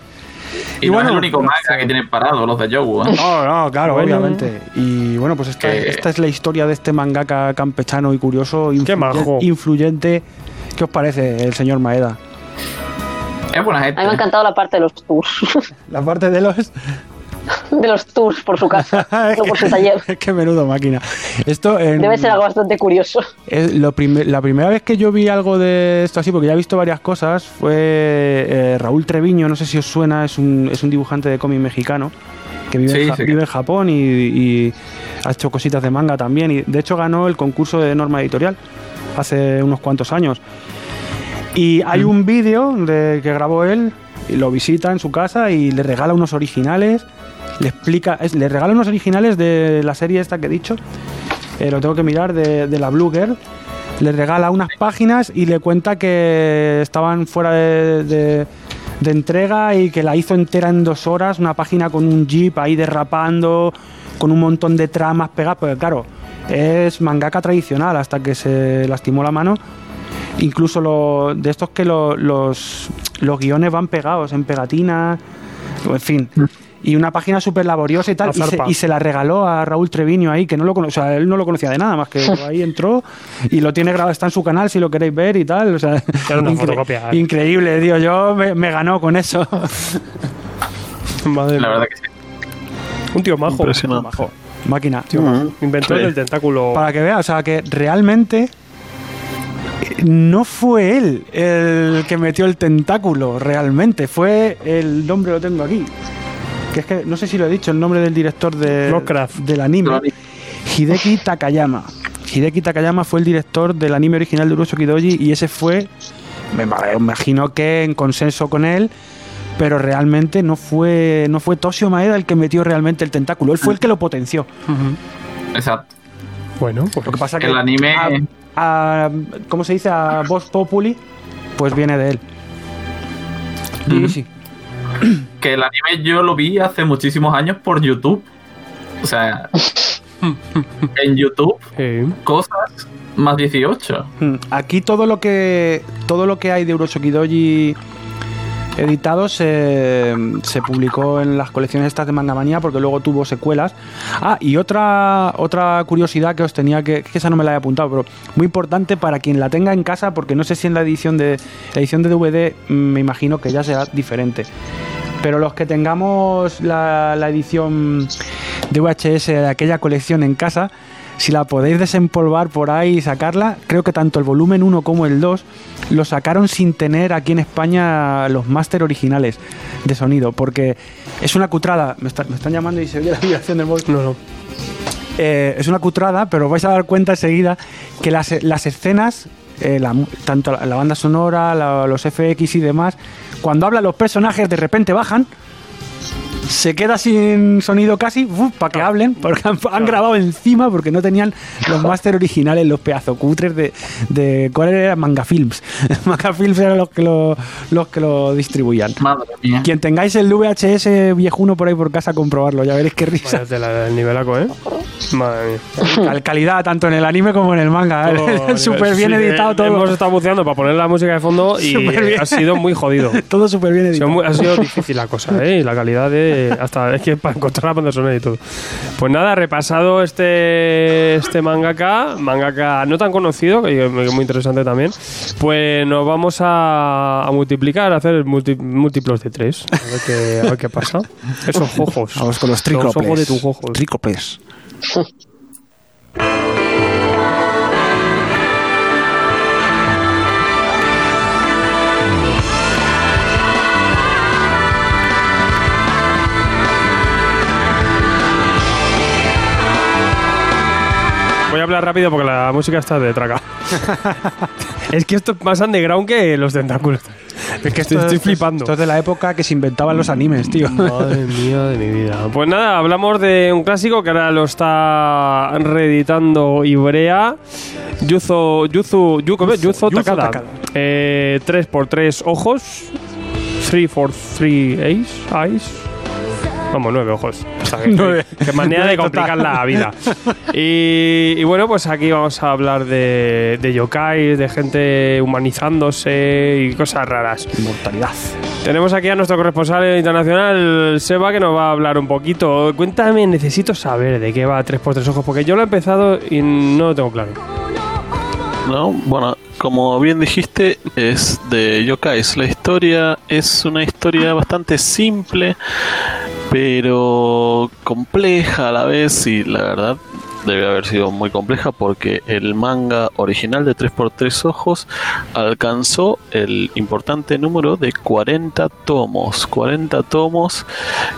Y, Y no bueno, es el único manga que tienen parado los de Yogu. ¿eh? No, no, claro, Bueno. obviamente. Y bueno, pues esta, es la historia de este mangaka campechano y curioso, Qué influye- majo. influyente. ¿Qué os parece el señor Maeda? Es buena A gente. mí me ha ¿eh? encantado la parte de los tours. <laughs> La parte de los. De los tours por su casa, <laughs> es, no por su taller. <laughs> que menudo máquina. Esto en- Debe ser algo bastante curioso. Es lo la primera vez que yo vi algo de esto así, porque ya he visto varias cosas, fue eh, Raúl Treviño, no sé si os suena, es un, es un dibujante de cómic mexicano que vive, Sí, en, Ja- sí. vive en Japón y, y ha hecho cositas de manga también. Y de hecho ganó el concurso de norma editorial hace unos cuantos años. Y hay un vídeo de, que grabó él, y lo visita en su casa y le regala unos originales. Le explica, le regala unos originales de la serie esta que he dicho. eh, lo tengo que mirar, de, la Blue Girl. Le regala unas páginas y le cuenta que estaban fuera de, de- entrega y que la hizo entera en dos horas. Una página con un jeep ahí derrapando, con un montón de tramas pegadas. Porque claro, es mangaka tradicional hasta que se lastimó la mano. Incluso lo, de estos que lo- los, los guiones van pegados en pegatinas. En fin. Y una página súper laboriosa y tal, A y se, zarpa. y se la regaló a Raúl Treviño ahí, que no lo cono- o sea, él no lo conocía de nada, más que ahí entró y lo tiene grabado, está en su canal si lo queréis ver y tal, o sea, fotocopia, ¿eh? increíble, tío, yo me, me ganó con eso. Madre La verdad que sí. Un tío majo. Máquina. Tío majo. Inventor Sí. del tentáculo. Para que veas, o sea, que realmente no fue él el que metió el tentáculo, realmente. Fue el nombre, lo tengo aquí. Que es que no sé si lo he dicho, el nombre del director de, Lovecraft. del anime. Hideki Takayama. Hideki Takayama fue el director del anime original de Urosoki Doji y ese fue, me imagino que en consenso con él, pero realmente no fue, no fue Toshio Maeda el que metió realmente el tentáculo, él fue el que lo potenció. Exacto. Bueno, pues. Lo que pasa que El anime- a, a- ¿cómo se dice? A Vox Populi, pues viene de él. Y sí. <clears throat> Que el anime yo lo vi hace muchísimos años por YouTube. O sea, <laughs> en YouTube, Sí. cosas más 18. Mm, Aquí todo lo que todo lo que hay de Urosoki Doji editado se, se publicó en las colecciones estas de Manga Manía porque luego tuvo secuelas. Ah, y otra otra curiosidad que os tenía que, que esa no me la he apuntado, pero muy importante para quien la tenga en casa porque no sé si en la edición de la edición de DVD me imagino que ya será diferente. Pero los que tengamos la, la edición de VHS de aquella colección en casa, si la podéis desempolvar por ahí y sacarla, creo que tanto el volumen 1 como el 2 lo sacaron sin tener aquí en España los máster originales de sonido, porque es una cutrada. Me, está- me están llamando y se oye la <laughs> vibración del móvil. No, no. Eh, es una cutrada, pero os vais a dar cuenta enseguida que las, las escenas, eh, la tanto la, la banda sonora, la- los FX y demás, cuando hablan los personajes de repente bajan, se queda sin sonido casi para que hablen, porque han, han grabado encima porque no tenían los máster originales, los pedazos cutres de, de ¿cuál era? Manga Films. <laughs> Manga Films eran los que lo, los que lo distribuían. Madre mía. Quien tengáis el VHS viejuno por ahí por casa, comprobarlo, ya veréis qué risa. Vaya tela del nivelaco, ¿eh? Madre mía. Cal- calidad tanto en el anime como en el manga. Todo- <laughs> súper bien sí, editado eh, todo. Hemos estado buceando para poner la música de fondo y ha sido muy jodido. <laughs> Todo súper bien Ha sido, editado. muy- ha sido difícil la cosa, ¿eh? Y la calidad de. Hasta es que para encontrar la banda sonora y todo. Pues nada, repasado este, este mangaka, mangaka no tan conocido, que es muy interesante también. Pues nos vamos a, a multiplicar, a hacer multi- múltiplos de tres. A ver qué, a ver qué pasa. Esos ojos. Vamos con los Los trícoples. ojos de tus ojos. Trícoples. <laughs> hablar rápido porque la música está de traca. <laughs> es que esto es más underground que los tentáculos. Es que estoy, estoy flipando. Esto es de la época que se inventaban los animes, tío. Madre mía de mi vida. Pues nada, hablamos de un clásico que ahora lo está reeditando Ibrea. Yuzo, Yuzu, Yu- ¿cómo es? Yuzo, Yuzo Takada. Takada. Eh, 3x3 ojos. 3x3 eyes. eyes. Vamos, nueve ojos. O sea, que, Nueve. que manera de total. complicar la vida. Y, y bueno, pues aquí vamos a hablar de, de yokai, de gente humanizándose y cosas raras. Inmortalidad. Tenemos aquí a nuestro corresponsal internacional, Seba, que nos va a hablar un poquito. Cuéntame, necesito saber de qué va 3x3 ojos, porque yo lo he empezado y no lo tengo claro. No, bueno, como bien dijiste, es de Yokais. La historia es una historia bastante simple, pero compleja a la vez y la verdad debe haber sido muy compleja porque el manga original de 3x3 ojos alcanzó el importante número de 40 tomos. 40 tomos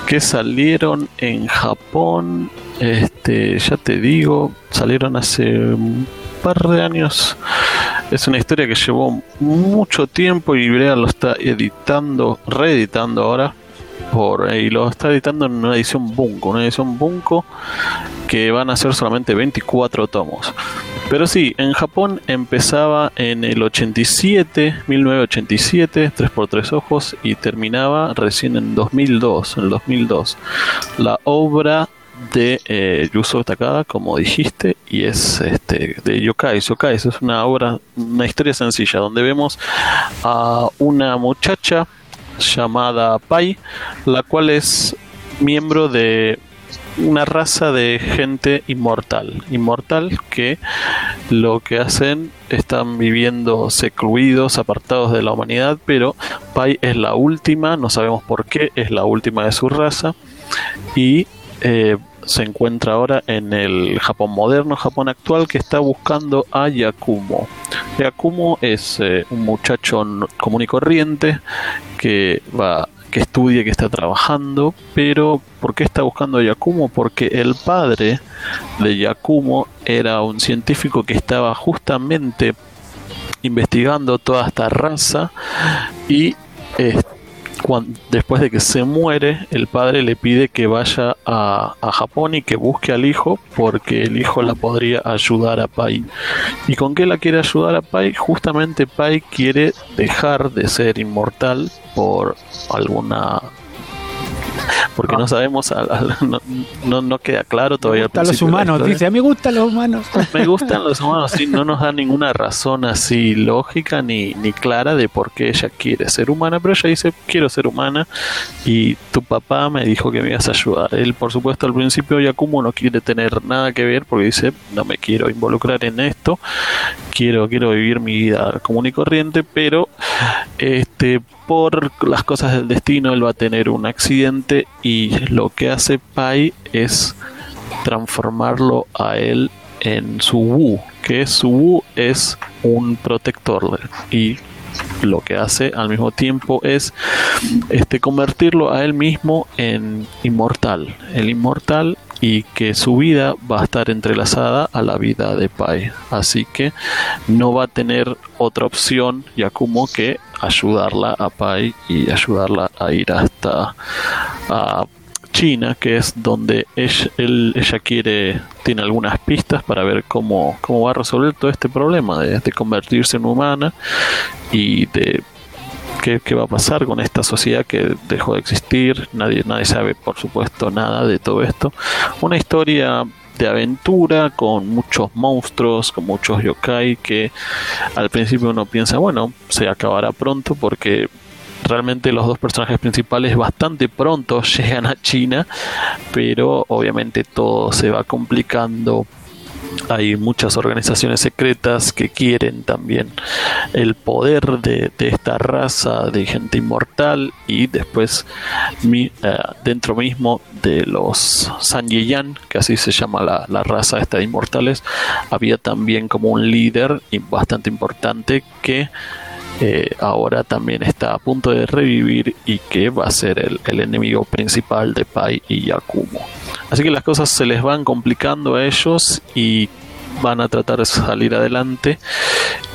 que salieron en Japón, este, ya te digo, salieron hace un par de años. Es una historia que llevó mucho tiempo y Ibrea lo está editando, reeditando ahora. Por, y lo está editando en una edición Bunko, una edición Bunko que van a ser solamente 24 tomos. Pero sí, en Japón empezaba en el 87, 1987, 3x3 ojos, y terminaba recién en 2002, en el 2002. La obra de eh, Yuzo Takada, como dijiste, y es este de Yokai. Yokai es una obra, una historia sencilla, donde vemos a una muchacha llamada Pai, la cual es miembro de una raza de gente inmortal. Inmortal que lo que hacen están viviendo secluidos, apartados de la humanidad, pero Pai es la última, no sabemos por qué, es la última de su raza y eh, se encuentra ahora en el Japón moderno, Japón actual, que está buscando a Yakumo. Yakumo es eh, un muchacho común y corriente que va que estudia, que está trabajando, pero ¿por qué está buscando a Yakumo? Porque el padre de Yakumo era un científico que estaba justamente investigando toda esta raza y eh, después de que se muere, el padre le pide que vaya a, a Japón y que busque al hijo porque el hijo la podría ayudar a Pai. ¿Y con qué la quiere ayudar a Pai? Justamente Pai quiere dejar de ser inmortal por alguna... Porque no sabemos, al- al- no, no, no queda claro todavía. Me gustan los humanos, dice, a mí me gustan los humanos. <laughs> Me gustan los humanos, sí, no nos da ninguna razón así lógica ni, ni clara de por qué ella quiere ser humana, pero ella dice, quiero ser humana y tu papá me dijo que me ibas a ayudar. Él, por supuesto, al principio Yakumo no quiere tener nada que ver porque dice, no me quiero involucrar en esto, quiero, quiero vivir mi vida común y corriente, pero este por las cosas del destino él va a tener un accidente y lo que hace Pai es transformarlo a él en su Wu, que su Wu es un protector y lo que hace al mismo tiempo es este convertirlo a él mismo en inmortal, el inmortal y que su vida va a estar entrelazada a la vida de Pai. Así que no va a tener otra opción Yakumo que ayudarla a Pai y ayudarla a ir hasta a China, que es donde ella, él- ella quiere, tiene algunas pistas para ver cómo, cómo va a resolver todo este problema de, de convertirse en humana y de qué, qué va a pasar con esta sociedad que dejó de existir. Nadie, nadie sabe, por supuesto, nada de todo esto. Una historia de aventura con muchos monstruos, con muchos yokai que al principio uno piensa, bueno, se acabará pronto porque realmente los dos personajes principales bastante pronto <laughs> llegan a China, pero obviamente todo se va complicando. Hay muchas organizaciones secretas que quieren también el poder de, esta raza de gente inmortal y después mi- eh, dentro mismo de los Sanyeyan, que así se llama la, la raza esta de inmortales, había también como un líder bastante importante que eh, ahora también está a punto de revivir y que va a ser el, el enemigo principal de Pai y Yakumo. Así que las cosas se les van complicando a ellos y van a tratar de salir adelante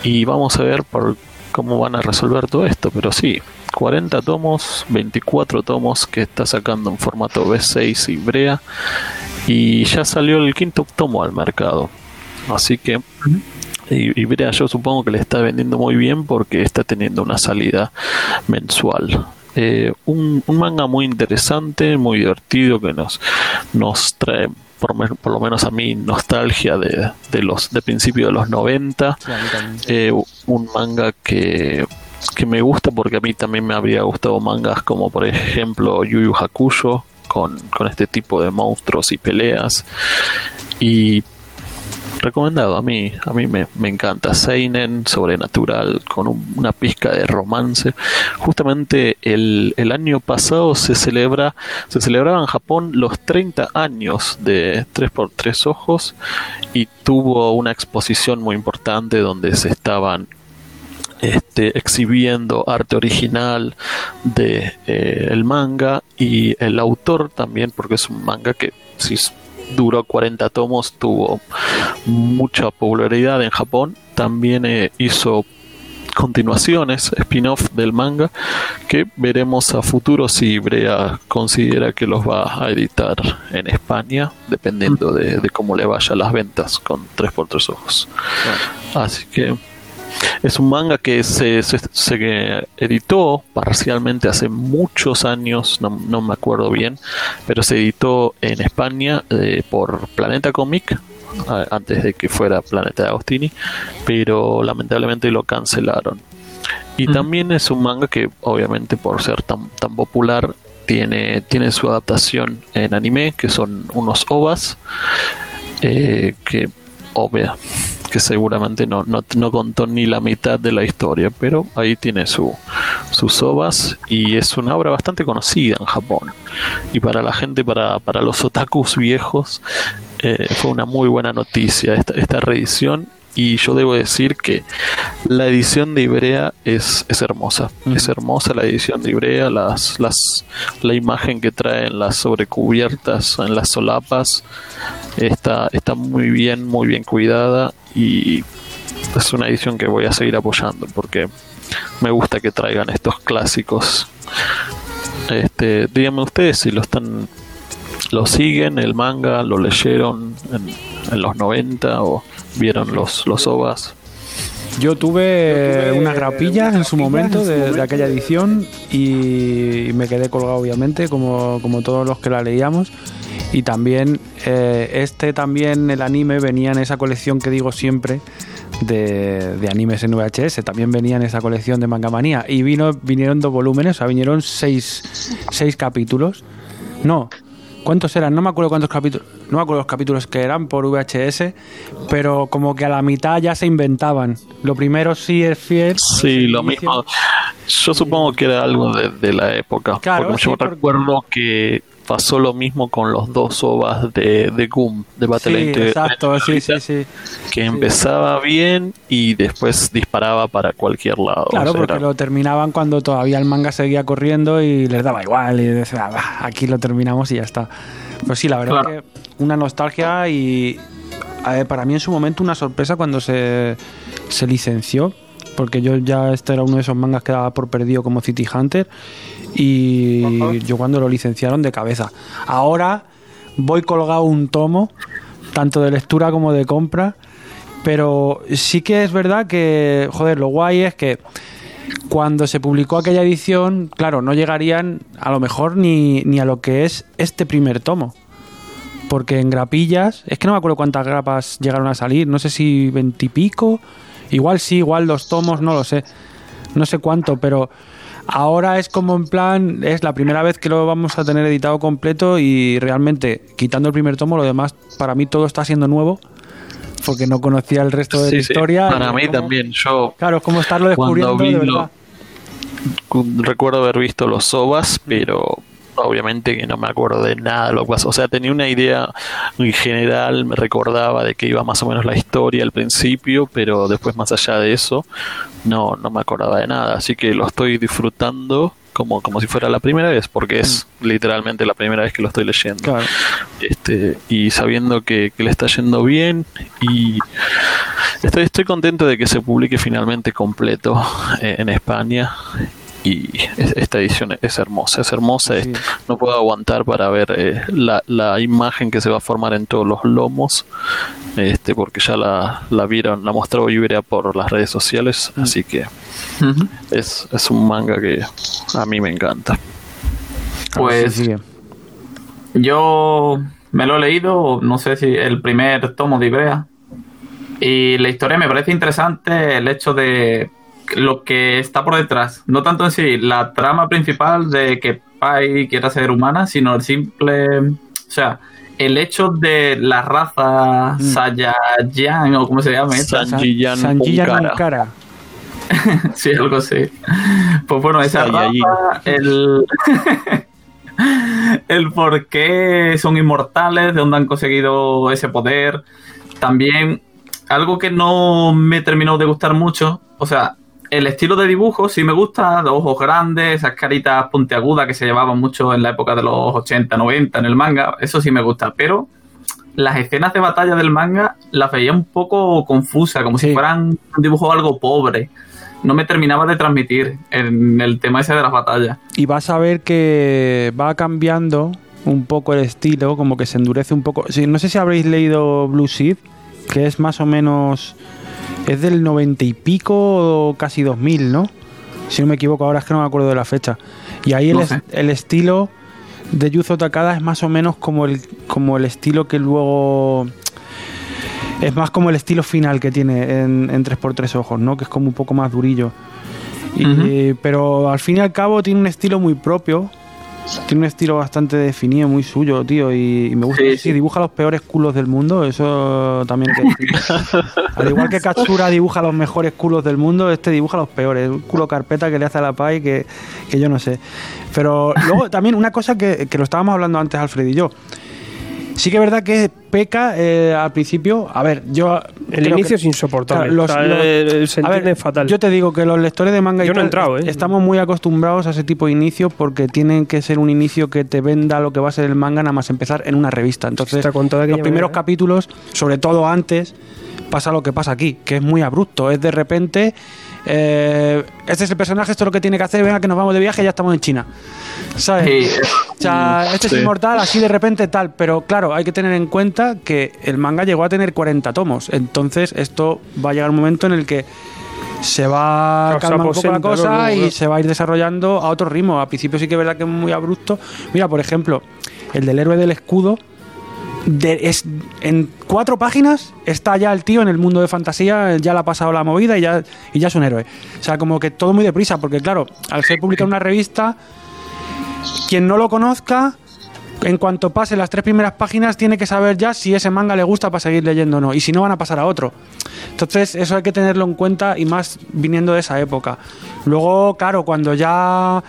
y vamos a ver por cómo van a resolver todo esto, pero sí, 40 tomos, 24 tomos que está sacando en formato B6 y Brea y ya salió el quinto tomo al mercado. Así que y, y Brea yo supongo que le está vendiendo muy bien porque está teniendo una salida mensual. Eh, un, un manga muy interesante, muy divertido que nos, nos trae por, me- por lo menos a mí nostalgia de, de los de principio de los 90 eh, un manga que, que me gusta porque a mí también me habría gustado mangas como por ejemplo Yu Yu Hakusho con, con este tipo de monstruos y peleas. Y recomendado. A mí a mí me, me encanta. Seinen sobrenatural con un- una pizca de romance. Justamente el, el año pasado se celebra se celebraba en Japón los 30 años de 3x3 ojos y tuvo una exposición muy importante donde se estaban este, exhibiendo arte original de eh, el manga y el autor también porque es un manga que si duró 40 tomos tuvo mucha popularidad en Japón. También eh, hizo continuaciones, spin-off del manga, que veremos a futuro si Brea considera que los va a editar en España, dependiendo de, de cómo le vaya las ventas con 3x3 ojos. Así que es un manga que se, se, se editó parcialmente hace muchos años, no, no me acuerdo bien, pero se editó en España eh, por Planeta Comic antes de que fuera Planeta de Agostini, pero lamentablemente lo cancelaron. Y también es un manga que obviamente por ser tan, tan popular tiene, tiene su adaptación en anime, que son unos ovas, eh, que obvia, que seguramente no, no, no contó ni la mitad de la historia, pero ahí tiene su, sus ovas y es una obra bastante conocida en Japón. Y para la gente, para, para los otakus viejos, eh, fue una muy buena noticia esta, esta reedición y yo debo decir que la edición de Ibrea es, es hermosa. Es hermosa la edición de Ibrea, las, las, la imagen que trae en las sobrecubiertas, en las solapas, está, está muy bien, muy bien cuidada y es una edición que voy a seguir apoyando porque me gusta que traigan estos clásicos. Este, díganme ustedes si lo están lo siguen el manga, lo leyeron en, en los 90 o vieron los, los ovas. Yo tuve unas grapillas en su momento de, de aquella edición y me quedé colgado obviamente como, como todos los que la leíamos y también eh, este también el anime venía en esa colección que digo siempre de, de animes en VHS también venía en esa colección de Manga Manía y vino vinieron dos volúmenes o sea vinieron seis, seis capítulos no ¿Cuántos eran? No me acuerdo cuántos capítulos. No me acuerdo los capítulos que eran por VHS, pero como que a la mitad ya se inventaban. Lo primero sí es fiel. Sí, lo mismo. Yo supongo que era algo de, de la época. Claro, porque sí, yo porque- recuerdo que pasó lo mismo con los dos ovas de, de Goom, de Battle exacto, sí, sí, sí. que empezaba bien y después disparaba para cualquier lado. Claro, O sea, porque era- lo terminaban cuando todavía el manga seguía corriendo y les daba igual. Y decía, "Bah, aquí lo terminamos y ya está. Pues sí, la verdad Claro. que una nostalgia y para mí en su momento una sorpresa cuando se, se licenció. Porque yo ya este era uno de esos mangas que daba por perdido como City Hunter. Y yo cuando lo licenciaron de cabeza. Ahora voy colgado un tomo, tanto de lectura como de compra. Pero sí que es verdad que, joder, lo guay es que cuando se publicó aquella edición, claro, no llegarían a lo mejor ni, ni a lo que es este primer tomo. Porque en grapillas, es que no me acuerdo cuántas grapas llegaron a salir, no sé si veintipico, igual sí, igual dos tomos, no lo sé, no sé cuánto, pero ahora es como en plan, es la primera vez que lo vamos a tener editado completo y realmente, quitando el primer tomo, lo demás, para mí todo está siendo nuevo, porque no conocía el resto de Sí, la sí, historia. Para mí como- también. Yo Claro, es como estarlo descubriendo Cuando vi de lo- verdad. cu- recuerdo haber visto los ovas, pero obviamente que no me acuerdo de nada de lo que pasó. O sea, tenía una idea en general, me recordaba de que iba más o menos la historia al principio, pero después más allá de eso, no, no me acordaba de nada. Así que lo estoy disfrutando como, como si fuera la primera vez, porque es literalmente la primera vez que lo estoy leyendo. Claro. este y sabiendo que, que le está yendo bien y estoy, estoy contento de que se publique finalmente completo eh, en España y es- esta edición es hermosa, es hermosa, Sí. no puedo aguantar para ver eh, la, la imagen que se va a formar en todos los lomos, este porque ya la, la vieron, la mostró Ibrea por las redes sociales, así que es, es un manga que a mí me encanta. Pues Sí, sigue. Yo me lo he leído, no sé si el primer tomo de Ibrea. Y la historia me parece interesante el hecho de lo que está por detrás. No tanto en sí la trama principal de que Pai quiera ser humana, sino el simple. O sea, el hecho de la raza Saiyajin, o como se llama esta. Sanjiyan. Ankara. <laughs> Sí, algo así. Pues bueno, esa raza, el, <laughs> el por qué son inmortales, de dónde han conseguido ese poder. También algo que no me terminó de gustar mucho, o sea, el estilo de dibujo sí me gusta, los ojos grandes, esas caritas puntiagudas que se llevaban mucho en la época de los 80, 90 en el manga, eso sí me gusta, pero las escenas de batalla del manga las veía un poco confusa, como Sí. si fueran un dibujo algo pobre. No me terminaba de transmitir en el tema ese de las batallas. Y vas a ver que va cambiando un poco el estilo, como que se endurece un poco. Sí, no sé si habréis leído Blue Seed, que es más o menos. Es del 90 y pico o casi 2000, ¿no? Si no me equivoco, ahora es que no me acuerdo de la fecha. Y ahí el, No es- sé. el estilo de Yuzo Takada es más o menos como el, como el estilo que luego. Es más como el estilo final que tiene en, en 3x3 ojos, ¿no? Que es como un poco más durillo. Y-. Pero al fin y al cabo tiene un estilo muy propio Tiene un estilo bastante definido, muy suyo, tío, y, y me gusta. Sí, Sí, sí. dibuja los peores culos del mundo, eso también decir. <laughs> Al igual que Katsura dibuja los mejores culos del mundo, este dibuja los peores. Un culo carpeta que le hace a la Pai que, que yo no sé. Pero luego también una cosa que, que lo estábamos hablando antes Alfred y yo. Sí que es verdad que peca eh, al principio. A ver, yo. El inicio que- es insoportable. Claro, los- O sea, los- eh, se a ver, entiende fatal. Yo te digo que los lectores de manga y Yo no he entrado, ¿eh? estamos muy acostumbrados a ese tipo de inicio porque tienen que ser un inicio que te venda lo que va a ser el manga nada más empezar en una revista. Entonces, Está los primeros manera. capítulos, sobre todo antes, pasa lo que pasa aquí, que es muy abrupto. Es de repente, eh, este es el personaje, esto es lo que tiene que hacer, venga que nos vamos de viaje, ya estamos en China. ¿Sabes? Sí, O sea, este Sí. es inmortal, así de repente tal. Pero claro, hay que tener en cuenta que el manga llegó a tener 40 tomos. Entonces, esto va a llegar un momento en el que se va a calmar un poco la cosa y se va a ir desarrollando a otro ritmo. Al principio sí que es verdad que es muy abrupto. Mira, por ejemplo, el del héroe del escudo. De- es, en cuatro páginas está ya el tío en el mundo de fantasía, ya le ha pasado la movida y ya, y ya es un héroe. O sea, como que todo muy deprisa, porque claro, al ser publicado en una revista, quien no lo conozca, en cuanto pase las tres primeras páginas, tiene que saber ya si ese manga le gusta para seguir leyendo o no. Y si no, van a pasar a otro. Entonces, eso hay que tenerlo en cuenta y más viniendo de esa época. Luego, claro, cuando ya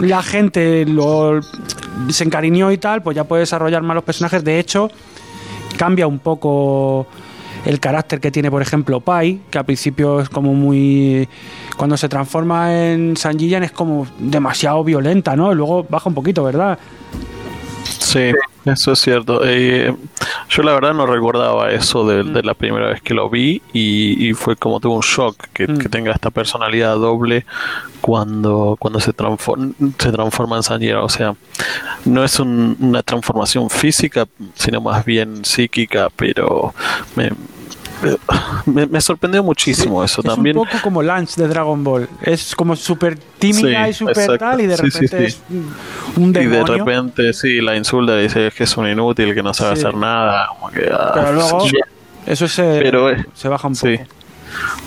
la gente lo, se encariñó y tal, pues ya puede desarrollar más los personajes. De hecho, cambia un poco el carácter que tiene, por ejemplo, Pai, que al principio es como muy. Cuando se transforma en Sanjiyan es como demasiado violenta, ¿no? Y luego baja un poquito, ¿verdad? Sí, eso es cierto. Eh, yo la verdad no recordaba eso de, de la primera vez que lo vi y, y fue como tuvo un shock que, Mm. que tenga esta personalidad doble cuando, cuando se, transforma, se transforma en Sanjira. O sea, no es un- una transformación física, sino más bien psíquica, pero me, me, me sorprendió muchísimo eso es también. un poco como Lance de Dragon Ball. Es como súper tímida Sí, y súper tal, y de Sí, sí, repente sí. es un Y de demonio. repente, sí, la insulta, dice que es un inútil, que no sabe Sí. hacer nada. Como que, ah, Pero luego sí. eso se, Pero, eh, se baja un poco. Sí.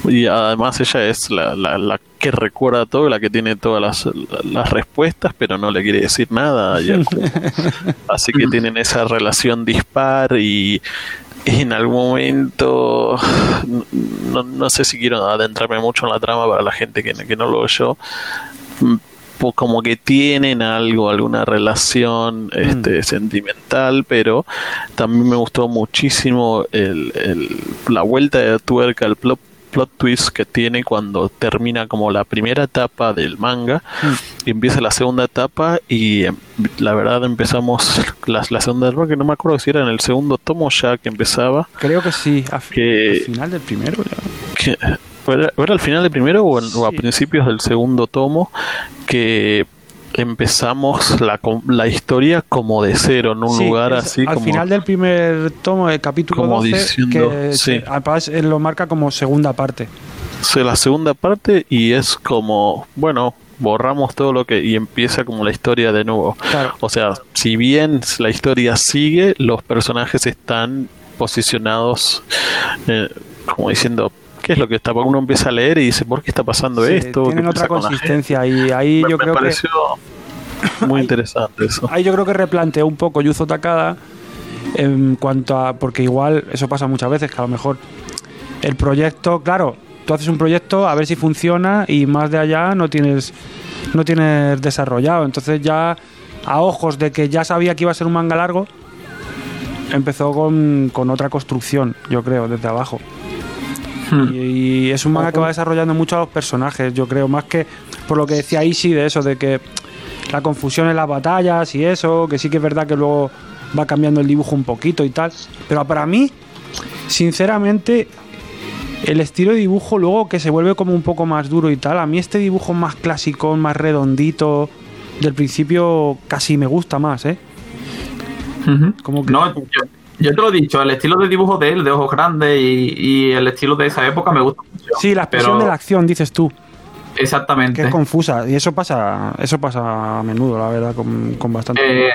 Y además ella es la, la, la que recuerda todo, la que tiene todas las, las respuestas, pero no le quiere decir nada. <laughs> Así que tienen esa relación dispar y en algún momento, no, no sé si quiero adentrarme mucho en la trama para la gente que, que no lo oyó, mm, como que tienen algo, alguna relación este, sentimental, pero también me gustó muchísimo el, el- la vuelta de tuerca, el plot, plot twist que tiene cuando termina como la primera etapa del manga y empieza la segunda etapa y em, la verdad empezamos la, la segunda etapa que no me acuerdo si era en el segundo tomo ya que empezaba Creo que sí, a Que- al final del primero. que ¿o era, o era al final del primero o, en- o a principios del segundo tomo que empezamos la, com- la historia como de cero en un Sí, lugar es así al como final del primer tomo, el capítulo como 12, diciendo, que sí. se- él lo marca como segunda parte. se- la segunda parte y es como bueno borramos todo lo que y empieza como la historia de nuevo Claro. o sea si bien la historia sigue los personajes están posicionados eh, como diciendo qué es lo que está porque uno empieza a leer y dice por qué está pasando Sí, esto tienen ¿Qué otra con consistencia y ahí me, yo me creo que pareció <coughs> muy interesante eso. ahí yo creo que replanteó un poco Yuzo Takada en cuanto a porque igual eso pasa muchas veces que a lo mejor el proyecto claro tú haces un proyecto a ver si funciona y más de allá no tienes no tienes desarrollado. Entonces ya a ojos de que ya sabía que iba a ser un manga largo empezó con, con otra construcción yo creo desde abajo Hmm. <laughs> y, y es un manga que va desarrollando mucho a los personajes, yo creo, más que por lo que decía Ishi de eso, de que la confusión en las batallas y eso, que sí que es verdad que luego va cambiando el dibujo un poquito y tal. Pero para mí, sinceramente, el estilo de dibujo luego que se vuelve como un poco más duro y tal, a mí este dibujo más clásico, más redondito, del principio casi me gusta más, ¿eh? Como que- No, yo, yo te lo he dicho, el estilo de dibujo de él, de ojos grandes y, y el estilo de esa época me gusta mucho. Sí, la expresión pero- de la acción, dices tú. que Exactamente. es confusa y eso pasa eso pasa a menudo la verdad con, con bastante Eh,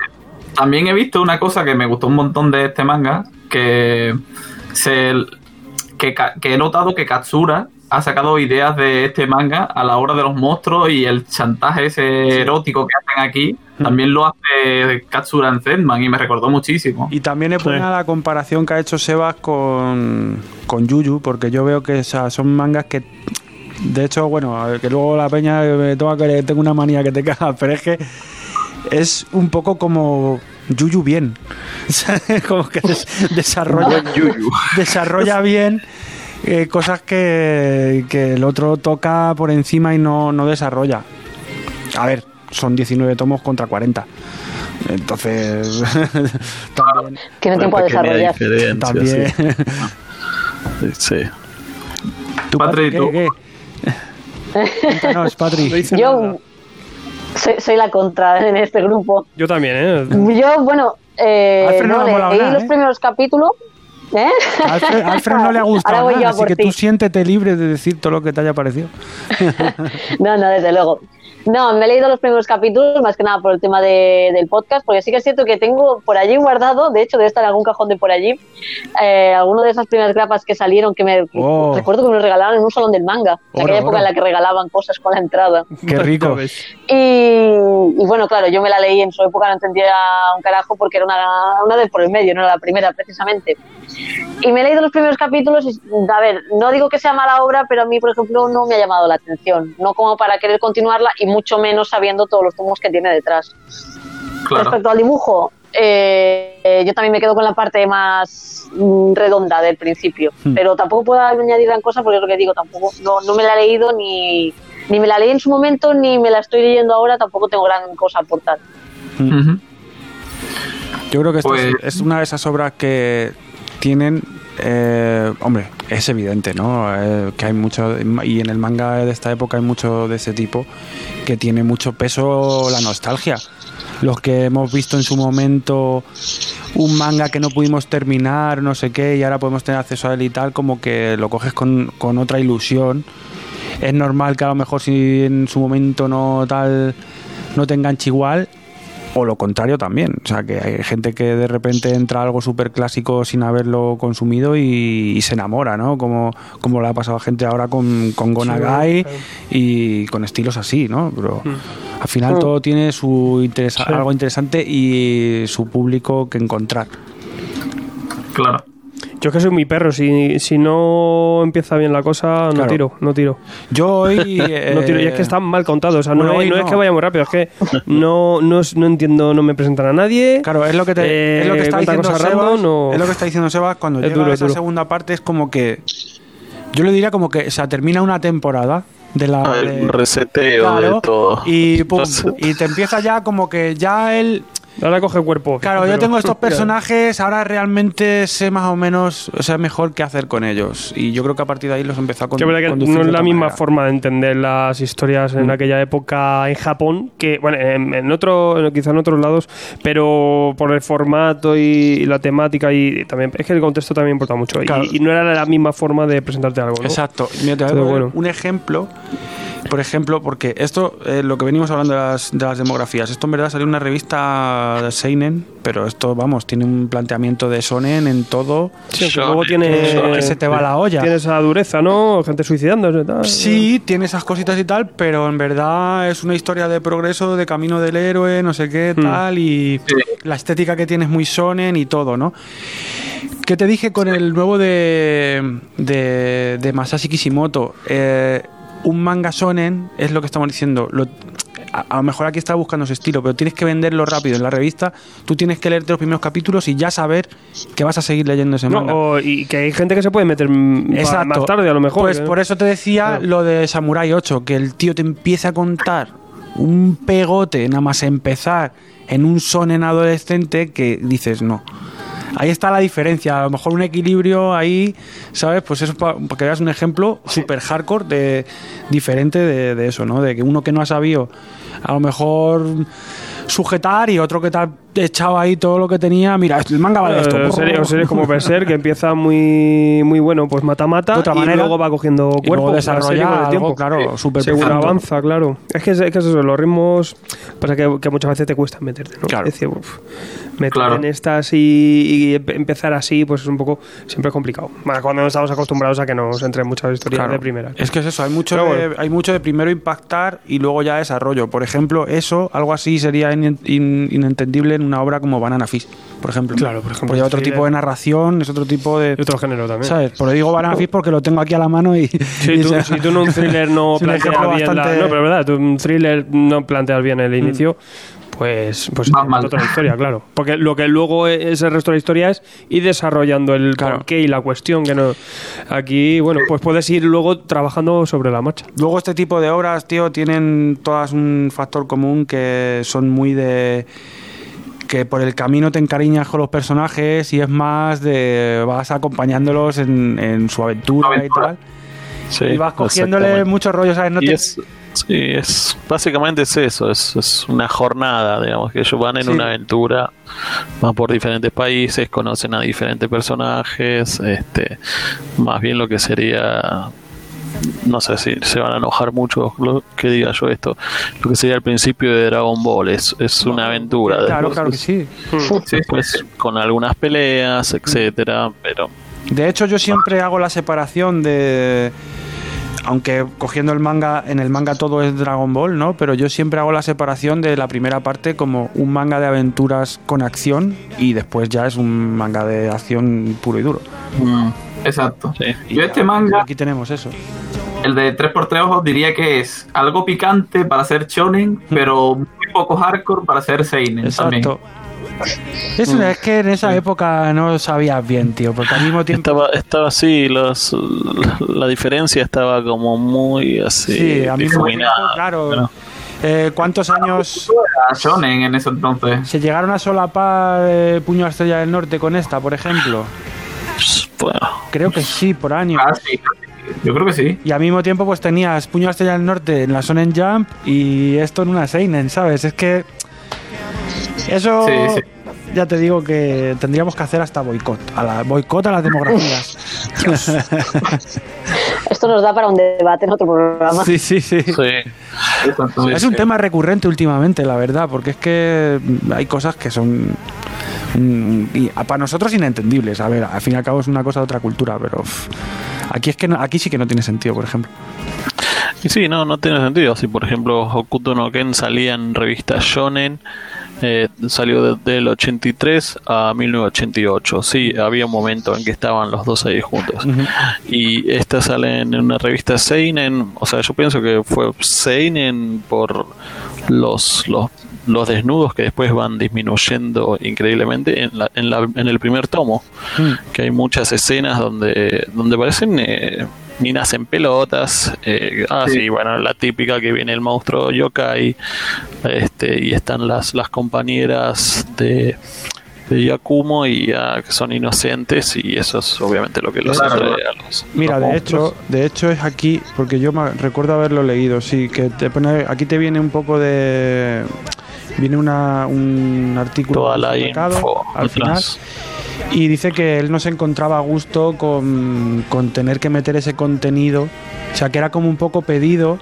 también he visto una cosa que me gustó un montón de este manga, que, se, que, que he notado que Katsura ha sacado ideas de este manga a la hora de los monstruos y el chantaje ese erótico que hacen aquí. También lo hace Katsuran Zenman y me recordó muchísimo. Y también es buena la comparación que ha hecho Sebas con, con Yuyu, porque yo veo que o sea, son mangas que. De hecho, bueno, que luego la peña me toma que le tengo una manía que te caga, <laughs> pero es que es un poco como Yuyu bien. <laughs> Como que des- desarrolla, <laughs> desarrolla bien eh, cosas que, que el otro toca por encima y no, no desarrolla. A ver, son 19 tomos contra 40. Entonces, <laughs> también. Tiene tiempo a desarrollar. también. <laughs> sí. Sí. ¿Tú, Patri, ¿qué, tú. qué? Cuéntanos, Patri. No dice nada. Yo soy, soy la contra en este grupo. Yo también, ¿eh? Yo, bueno, eh, no no, le leí los ¿eh? primeros capítulos. ¿Eh? A Alfred, no le ha <laughs> gustado nada, así que ti. tú siéntete libre de decir todo lo que te haya parecido. No, no, desde luego. No, me he leído los primeros capítulos, más que nada por el tema de- del podcast, porque sí que es cierto que tengo por allí guardado, de hecho debe estar en algún cajón de por allí, eh, alguno de esas primeras grapas que salieron que me Oh. recuerdo que me los regalaron en un salón del manga, en Oro, aquella época oro. en la que regalaban cosas con la entrada. Qué rico. Y, y bueno, claro, yo me la leí en su época, no entendía un carajo porque era una, una de por el medio, no era la primera precisamente. Y me he leído los primeros capítulos y, a ver, no digo que sea mala obra, pero a mí, por ejemplo, no me ha llamado la atención. No como para querer continuarla y mucho menos sabiendo todos los tomos que tiene detrás. Claro. Respecto al dibujo, eh, eh, yo también me quedo con la parte más mm, redonda del principio, Hmm. pero tampoco puedo añadir gran cosa porque es lo que digo, tampoco no, no me la he leído ni, ni me la leí en su momento ni me la estoy leyendo ahora, tampoco tengo gran cosa a aportar. Ujú. Yo creo que esta Pues- es, es una de esas obras que tienen. eh, hombre, es evidente, ¿no? Eh, que hay mucho. Y en el manga de esta época hay mucho de ese tipo que tiene mucho peso la nostalgia. Los que hemos visto en su momento un manga que no pudimos terminar, no sé qué, y ahora podemos tener acceso a él y tal, como que lo coges con, otra ilusión. Es normal que a lo mejor si en su momento no tal no te enganche igual, o lo contrario también. O sea, que hay gente que de repente entra a algo súper clásico sin haberlo consumido y, y se enamora, ¿no? Como, como le ha pasado a gente ahora con, con Gonagai y con estilos así, ¿no? Pero al final Mm. todo tiene su interesa- Sí. algo interesante y su público que encontrar. Claro. Yo es que soy muy perro. Si, si no empieza bien la cosa, no Claro. tiro, no tiro. Yo hoy... eh, <laughs> No tiro. Y es que están mal contados. O sea, no, bueno, es, hoy no es no. que vaya muy rápido, es que <laughs> no, no, no entiendo, no me presentan a nadie. Claro, es lo que, te, Eh, es lo que está diciendo Sebas. random o- Es lo que está diciendo Sebas cuando Es llega duro, a esa duro. segunda parte es como que yo le diría como que se termina una temporada de la Ah, de- el reseteo claro, de todo. y <laughs> pum, y te empieza ya como que ya él Ahora coge cuerpo. claro yo Pero- tengo estos <laughs> personajes ahora realmente sé más o menos o sea mejor qué hacer con ellos y yo creo que a partir de ahí los empezó a con, verdad que conducir no es la misma manera. forma de entender las historias en Mm. aquella época en Japón que, bueno, en, en otro, quizá en otros lados, pero por el formato y, y la temática y, también, es que el contexto también importa mucho. Y- Claro. Y, no era la misma forma de presentarte algo, ¿no? Exacto. Mira, te voy a poner bueno. un ejemplo. Por ejemplo, porque esto, eh, lo que venimos hablando de las, de las demografías, esto en verdad salió en una revista de Seinen, pero esto, vamos, tiene un planteamiento de Sonen en todo. Sí, Shonen, luego tiene... que se te va la olla. Tiene esa dureza, ¿no? Gente suicidándose y tal. Sí, tiene esas cositas y tal, pero en verdad es una historia de progreso, de camino del héroe, no sé qué, Hmm. tal, y Sí. la estética que tiene es muy sonen y todo, ¿no? ¿Qué te dije con el nuevo de, de, de Masashi Kishimoto? Eh, un manga sonen es lo que estamos diciendo. Lo- a, a lo mejor aquí está buscando su estilo, pero tienes que venderlo rápido en la revista. Tú tienes que leerte los primeros capítulos y ya saber que vas a seguir leyendo ese No, manga. o- y que hay gente que se puede meter Exacto. más tarde, a lo mejor. Pues ¿eh? por eso te decía Claro. lo de Samurai 8, que el tío te empieza a contar un pegote nada más empezar en un sonen adolescente que dices no. Ahí está la diferencia, a lo mejor un equilibrio ahí, ¿sabes? Pues eso para que veas un ejemplo super hardcore de diferente de, de eso, ¿no? De que uno que no ha sabido a lo mejor sujetar y otro que te ha echado ahí todo lo que tenía, mira, el manga vale esto. Eh, series, o series como Berserk, que empieza muy, muy bueno, pues mata-mata, y manera. luego va cogiendo cuerpo. serie desarrolla tiempo. claro, súper profundo. avanza, claro. Es que, es, es que es eso, los ritmos, pasa que, que muchas veces te cuesta meterte, ¿no? Claro. Es decir, uf, meter Claro. en estas y, y empe- empezar así, pues es un poco, siempre es complicado. Más cuando no estamos acostumbrados a que nos entren muchas historias Claro. de primera. Es que es eso, hay mucho, Pero de, hay mucho de primero impactar y luego ya desarrollo. Por ejemplo, eso, algo así sería in- in- inentendible en una obra como Banana Fish, por ejemplo. Claro, por ejemplo, Porque es otro tipo de narración, es otro tipo de... Otro género también. ¿Sabes? Por eso digo Banana Fish porque lo tengo aquí a la mano y... Si y tú, si tú en un <laughs> thriller no planteas bien la, bastante- no, pero verdad, tú en un thriller no planteas bien Mm. el inicio, pues, pues es mal. otra historia, claro. Porque lo que luego es el resto de la historia es ir desarrollando el Claro. porqué y la cuestión que no. Aquí, bueno, pues puedes ir luego trabajando sobre la marcha. Luego este tipo de obras, tío, tienen todas un factor común que son muy de que por el camino te encariñas con los personajes y es más de vas acompañándolos en, en su aventura, Aventura. y tal. Sí, y vas cogiéndole exactamente. mucho rollo, ¿sabes? No Y te- es, sí, es básicamente es eso, es, es una jornada, digamos, que ellos van en Sí. una aventura, van por diferentes países, conocen a diferentes personajes, este, más bien lo que sería, no sé si se van a enojar mucho lo que diga yo esto, lo que sería el principio de Dragon Ball, es, es una aventura. Claro, después claro que es- sí. Sí, sí. con algunas peleas, etcétera, pero De hecho, yo siempre hago la separación de. Aunque cogiendo el manga, en el manga todo es Dragon Ball, ¿no? Pero yo siempre hago la separación de la primera parte como un manga de aventuras con acción y después ya es un manga de acción puro y duro. Exacto. sí. Y Yo este manga, Aquí tenemos eso. el de 3x3 ojos, diría que es algo picante para ser shonen, pero muy poco hardcore para ser seinen también. Eso es que en esa época no sabías bien, tío, porque al mismo tiempo. Estaba, estaba así, los, la diferencia estaba como muy así Sí, al mismo tiempo, claro. Pero- eh, ¿Cuántos años shonen en ese entonces. se llegaron a solapar eh, Puño a Estrella del Norte con esta, por ejemplo? Bueno, Creo que sí, por año. Ah, sí, yo creo que sí. Y al mismo tiempo pues tenías Puño a Estrella del Norte en la Sonen Jump y esto en una Seinen, ¿sabes? Es que eso Sí, sí. ya te digo que tendríamos que hacer hasta boicot, a la boicot a las demografías. Esto nos da para un debate en otro programa. sí, sí, sí. Es un tema recurrente últimamente, la verdad, porque es que hay cosas que son mm, y para nosotros inentendibles. A ver, al fin y al cabo es una cosa de otra cultura, pero aquí es que no- aquí sí que no tiene sentido, por ejemplo. Y sí, no, no tiene sentido. Si por ejemplo Hokuto no Ken salía en revistas Shonen, eh, salió de- del 83 a 1988. Sí, había un momento en que estaban los dos ahí juntos. Y esta sale en una revista Seinen. O sea, yo pienso que fue Seinen por los, los, los desnudos que después van disminuyendo increíblemente en, la, en, la- en el primer tomo. Que hay muchas escenas donde, donde parecen eh, ninas en pelotas. eh, ah, sí. bueno, la típica que viene el monstruo yokai. Este, y están las, las compañeras de de Yakumo y ya que son inocentes y eso es obviamente lo que los Claro. atrae a los Mira, los de monstruos. hecho, de hecho es aquí, porque yo me- recuerdo haberlo leído, sí, que te pone, aquí te viene un poco de, viene una, un artículo toda la publicado info al final y dice que él no se encontraba a gusto con, con tener que meter ese contenido, o sea que era como un poco pedido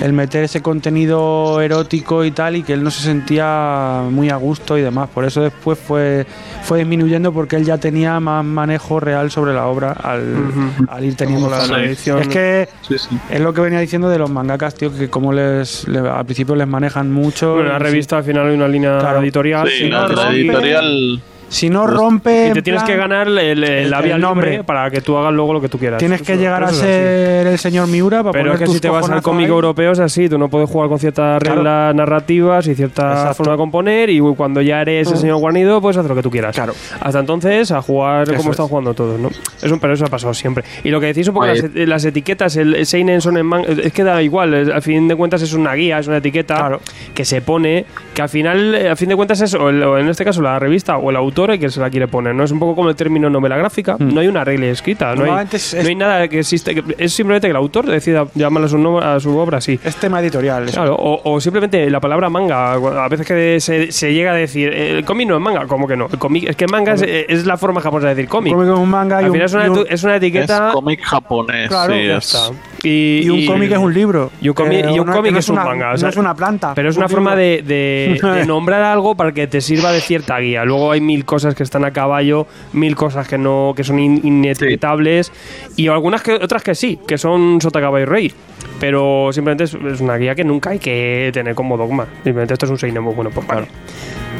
el meter ese contenido erótico y tal y que él no se sentía muy a gusto y demás. Por eso después fue, fue disminuyendo porque él ya tenía más manejo real sobre la obra al, ir teniendo la, edición. Es que Sí, sí. es lo que venía diciendo de los mangakas, tío, que como les, le- al principio les manejan mucho. Bueno, la revista al final hay una línea Claro. editorial. Sí, la, la editorial Si, no rompe. Y te tienes plan, que ganar el, el, el labial nombre. para que tú hagas luego lo que tú quieras. Tienes que Eso- llegar a es así. ser el señor Miura para Pero poner es que tus si te vas al cómic ahí. europeo es así, tú no puedes jugar con ciertas Claro. reglas narrativas y cierta Exacto. forma de componer y cuando ya eres el señor guarnido puedes hacer lo que tú quieras. Claro. Hasta entonces a jugar Eso como es. están jugando todos, ¿no? Eso, pero eso ha pasado siempre. Y lo que decís un poco las, las etiquetas, el Seinen son en man- es que da igual, es- al fin de cuentas es una guía, es una etiqueta Claro. que se pone, que al final, eh, a fin de cuentas es, o, el- o en este caso la revista o el autor el que se la quiere poner, ¿no? Es un poco como el término novela gráfica, no hay una regla escrita, no hay, es- no hay nada que existe, es simplemente que el autor decida llamarle a su, a su obra así. Es tema editorial. Claro, o, o simplemente la palabra manga. A veces que se, se llega a decir, eh, el cómic no es manga, como que no. El cómic, es que manga es, es la forma japonesa de decir cómic. Un cómic es un manga y Al un- final es una, y un- es una etiqueta. es cómic japonés Claro, sí, ya es- está. Y, Y un cómic es un libro. Y un cómic, Eh, y un no- cómic que no es un una- manga. o sea, no es una planta. Pero es un una forma de, de- <laughs> de nombrar algo para que te sirva de cierta guía. Luego hay mil cosas que están a caballo, mil cosas que no que son in- inetiquetables y algunas que otras que sí, que son sota caballo y rey. Pero simplemente es, es una guía que nunca hay que tener como dogma. Simplemente esto es un seinen muy bueno. Pues.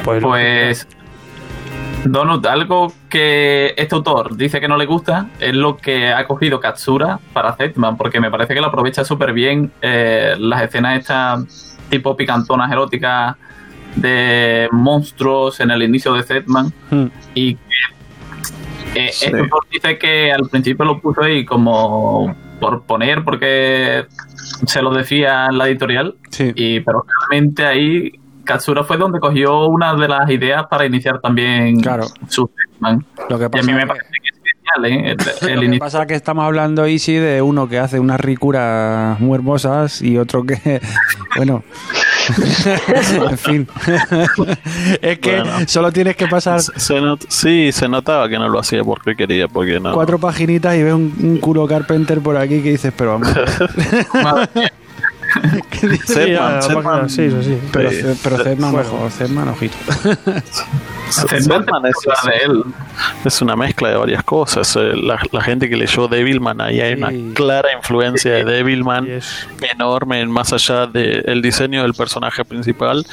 Pues, Pues. Donut, algo que este autor dice que no le gusta es lo que ha cogido Katsura para Zetman, porque me parece que lo aprovecha súper bien eh, las escenas estas tipo picantonas eróticas de monstruos en el inicio de Zetman Hmm. y que eh, Sí. este autor dice que al principio lo puso ahí como por poner porque se lo decía en la editorial Sí. y pero realmente ahí Katsura fue donde cogió una de las ideas para iniciar también Claro. su Zetman. Lo que Y a pasa mí me es que- parece que es genial, ¿eh? El, <laughs> Lo el que inicio. pasa es que estamos hablando, Easy, de uno que hace unas ricuras muy hermosas y otro que, <laughs> bueno, <laughs> en fin. es que Bueno. solo tienes que pasar Se- se not- sí, se notaba que no lo hacía porque quería, porque no. cuatro paginitas y ves un, un culo Carpenter por aquí que dices, pero vamos. ¿Qué dices? <laughs> Sí, o sí. Pero, Sí. pero Zedman, Bueno. ojo, Zedman, ojito. <laughs> Zetman Sedman es, acuerdas de él. es una mezcla de varias cosas. Eh, La, la gente que leyó Devilman, ahí hay Sí. una clara influencia de Devilman es- enorme, más allá del diseño del personaje principal,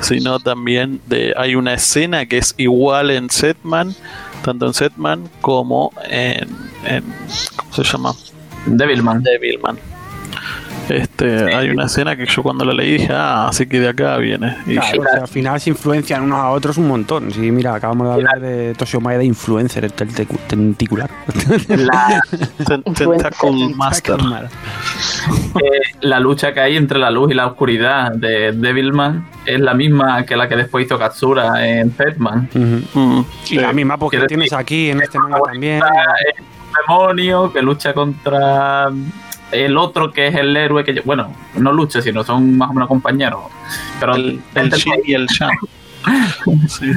sino también de hay una escena que es igual en Setman, tanto en Setman como en, en ¿cómo se llama? Devilman. Devilman. Este, hay una escena que yo cuando la leí dije, ah, así que de acá viene. Y Claro, yo- o sea, al final se influencian unos a otros un montón. Sí, mira, acabamos de hablar de Toshio Maeda, influencer, el tenticular. La, <laughs> Ten- Tentacle Master. <laughs> eh, la lucha que hay entre la luz y la oscuridad de Devilman es la misma que la que después hizo Katsura en Zetman. Ujú. Mm, Y la misma porque Quiero tienes aquí en este manga también. Es un demonio que lucha contra el otro que es el héroe que bueno no lucha sino son más o menos compañeros pero el, el yin y el yang. <laughs> Sí,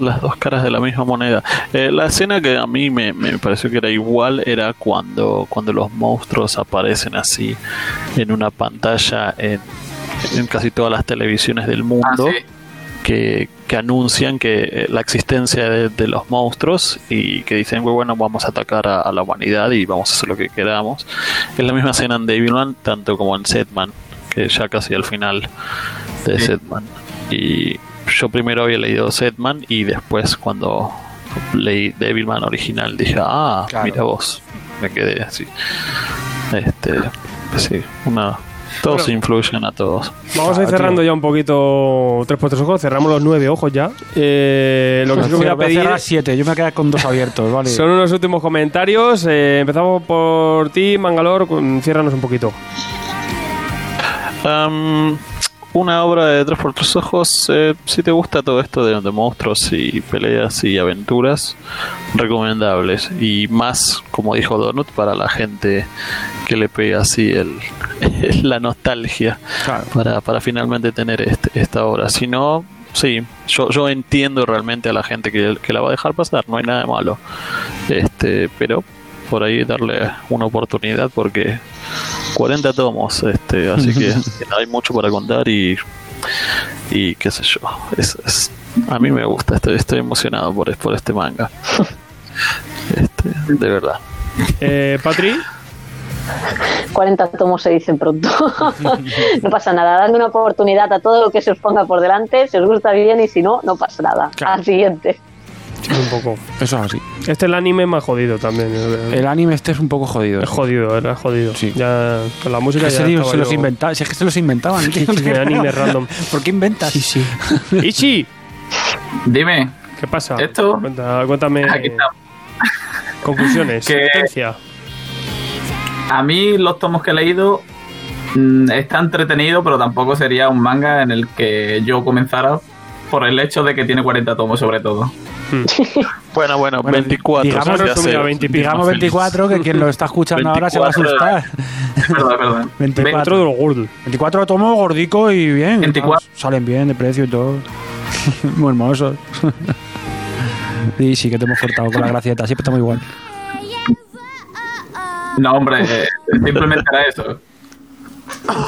las dos caras de la misma moneda. Eh, la escena que a mí me, me pareció que era igual era cuando, cuando los monstruos aparecen así en una pantalla en, en casi todas las televisiones del Ah, mundo. sí. Que, que anuncian que eh, la existencia de, de los monstruos y que dicen, "Bueno, bueno, vamos a atacar a, a la humanidad y vamos a hacer lo que queramos. Es la misma escena en Devilman, tanto como en Setman, que ya casi al final de Sí. Setman. Y yo primero había leído Setman y después cuando leí Devilman original dije, ah, Claro. mira vos, me quedé así. Este, sí, una... Todos Bueno. influyen a todos. Vamos a ir cerrando tío. ya un poquito tres por tres ojos. Cerramos los nueve ojos ya. Eh, lo que sí voy a pedir cerrar siete, yo me quedé con dos abiertos, ¿vale? <laughs> son unos últimos comentarios. Eh, empezamos por ti, Mangalor. Ciérranos un poquito. Am, una obra de tres por tres ojos. eh, si te gusta todo esto de, de monstruos y peleas y aventuras, recomendables. Y más, como dijo Donut, para la gente que le pega así el, <laughs> la nostalgia Claro. para, para finalmente tener este- esta obra. Si no, sí, yo, yo entiendo realmente a la gente que, que la va a dejar pasar, no hay nada de malo. Este, pero por ahí darle una oportunidad porque 40 tomos, este, así que <laughs> hay mucho para contar y, y qué sé yo. Es, es- a mí me gusta, estoy, estoy emocionado por, por este manga. <laughs> Este, de verdad. Eh, Patri. 40 tomos se dicen pronto. <laughs> no pasa nada, dando una oportunidad a todo lo que se os ponga por delante. Si os gusta bien y si no, no pasa nada. Claro. Al siguiente. Un poco. Eso es así. Este es el anime más jodido también. eh, El anime este es un poco jodido. Es jodido, era jodido. Sí. Ya con la música ya se los yo- inventaba, si es que se los inventaban. <laughs> tío. Sí, anime <laughs> random. ¿Por qué inventas? Sí, sí. <laughs> Ichi, dime ¿qué pasa? Esto- Cuenta- cuéntame aquí está conclusiones. Que- sentencia. a mí los tomos que he leído mm, está entretenido pero tampoco sería un manga en el que yo comenzara por el hecho de que tiene 40 tomos sobre todo <laughs> Bueno, bueno, Bueno, 24. digamos- se hace resumido, 20 y pico. Digamos 24, que quien lo está escuchando ahora se va a 24 asustar. Es verdad, es verdad. 24. Dentro de lo gordo. 24 tomos gordico y bien. 24. Salen bien de precio y todo. <laughs> muy hermosos. <laughs> y sí que te hemos cortado con la gracieta. Siempre estamos igual. No, hombre, eh, simplemente era eso.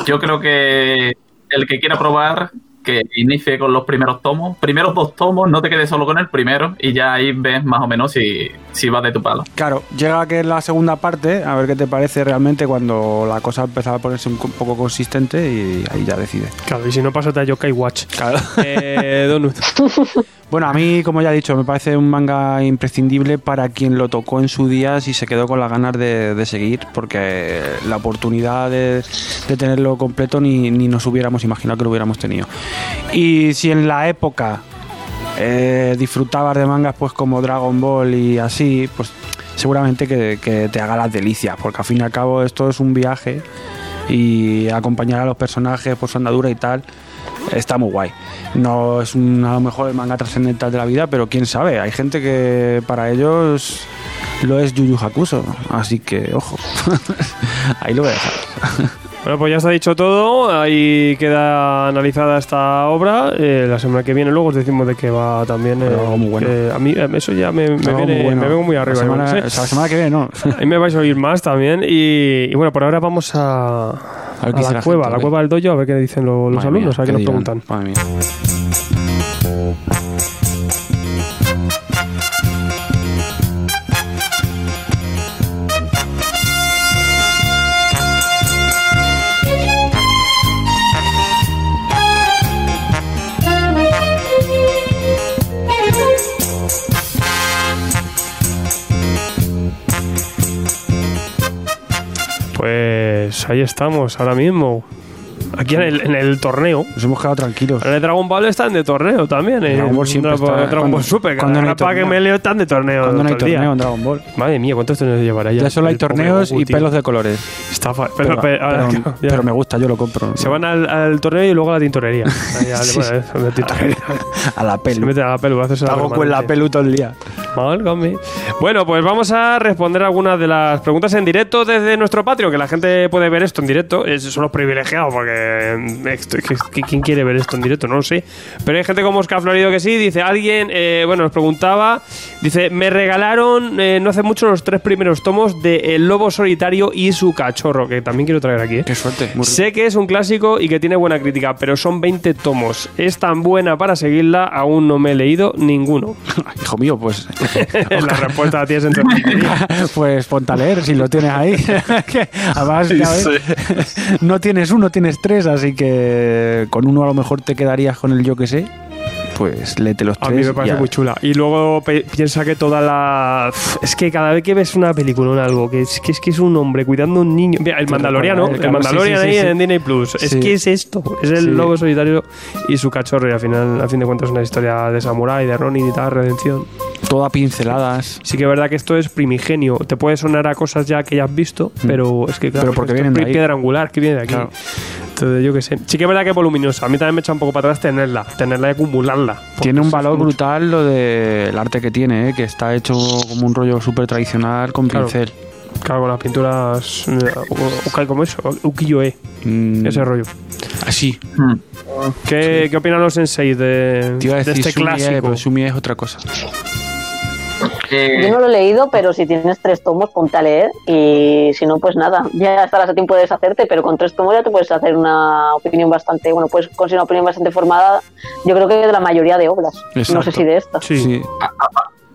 Yo creo que el que quiera probar, que inicie con los primeros tomos. Primeros dos tomos, no te quedes solo con el primero y ya ahí ves más o menos si, si vas de tu palo. Claro, llega que es la segunda parte, a ver qué te parece realmente cuando la cosa empezaba a ponerse un co- poco consistente y ahí ya decides. Claro, y si no, pásate a Yokai Watch. Claro. Eh, <laughs> Donut. Bueno, a mí, como ya he dicho, me parece un manga imprescindible para quien lo tocó en su día y se quedó con las ganas de, de seguir, porque la oportunidad de, de tenerlo completo ni, ni nos hubiéramos imaginado que lo hubiéramos tenido. Y si en la época eh, disfrutabas de mangas pues como Dragon Ball y así, pues seguramente que, te haga las delicias, porque al fin y al cabo esto es un viaje y acompañar a los personajes por su andadura y tal está muy guay. No es un, a lo mejor el manga trascendental de la vida, pero quién sabe, hay gente que para ellos lo es Yu Yu Hakusho, así que ojo, <laughs> ahí lo voy a dejar. <laughs> Bueno, pues ya está dicho todo. Ahí queda analizada esta obra. Eh, la semana que viene luego os decimos de qué va también. eh, muy bueno. que a mí eh, eso ya me, me Algo viene, muy bueno. me vengo muy arriba. La semana, igual, o ¿sí? sea, la semana que viene no. <laughs> Ahí me vais a oír más también. Y, y bueno, por ahora vamos a, a la cueva, a la cueva del dojo, a ver qué dicen lo- los alumnos, mía, a ver qué nos dirán? preguntan. Madre mía. Ahí estamos, ahora mismo. Aquí en el, en el torneo. Nos hemos quedado tranquilos. En el Dragon Ball están de torneo también. Dragon Ball siempre Dragon, está- Dragon cuando- Ball Super. cuando no hay que me leo están de torneo. Cuando no hay día. torneo en Dragon Ball. Madre mía, ¿cuántos torneos llevará ya? Ya solo hay torneos y pelos de colores. Está fa- pero, Pero, <laughs> pero- pero- pero me gusta, yo lo compro. Se van al, al torneo y luego a la tintorería. <laughs> Sí. bueno, eh, <laughs> a la la Se pelu. mete a la pelu, haces Hago con la pelu todo el día. Bueno, pues vamos a responder algunas de las preguntas en directo desde nuestro Patreon, que la gente puede ver esto en directo. Es- son los privilegiados, porque esto- que- ¿quién quiere ver esto en directo? No lo sé. Pero hay gente como Oscar Florido que sí. Dice alguien, eh, bueno, nos preguntaba, dice, me regalaron eh, no hace mucho los tres primeros tomos de El Lobo Solitario y su cachorro, que también quiero traer aquí. ¿eh? Qué suerte. Sé que es un clásico y que tiene buena crítica, pero son 20 tomos. Es tan buena para seguirla, aún no me he leído ninguno. <laughs> Hijo mío, pues. <laughs> la respuesta la tienes en <laughs> tu estantería. pues ponte a leer si lo tienes ahí. Además, ya ves, Sí. no tienes uno, tienes tres, así que con uno a lo mejor te quedarías con el yo que sé. Pues léete los A tres. mí me parece ya. muy chula. Y luego piensa que toda la. Es que cada vez que ves una película o algo, que es, que es que es un hombre cuidando a un niño. Mira, el Mandaloriano, el sí, Mandalorian sí, sí, ahí en Disney Plus. Es que es esto. Es el lobo solitario y su cachorro. Y al final, al fin de cuentas, es una historia de samurái, de Ronin y tal, redención. Todo a pinceladas. Sí que es verdad que esto es primigenio. Te puede sonar a cosas ya que ya has visto, pero es que claro, Mm. Pero porque esto vienen de ahí. piedra angular que viene de aquí. Claro. Entonces, yo qué sé. Sí que es verdad que es voluminosa. A mí también me echa un poco para atrás tenerla, tenerla y acumularla. Tiene un valor brutal lo del arte que tiene, ¿eh? que está hecho como un rollo súper tradicional con Claro. pincel. Claro, con las pinturas. eh, ¿Cómo es? Ukiyo-e. Mm, Ese rollo. Así. ¿Qué, ¿Qué opinan los sensei de, Te iba a de decir este Sumie, clásico? pero Sumie es otra cosa. Eh, Yo no lo he leído, pero si tienes tres tomos, ponte a leer. Y si no, pues nada, ya estarás a tiempo de deshacerte, pero con tres tomos ya te puedes hacer una opinión bastante, bueno, puedes conseguir una opinión bastante formada, yo creo que de la mayoría de obras. No sé si de estas. Sí. Sí.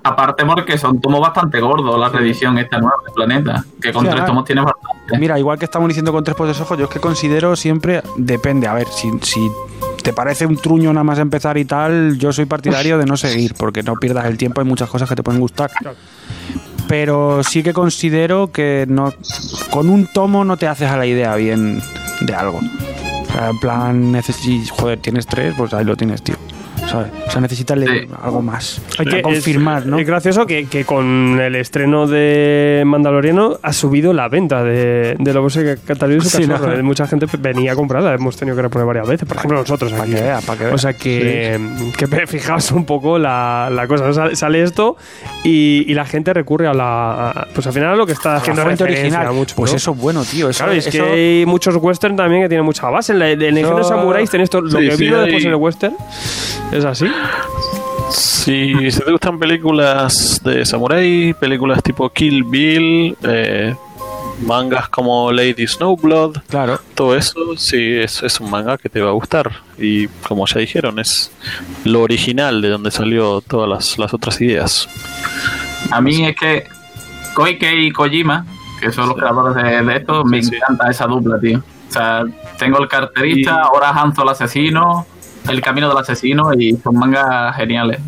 Aparte porque son tomos bastante gordos la reedición esta nueva de Planeta, que con tres además- tomos tienes bastante. Mira, igual que estamos diciendo con tres por de ojo, yo es que considero siempre, depende, a ver, si, si te parece un truño nada más empezar y tal, yo soy partidario de no seguir, porque no pierdas el tiempo, hay muchas cosas que te pueden gustar. Pero sí que considero que no con un tomo no te haces a la idea bien de algo. O sea, en plan, joder, tienes tres, pues ahí lo tienes, tío. ¿Sabes? O sea, leer Sí. algo más. Hay que confirmar, es, ¿no? Es gracioso que, que con el estreno de Mandaloriano ha subido la venta de, de Lobos y su Sí, ¿no? cachorro. Mucha gente venía a comprarla, hemos tenido que reponer varias veces. Por ejemplo, nosotros Para aquí. que vea, para que vea. O sea que, que <laughs> fijaos un poco la, la cosa. Sale, sale esto y, y la gente recurre a la. a- pues al final a lo que está haciendo original. mucho. pues ¿no? eso es bueno, tío. Eso, Claro, es que hay muchos western también que tienen mucha base. En la, en Eso- Samurai tenéis esto, lo Sí, que sí, vino después en el western. Es así. Si, si te gustan películas de samurai, películas tipo Kill Bill, eh, mangas como Lady Snowblood, Claro. todo eso, sí, es, es un manga que te va a gustar. Y como ya dijeron, es lo original de donde salió todas las, las otras ideas. A mí es que Koike y Kojima, que son los creadores de, de esto, me sí. encanta esa dupla, tío. O sea, tengo el carterista, Y- ahora Hanzo el asesino, el camino del asesino y son mangas geniales.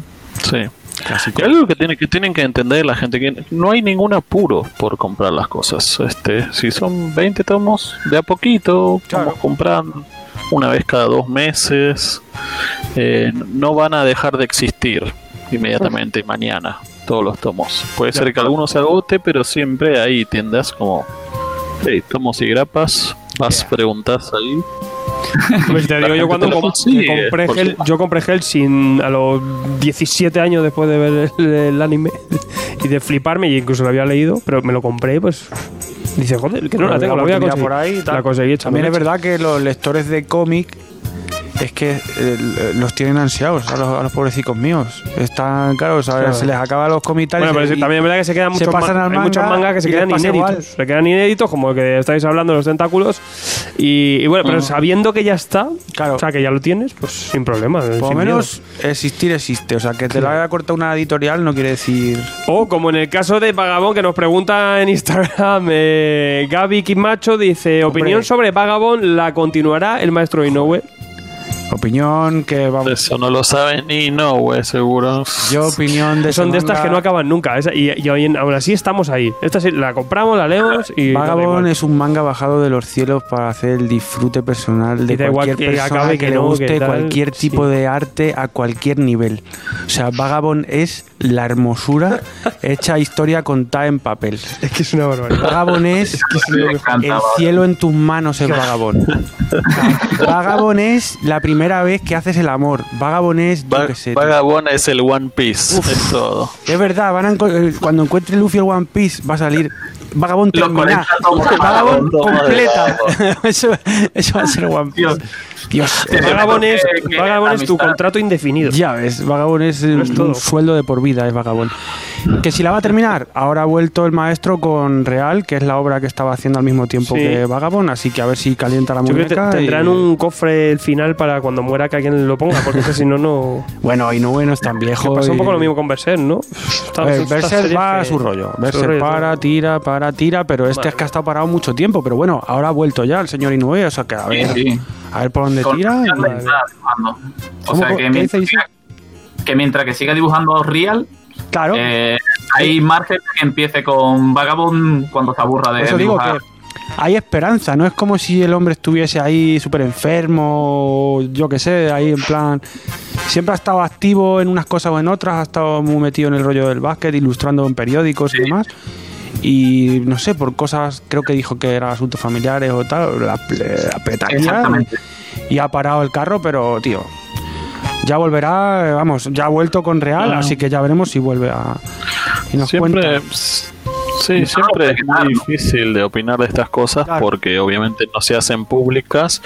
Sí. Y algo que, tiene, que tienen que entender la gente, que no hay ningún apuro por comprar las cosas. Este, si son 20 tomos, de a poquito, vamos comprando una vez cada dos meses. Eh, no van a dejar de existir inmediatamente mañana todos los tomos. Puede ser que alguno se agote, pero siempre hay tiendas como hey, tomos y grapas. Vas, preguntas ahí. Pues te digo yo cuando compré Hell- yo compré Hellsing a los 17 años después de ver el, el anime y de fliparme y incluso lo había leído, pero me lo compré pues dice, joder, que no la tengo, la voy a conseguir. por ahí y tal. La conseguí hecha También es verdad que los lectores de cómic es que eh, los tienen ansiados a los, a los pobrecicos míos. Están, claro, o sea, Claro. se les acaba los tal, Bueno, pero también es verdad que se quedan se muchos, pasan hay muchos manga mangas que se quedan inéditos. igual. Se quedan inéditos, como el que estáis hablando, los tentáculos. Y, y bueno, pero sabiendo que ya está, Claro. o sea, que ya lo tienes, pues sin problema. Por lo menos existir existe. O sea, que te lo haya cortado una editorial no quiere decir. O como en el caso de Vagabond, que nos pregunta en Instagram, eh, Gaby Kimacho dice: Opinión sobre Vagabond, ¿la continuará el maestro Inoue? Opinión que vamos. Eso no lo sabe ni no, güey, seguro. Yo, opinión de Son ese de estas manga- que no acaban nunca. esa- y y hoy en- aún así estamos ahí. Esta sí, la compramos, la leemos y. Vagabond es un manga bajado de los cielos para hacer el disfrute personal de Y cualquier que persona acabe, que, que le no, guste que tal, cualquier sí. tipo de arte a cualquier nivel. O sea, Vagabond es la hermosura hecha historia contada en papel. <laughs> Es que es una barbaridad. Vagabond es Me encanta, el Vagabond. cielo en tus manos es Vagabond. Vagabond es la primera vez que haces el amor. Vagabond es, yo Va- qué sé. Vagabond es el One Piece, es todo. Es verdad, van a enco- eh, cuando encuentre Luffy el One Piece va a salir Vagabond Los terminada. 40 tomos de Vagabond Vagabond. completa. <laughs> eso, eso va a ser One Piece. Dios. Dios. Vagabond es, Vagabond tu contrato indefinido. Ya ves, Vagabond es, es todo. un sueldo de por vida, es Vagabond. Que si la va a terminar, ahora ha vuelto el maestro con Real, que es la obra que estaba haciendo al mismo tiempo Sí. que Vagabond, así que a ver si calienta la Yo muñeca. te- tendrán y- un cofre el final para cuando muera que alguien lo ponga, porque si no, no. Bueno, y no bueno es tan viejo. pasa un poco lo mismo con Berserk, ¿no? Ver, Berserk serie va a su rollo. su Berserk rollo, para, tira, para, tira, pero este es que ha estado parado mucho tiempo. Pero bueno, ahora ha vuelto ya el señor Inoue, o sea que a ver, Sí, sí. A ver por dónde tira. Y-. O sea ¿Qué que mientras, dice? que mientras que siga dibujando Real, Claro, eh, hay margen de que empiece con Vagabond cuando se aburra de eso digo dibujar. que hay esperanza, no es como si el hombre estuviese ahí súper enfermo, yo qué sé, ahí en plan... Siempre ha estado activo en unas cosas o en otras, ha estado muy metido en el rollo del básquet, ilustrando en periódicos y demás. Y no sé, por cosas, creo que dijo que eran asuntos familiares o tal, la, la petaría y ha parado el carro, pero tío, ya volverá, vamos, ya ha vuelto con Real, así que ya veremos si vuelve a... Y nos Siempre, cuenta. sí, siempre es muy difícil de opinar de estas cosas Claro. porque obviamente no se hacen públicas,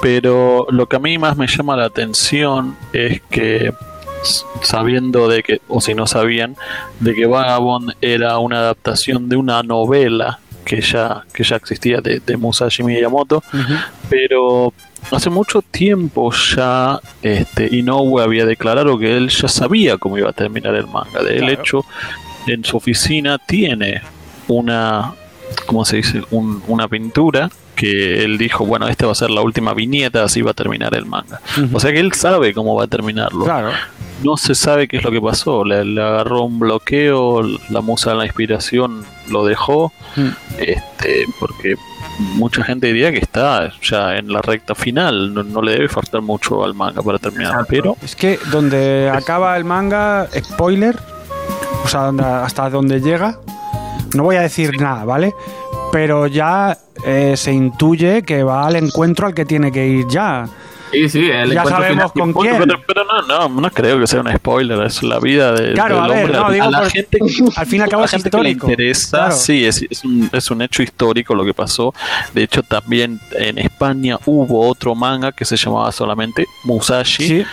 pero lo que a mí más me llama la atención es que sabiendo de que, o si no sabían, de que Vagabond era una adaptación de una novela que ya, que ya existía de, de Musashi Miyamoto, pero hace mucho tiempo ya este, Inoue había declarado que él ya sabía cómo iba a terminar el manga. De Claro. hecho, en su oficina tiene una, ¿cómo se dice? Un- una pintura que él dijo, bueno, esta va a ser la última viñeta, así va a terminar el manga. O sea que él sabe cómo va a terminarlo. Claro. No se sabe qué es lo que pasó. Le, le agarró un bloqueo, la musa de la inspiración lo dejó, Mm. este, porque mucha gente diría que está ya en la recta final, no, no le debe faltar mucho al manga para terminar, Exacto. pero Es que donde acaba el manga, spoiler, o sea, donde- hasta donde llega, no voy a decir nada, ¿vale? Pero ya eh, se intuye que va al encuentro al que tiene que ir ya. Sí, sí, el Ya sabemos final- con quién. pero, pero no, no, no creo que sea un spoiler, es la vida de, Claro, del a ver, hombre. no, digo a la por- gente, al fin y al cabo es que le interesa, Claro. sí, es, es un, es un hecho histórico lo que pasó. De hecho, también en España hubo otro manga que se llamaba solamente Musashi, Sí.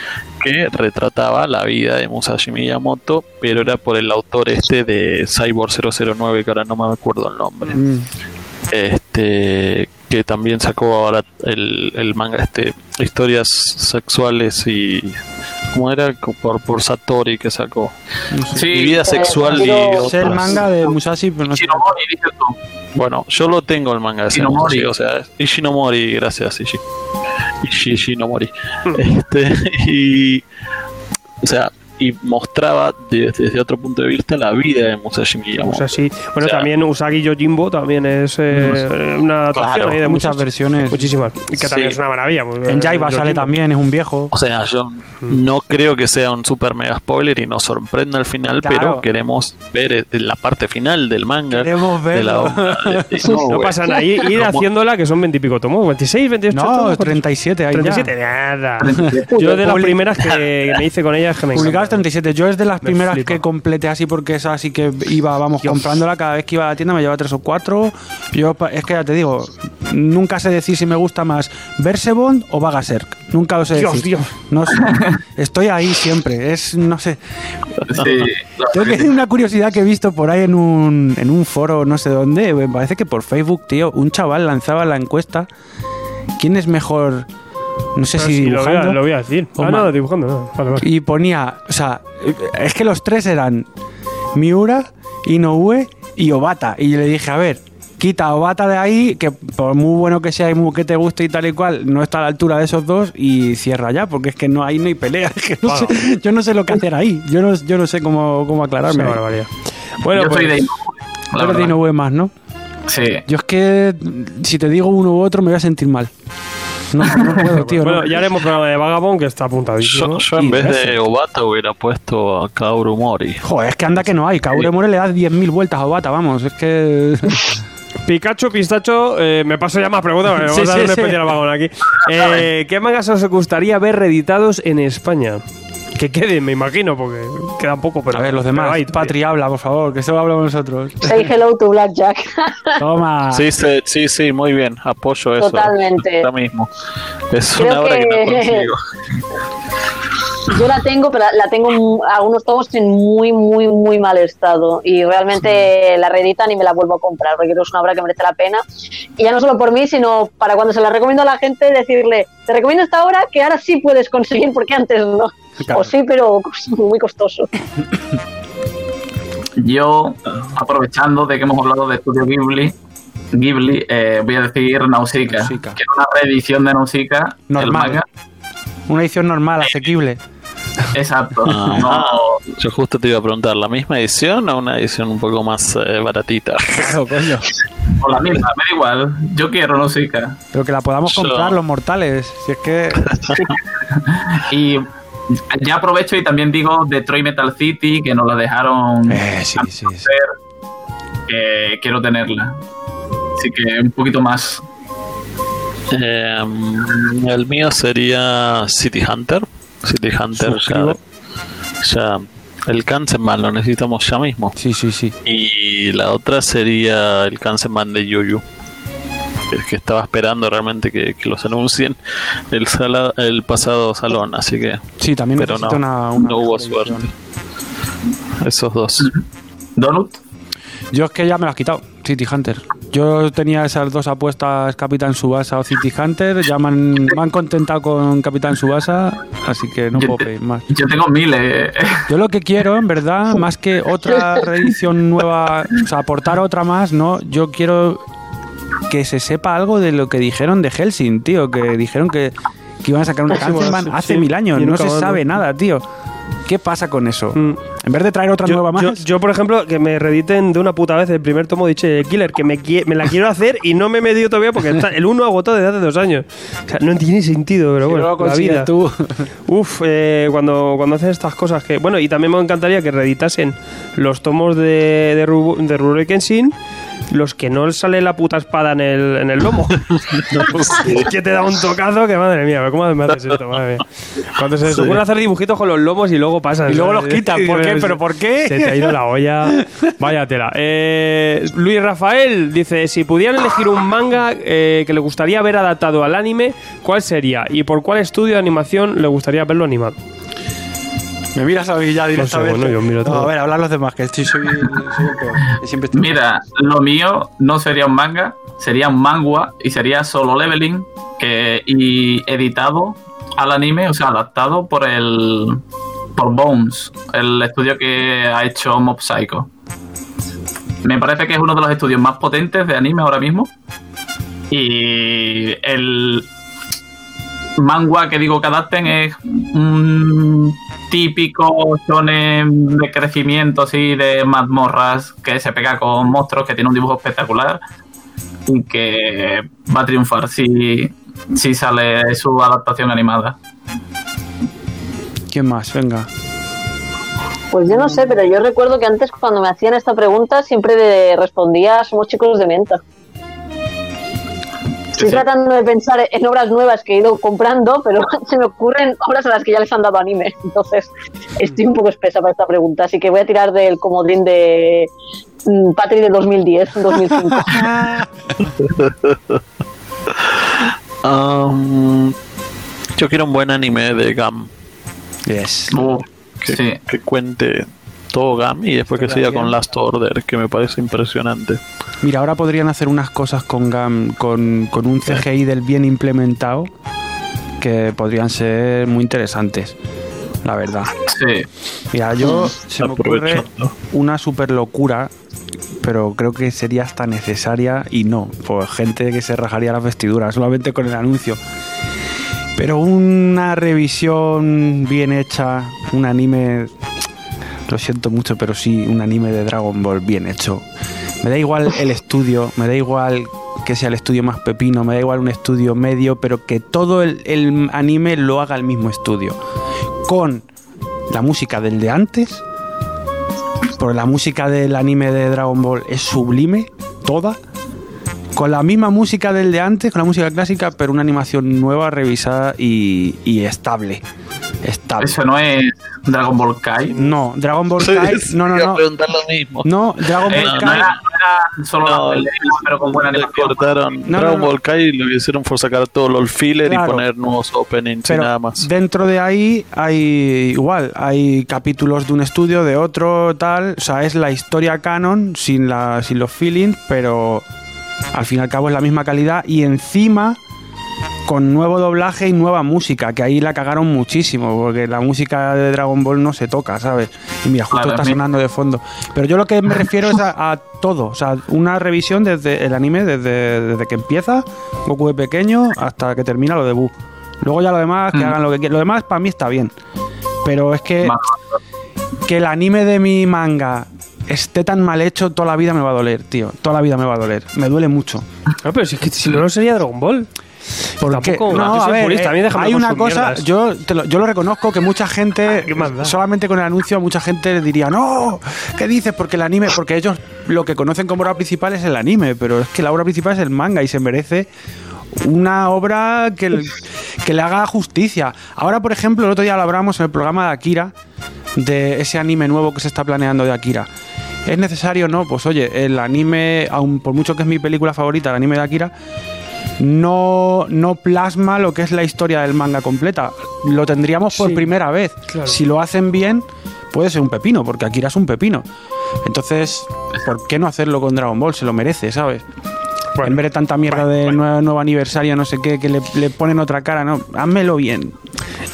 que retrataba la vida de Musashi Miyamoto, pero era por el autor este de Cyborg 009, que ahora no me acuerdo el nombre. Mm. este que también sacó ahora el, el manga este historias sexuales y cómo era por, por Satori que sacó Sí, mi vida sexual y Sé el otras. manga de Musashi, pero no sé. Shinomori, dices tú. bueno yo lo tengo el manga de Ishinomori. sí, o sea Ishinomori gracias Ishi <laughs> Ishi Ishinomori <laughs> este y o sea y mostraba de- desde otro punto de vista la vida de Musashi Miyamoto sí. Bueno, O sea- también Usagi Yojimbo también es eh, una adaptación Claro, ahí de muchas versiones. Muchísimas. Que también Sí. es una maravilla. pues, En Jaiba sale también, es un viejo. O sea, yo no creo que sea un super mega spoiler y nos sorprenda al final, Claro. pero queremos ver eh, la parte final del manga. Queremos de la verlo. obra de- <laughs> de No Inoue. pasa nada. <laughs> Ir, haciéndola, que son 20 y pico tomos. 26, 28 No, tomos. 37 ahí 37, ya. nada. Yo de las primeras que me hice con ella es que me Publicadas encanta. 37. Yo es de las Me primeras flipa. que completé así porque esa así que iba, vamos, Dios. comprándola cada vez que iba a la tienda me llevaba tres o cuatro. Yo es que ya te digo, nunca sé decir si me gusta más Versebond o Vagaserk. Nunca lo sé Dios, decir. Dios. No sé. Estoy ahí siempre. Es, no sé. Sí, Tengo que decir una curiosidad que he visto por ahí en un, en un foro, no sé dónde, me parece que por Facebook, tío, un chaval lanzaba la encuesta. ¿Quién es mejor? No sé si sí, lo, voy a, dibujando. lo voy a decir. Ah, ma- no, dibujando, no. Vale, vale. y ponía, o sea, es que los tres eran Miura, Inoue y Obata. Y yo le dije, a ver, quita a Obata de ahí, que por muy bueno que sea y muy que te guste y tal y cual, no está a la altura de esos dos y cierra ya, porque es que no hay no hay pelea. <laughs> Es que no Bueno. sé- yo no sé lo que hacer ahí. Yo no, yo no sé cómo, cómo aclararme. barbaridad. Bueno, yo pues, soy de eres de. Inoue más, ¿no? Sí. Yo es que si te digo uno u otro me voy a sentir mal. No, no puedo, tío. bueno, no. ya haremos programa de Vagabond que está apuntadísimo. Yo, yo en vez de Obata hubiera puesto a Kaoru Mori. Joder, es que anda que no hay. Kaure More le da 10.000 vueltas a Obata, vamos. Es que... <laughs> Pikachu, Pistacho, eh, me paso ya más preguntas, porque <laughs> Sí, vamos a sí, dar un sí. especial vagón aquí. <laughs> Eh, ¿Qué mangas os gustaría ver reeditados en España? Que queden, me imagino, porque quedan poco, pero... A ver, los demás. hay- Patri, habla, por favor, que eso hablamos nosotros. Say hello to Blackjack. <laughs> Toma. Sí, sí, sí, sí, muy bien. Apoyo eso. Totalmente. Ahora mismo. Es Creo una obra que, no que- consigo. <laughs> <laughs> Yo la tengo, pero la, tengo en algunos tomos en muy, muy, muy mal estado. Y realmente la reeditan y me la vuelvo a comprar, porque creo que es una obra que merece la pena. Y ya no solo por mí, sino para cuando se la recomiendo a la gente, decirle, te recomiendo esta obra que ahora sí puedes conseguir, porque antes no. Claro. O sí, pero <laughs> muy costoso. Yo, aprovechando de que hemos hablado de Estudio Ghibli, Ghibli, eh, voy a decir Nausicaa, Nausicaa. que es una reedición de Nausicaa, el Normal. manga. Una edición normal, asequible. Exacto. Ah. No, Yo justo te iba a preguntar, ¿la misma edición o una edición un poco más eh, baratita? Claro, coño. o la misma, me da igual. Yo quiero Nausicaa. Pero que la podamos Yo- comprar los mortales. Si es que. <laughs> Y ya aprovecho y también digo Detroit Metal City, que nos la dejaron Eh, sí, sí, sí. que quiero tenerla. Así que un poquito más. Eh, el mío sería City Hunter. City Hunter ya, ya- el Kansenban lo necesitamos ya mismo. Sí, sí, sí. Y la otra sería el Kansenban de Yuyu. El que estaba esperando realmente que, que los anuncien el, sala- el pasado salón, así que Sí, también Pero no, una, una no hubo edición. suerte. Esos dos. Donut. Yo es que ya me lo has quitado, City Hunter. Yo tenía esas dos apuestas, Capitán Subasa o City Hunter. Ya me han, me han contentado con Capitán Subasa, así que no Yo puedo pedir más. Yo tengo miles. Yo lo que quiero, en verdad, <laughs> más que otra reedición nueva, o sea, aportar otra más, no, yo quiero que se sepa algo de lo que dijeron de Helsing, tío, que dijeron que, que iban a sacar una sí, hace sí. mil años, no se sabe nada, tío. ¿Qué pasa con eso? Mm. En vez de traer otra Yo, nueva más, yo- yo, por ejemplo, que me reediten de una puta vez el primer tomo de Killer, que me, me la quiero hacer y no me he medido todavía porque está- el uno agotó desde hace dos años. O sea, no tiene sentido, pero Si bueno, no lo la vida. tú. Uf, eh, cuando, cuando hacen estas cosas que... Bueno, y también me encantaría que reeditasen los tomos de, de, Ru- de Rurouni Kenshin, los que no sale la puta espada en el, en el lomo. <laughs> <laughs> Es que te da un tocazo que, madre mía, ¿cómo me haces esto? Madre mía. Cuando se les ocurre hacer dibujitos con los lomos y luego pasan. Y luego ¿sabes? los quitan. ¿Por qué? ¿Pero por qué? Se te ha ido la olla. Vaya tela. Eh, Luis Rafael dice: Si pudieran elegir un manga eh, que le gustaría ver adaptado al anime, ¿cuál sería? ¿Y por cuál estudio de animación le gustaría verlo animado? Me miras a mí ya directamente. bueno, yo miro No, todo. a ver, hablan los demás, que estoy, soy, soy el peor. que siempre estoy- Mira, lo mío no sería un manga, sería un mangua y sería solo leveling que, y editado al anime, o sea, adaptado por el por Bones, el estudio que ha hecho Mob Psycho. Me parece que es uno de los estudios más potentes de anime ahora mismo. Y el manga que digo que adapten es un típico shonen de crecimiento así de mazmorras que se pega con monstruos, que tiene un dibujo espectacular y que va a triunfar si, si sale su adaptación animada. ¿Quién más? Venga. Pues yo no sé, pero yo recuerdo que antes cuando me hacían esta pregunta siempre respondía somos chicos de menta. Estoy sí. tratando de pensar en obras nuevas que he ido comprando, pero <laughs> se me ocurren obras a las que ya les han dado anime. Entonces, estoy un poco espesa para esta pregunta, así que voy a tirar del comodín de mm, Patri del 2010, 2005. Um, yo quiero un buen anime de GAM. Yes. Uh, Que, sí. que cuente todo GAM y después que siga con Last Order, que me parece impresionante. Mira, ahora podrían hacer unas cosas con GAM, con, con un CGI del bien implementado, que podrían ser muy interesantes, la verdad. Sí. Mira, yo se me ocurre una super locura, pero creo que sería hasta necesaria y no, por gente que se rajaría las vestiduras solamente con el anuncio. Pero una revisión bien hecha, un anime, lo siento mucho, pero sí, un anime de Dragon Ball bien hecho. Me da igual el estudio, me da igual que sea el estudio más pepino, me da igual un estudio medio, pero que todo el, el anime lo haga el mismo estudio. Con la música del de antes, porque la música del anime de Dragon Ball es sublime, toda. Con la misma música del de antes, con la música clásica, pero una animación nueva, revisada y, y estable. Estable. Eso no es Dragon Ball Kai. No, Dragon Ball <laughs> Kai. No, no, no. preguntar lo mismo. No, Dragon Eh, Ball no, Kai. era, no era solo No, la pelea, pero con buena cortaron No, Dragon no, no. Ball Kai y lo que hicieron fue sacar todo los filler Claro. y poner nuevos openings y nada más. dentro de ahí hay igual, hay capítulos de un estudio, de otro, tal. O sea, es la historia canon sin, la, sin los feelings, pero al fin y al cabo es la misma calidad y encima con nuevo doblaje y nueva música, que ahí la cagaron muchísimo, porque la música de Dragon Ball no se toca, ¿sabes? Y mira, justo está sonando de fondo. Pero yo lo que me refiero es a, a todo, o sea, una revisión desde el anime, desde, desde que empieza, Goku de pequeño, hasta que termina lo de Buu. Luego ya lo demás, que Mm. hagan lo que quieran. Lo demás para mí está bien. Pero es que, que el anime de mi manga esté tan mal hecho, toda la vida me va a doler, tío. Toda la vida me va a doler. Me duele mucho. No, pero si, es que si no, no sería Dragon Ball. ¿Por Tampoco, No, a ver, eh, hay una cosa, mierdas. yo, te lo, yo lo reconozco que mucha gente, ¿Qué más da? solamente con el anuncio, mucha gente diría, no, ¿qué dices? Porque el anime, porque ellos lo que conocen como obra principal es el anime, pero es que la obra principal es el manga y se merece una obra que, le- que le haga justicia. Ahora, por ejemplo, el otro día lo hablamos en el programa de Akira, de ese anime nuevo que se está planeando de Akira. ¿Es necesario? No, pues oye, el anime, aun por mucho que es mi película favorita, el anime de Akira, no, no plasma lo que es la historia del manga completa. Lo tendríamos por Sí, primera vez. claro. Si lo hacen bien, puede ser un pepino, porque Akira es un pepino. Entonces, ¿por qué no hacerlo con Dragon Ball? Se lo merece, ¿sabes? Bueno, en vez de tanta mierda bueno, de bueno. Nuevo, nuevo aniversario, no sé qué, que le, le ponen otra cara, no, házmelo bien.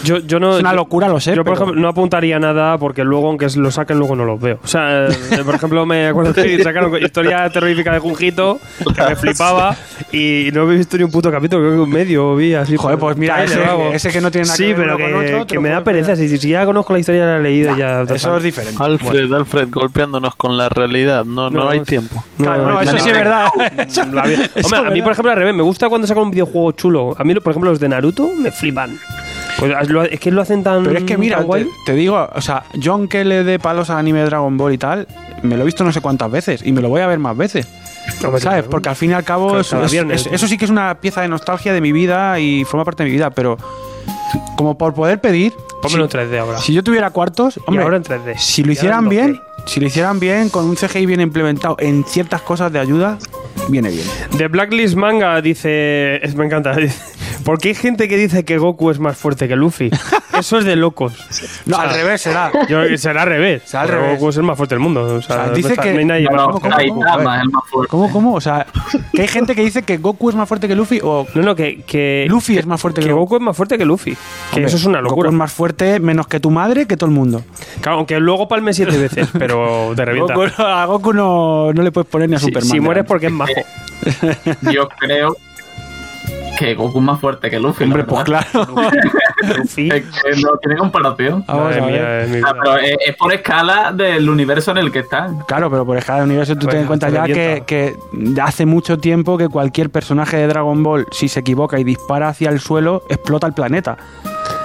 Yo, yo no, Es una locura, lo sé, Yo, por pero- ejemplo, no apuntaría nada porque luego, aunque lo saquen, luego no los veo. O sea, eh, por ejemplo, me acuerdo que <laughs> sacaron historia terrorífica de Junjito, que me flipaba, <laughs> y no he visto ni un puto capítulo, creo que un medio vi así. Joder, pues mira, ese- ese que no tiene nada sí, que ver pero que, con otro, que me da pereza. Si, si ya conozco la historia, ya la he leído, ya. Eso es diferente. Alfred, Alfred, golpeándonos con la realidad. No, no, No, hay tiempo. Claro, no, eso sí es verdad. <laughs> Hombre, a mí, por ejemplo, al revés, me gusta cuando sacan un videojuego chulo. A mí, por ejemplo, los de Naruto me flipan. Pues es que lo hacen tan. Pero es que mira, te, te digo, o sea, yo aunque le dé palos al anime de Dragon Ball y tal, me lo he visto no sé cuántas veces y me lo voy a ver más veces. ¿Sabes? Porque al fin y al cabo Cada- es- viernes. es- eso sí que es una pieza de nostalgia de mi vida y forma parte de mi vida, pero como por poder pedir, Pónmelo en 3D ahora. si yo tuviera cuartos, hombre, ahora en 3D. si lo Y hicieran en bien, 2D. si lo hicieran bien con un CGI bien implementado en ciertas cosas de ayuda, viene bien. The Blacklist Manga dice. es- me encanta. <laughs> dice, ¿Por qué hay gente que dice que Goku es más fuerte que Luffy? <laughs> eso es de locos. No, al revés será. Yo- será al revés. Será al Pero revés. Goku es el más fuerte del mundo. O sea, O sea, no dice que- no fuerte. ¿Cómo, cómo? O sea, que hay gente que dice que Goku es más fuerte que Luffy o No, no, que, que Luffy es más fuerte que, que Goku es más fuerte que Luffy. Que Hombre, eso es una Goku locura. es más fuerte menos que tu madre que todo el mundo. Claro, aunque luego palme siete veces, <laughs> pero te revienta. Goku- a Goku no, no le puedes poner ni a Si, Superman. si mueres delante. porque es majo. Yo creo que Goku es más fuerte que Luffy. Hombre, pues claro. <laughs> Luffy. Es que no tiene comparación. Vamos Madre a ver. mía, es mi Ah, vida. pero es, es por escala del universo en el que están. Claro, pero por cada universo tú ten en cuenta ya que, que hace mucho tiempo que cualquier personaje de Dragon Ball, si se equivoca y dispara hacia el suelo, explota el planeta.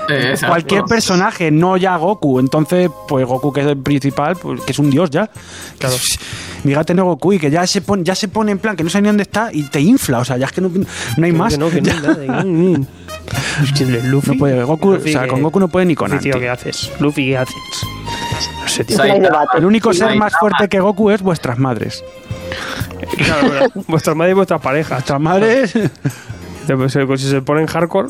Eh, exacto. Cualquier personaje, no ya Goku. Entonces, pues Goku, que es el principal, pues, que es un dios ya. Claro. <laughs> Dígate no Goku y que ya se, pone, ya se pone en plan que no sabe ni dónde está y te infla. O sea, ya es que no, no hay más. No, puede, Goku, Luffy, o sea, que- con Goku no puede ni con Luffy, tío. ¿qué haces? Luffy, ¿qué haces? No sé, tío. El único ser más fuerte que Goku es vuestras madres. Claro, bueno, <laughs> vuestras madres y vuestras parejas. Vuestras madres. <laughs> Eh, Si se ponen hardcore,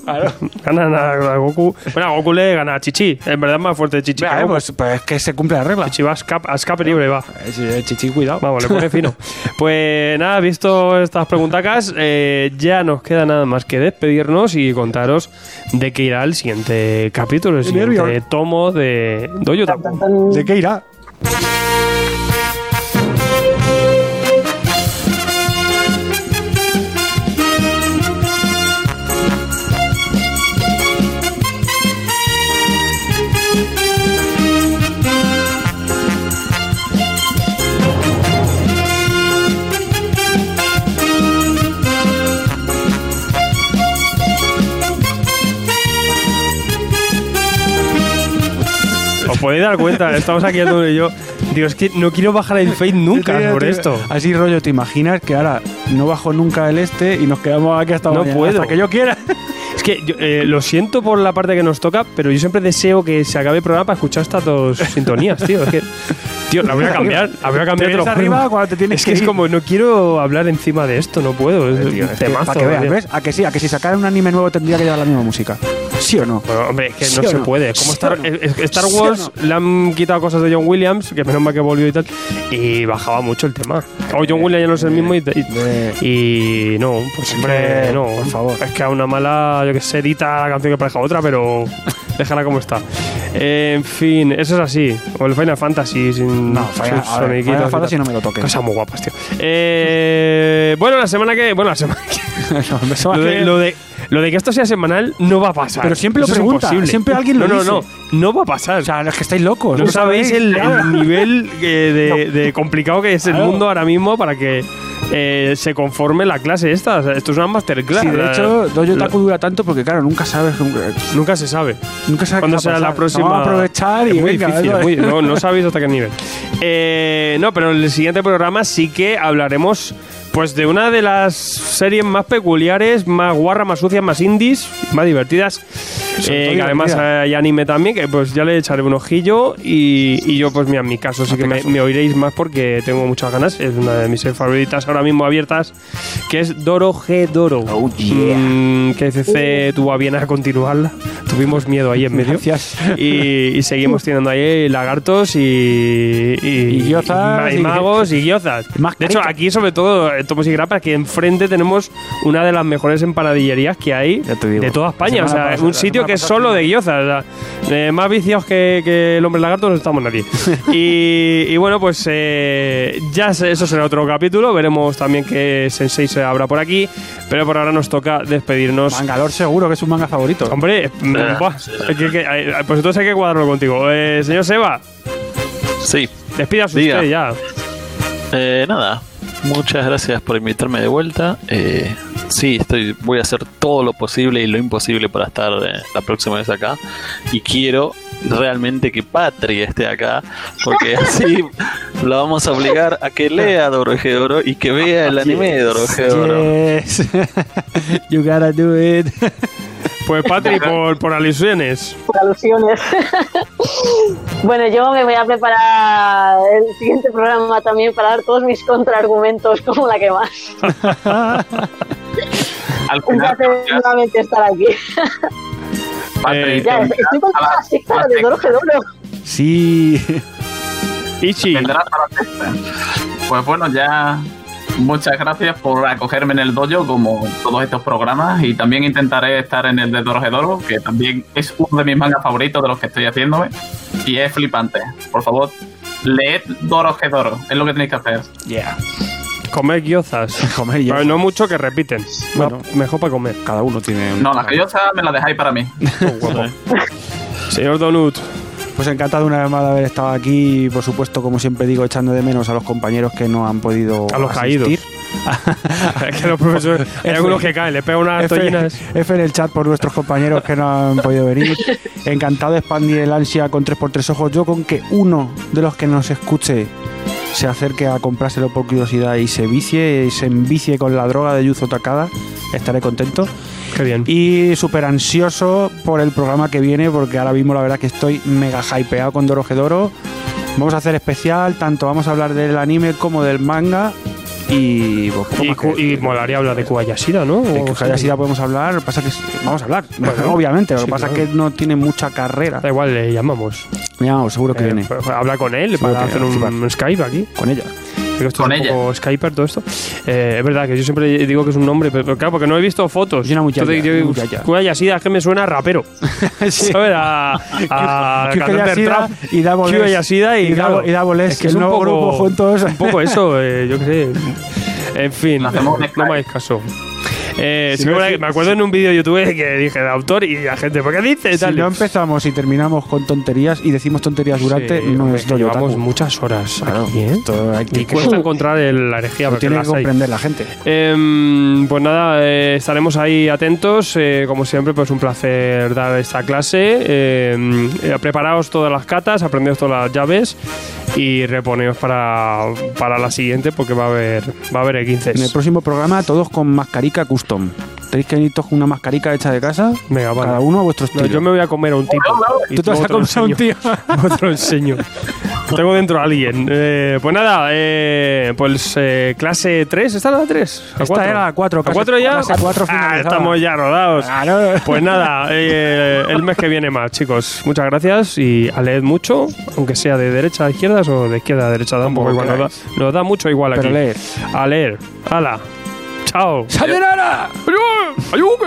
ganan a, a Goku. Bueno, a Goku le gana a Chichi. En verdad es más fuerte Chichi. que Vea, eh, pues, pues es que se cumple la regla. Chichi va a escape, a escape libre, va. Eh, Chichi, cuidado. Vamos, le pone fino. <laughs> Pues nada, visto estas preguntacas, eh, ya nos queda nada más que despedirnos y contaros de qué irá el siguiente capítulo, el siguiente tomo de Taku. ¿De qué irá? Podéis dar cuenta, estamos aquí y yo. Digo, es que no quiero bajar el fade nunca Tío, por tío, esto. Así rollo, ¿te imaginas que ahora no bajo nunca el este y nos quedamos aquí hasta No mañana? puedo. Hasta que yo quiera. Es que yo, eh, lo siento por la parte que nos toca, pero yo siempre deseo que se acabe el programa para escuchar estas dos sintonías, tío. Es que, tío, la voy a <laughs> cambiar, la voy a cambiar. Te arriba cuando te tienes es que que es como, no quiero hablar encima de esto, no puedo. Es Tío, un es que temazo. para que veas, tío. ¿ves? A que sí, a que si sacara un anime nuevo tendría que llevar la misma música. ¿Sí o no? Bueno, hombre, es que ¿Sí no se puede. Como ¿Sí Star, Wars le han quitado cosas de John Williams, que menos mal que volvió y tal, y bajaba mucho el tema. O John Williams ya no es el mismo y, y- y no, pues Hombre, no. por favor. Es que a una mala, yo que sé, edita la canción que parezca otra, pero déjala como está. En fin, eso es así. O el Final Fantasy sin No, Final- ver, Final Fantasy no me lo toques. Cosas muy guapas, tío. Eh, bueno, la semana que. Bueno, la semana que. <laughs> Eso Lo va de, que- lo, de, lo de que esto sea semanal no va a pasar. Pero siempre lo Eso es pregunta, imposible. siempre alguien lo no, dice. No, no, no va a pasar. O sea, es que estáis locos. no sabéis el, nivel eh, de, <laughs> de complicado que es el Claro. mundo ahora mismo para que eh, se conforme la clase esta. O sea, esto es una masterclass. Sí, de La- hecho, Dojo la- Taku dura tanto porque, claro, nunca sabes. Nunca se sabe. Nunca sabes ¿Cuándo qué va a será la pasar. próxima? Vamos a aprovechar y es muy venga, difícil. ¿no? muy- no, no <laughs> sabéis hasta qué nivel. Eh, no, pero en el siguiente programa sí que hablaremos pues de una de las series más peculiares, más guarras, más sucias, más indies, más divertidas. Eh, que además hay anime también, que pues ya le echaré un ojillo y, y yo pues mira, en mi caso sí que me, me oiréis más porque tengo muchas ganas. Es una de mis series favoritas ahora mismo abiertas, que es Doro G Doro. Oh, yeah. Mm, que CC tuvo a bien a continuarla. Tuvimos miedo ahí en medio. Gracias. Y, y seguimos teniendo ahí lagartos y, y, Y y magos y más De hecho, aquí sobre todo en Tomos y Grapa, que enfrente tenemos una de las mejores empanadillerías que hay de toda España. O sea, pasada- un sitio que es solo de gyozas. O sea, eh, más viciados que, que el hombre lagarto no estamos nadie. <laughs> y, y bueno, pues eh, ya eso será otro capítulo. Veremos también qué Sensei se habrá por aquí. Pero por ahora nos toca despedirnos. Mangalor seguro que es un manga favorito. Hombre, Ah, buah, es que- que- eh, pues entonces hay que cuadrarlo contigo. Eh, señor Seba, Sí, despídase usted ya. Eh, nada, muchas gracias por invitarme de vuelta. Eh, sí, estoy, voy a hacer todo lo posible y lo imposible para estar eh, la próxima vez acá. Y quiero realmente que Patri esté acá, porque <laughs> así lo vamos a obligar a que lea Dorohedoro y que vea el anime de. Yes. <laughs> you gotta do it. <laughs> Pues Patri, por, por alusiones. por alusiones. <laughs> bueno, yo me voy a preparar el siguiente programa también para dar todos mis contraargumentos como la que más. <laughs> Al Un final, placer nuevamente estar aquí. Ya, te estoy con la- secta de. Doro Gedoro. Sí. Ichi. Pues bueno, ya muchas gracias por acogerme en el dojo como todos estos programas y también intentaré estar en el de Dorohedoro, que también es uno de mis mangas favoritos de los que estoy haciéndome y es flipante. Por favor, leed Dorohedoro, es lo que tenéis que hacer. Yeah. Comer guiozas. <laughs> Comer ya. Pero no mucho que repiten. Bueno. Mejor para comer. Cada uno tiene. un- No, la callosa me la dejáis para mí. <laughs> Señor Donut. Pues encantado una vez más de haber estado aquí y, por supuesto, como siempre digo, echando de menos a los compañeros que no han podido. A los asistir. <laughs> es que los profesores. Hay F. algunos que caen, le pegan unas F, tollinas. F en el chat por nuestros compañeros que no han podido venir. <laughs> Encantado de expandir el ansia con 3x3 ojos. Yo con que uno de los que nos escuche se acerque a comprárselo por curiosidad y se vicie, y se envicie con la droga de Yuzo Takada, estaré contento. Qué bien. Y súper ansioso por el programa que viene, porque ahora mismo la verdad que estoy mega hypeado con Dorohedoro. Vamos a hacer especial, tanto vamos a hablar del anime como del manga. Y, pues, Y, que y molaría hablar de Kuayashira, ¿no? De que podemos hablar, pasa que es- vamos a hablar, <laughs> Bueno, <laughs> obviamente, lo sí, que pasa claro. es que no tiene mucha carrera. Da igual, le llamamos. Mira, seguro que Eh, viene pues, habla con él Seguro para que hacer un Skype aquí. con ella. Digo, esto Con es un ella. poco Skyper, todo esto. Eh, es verdad que yo siempre digo que es un nombre, pero, pero claro, porque no he visto fotos. Es una muchacha, Entonces, yo- una muchacha. Kuayashida, es que me suena a rapero. <laughs> Sí. ¿Sabes? A, <laughs> a Q- cantante trap. y Double S. Hayashida y, Y claro, y es que es un poco, grupo juntos. Un poco eso, eh, yo qué sé. <laughs> En fin, un no me hagáis caso. Eh, Si sí, no, me- si- me acuerdo en un vídeo de YouTube que dije de autor y la gente, ¿por qué dice? Si Tal. no empezamos y terminamos con tonterías y decimos tonterías durante, Sí, no que llevamos otaku. muchas horas Claro, aquí, ¿eh? Y cuesta encontrar el- la herejía, lo tiene que las hay. comprender la gente. Em, pues nada, eh, estaremos ahí atentos. eh, como siempre, pues un placer dar esta clase. Em, eh, preparaos todas las catas, aprendeos todas las llaves y reponeos para, para la siguiente porque va a haber va a haber En el E15. próximo programa, todos con mascarica custom. Tenéis que venir todos con una mascarica hecha de casa, Venga, vale. cada uno a vuestro No, estilo. yo me voy a comer a un tipo. Tú te vas a comer a un tío. <laughs> lo enseño. Tengo dentro a alguien. Eh, pues nada, eh, pues eh, clase 3. ¿Esta era la 3? Esta era la cuatro, ¿A clase- 4 ya? clase cuatro ah, finalizada. estamos ya rodados. Claro. Pues nada, eh, el mes que viene más, chicos. Muchas gracias y a leer mucho, aunque sea de derecha a izquierdas o de izquierda a derecha. Da un poco Como igual, nos da, nos da mucho igual aquí. Pero leer. A leer. ¡Hala! Ciao. Sayonara. Adiós. Adiós.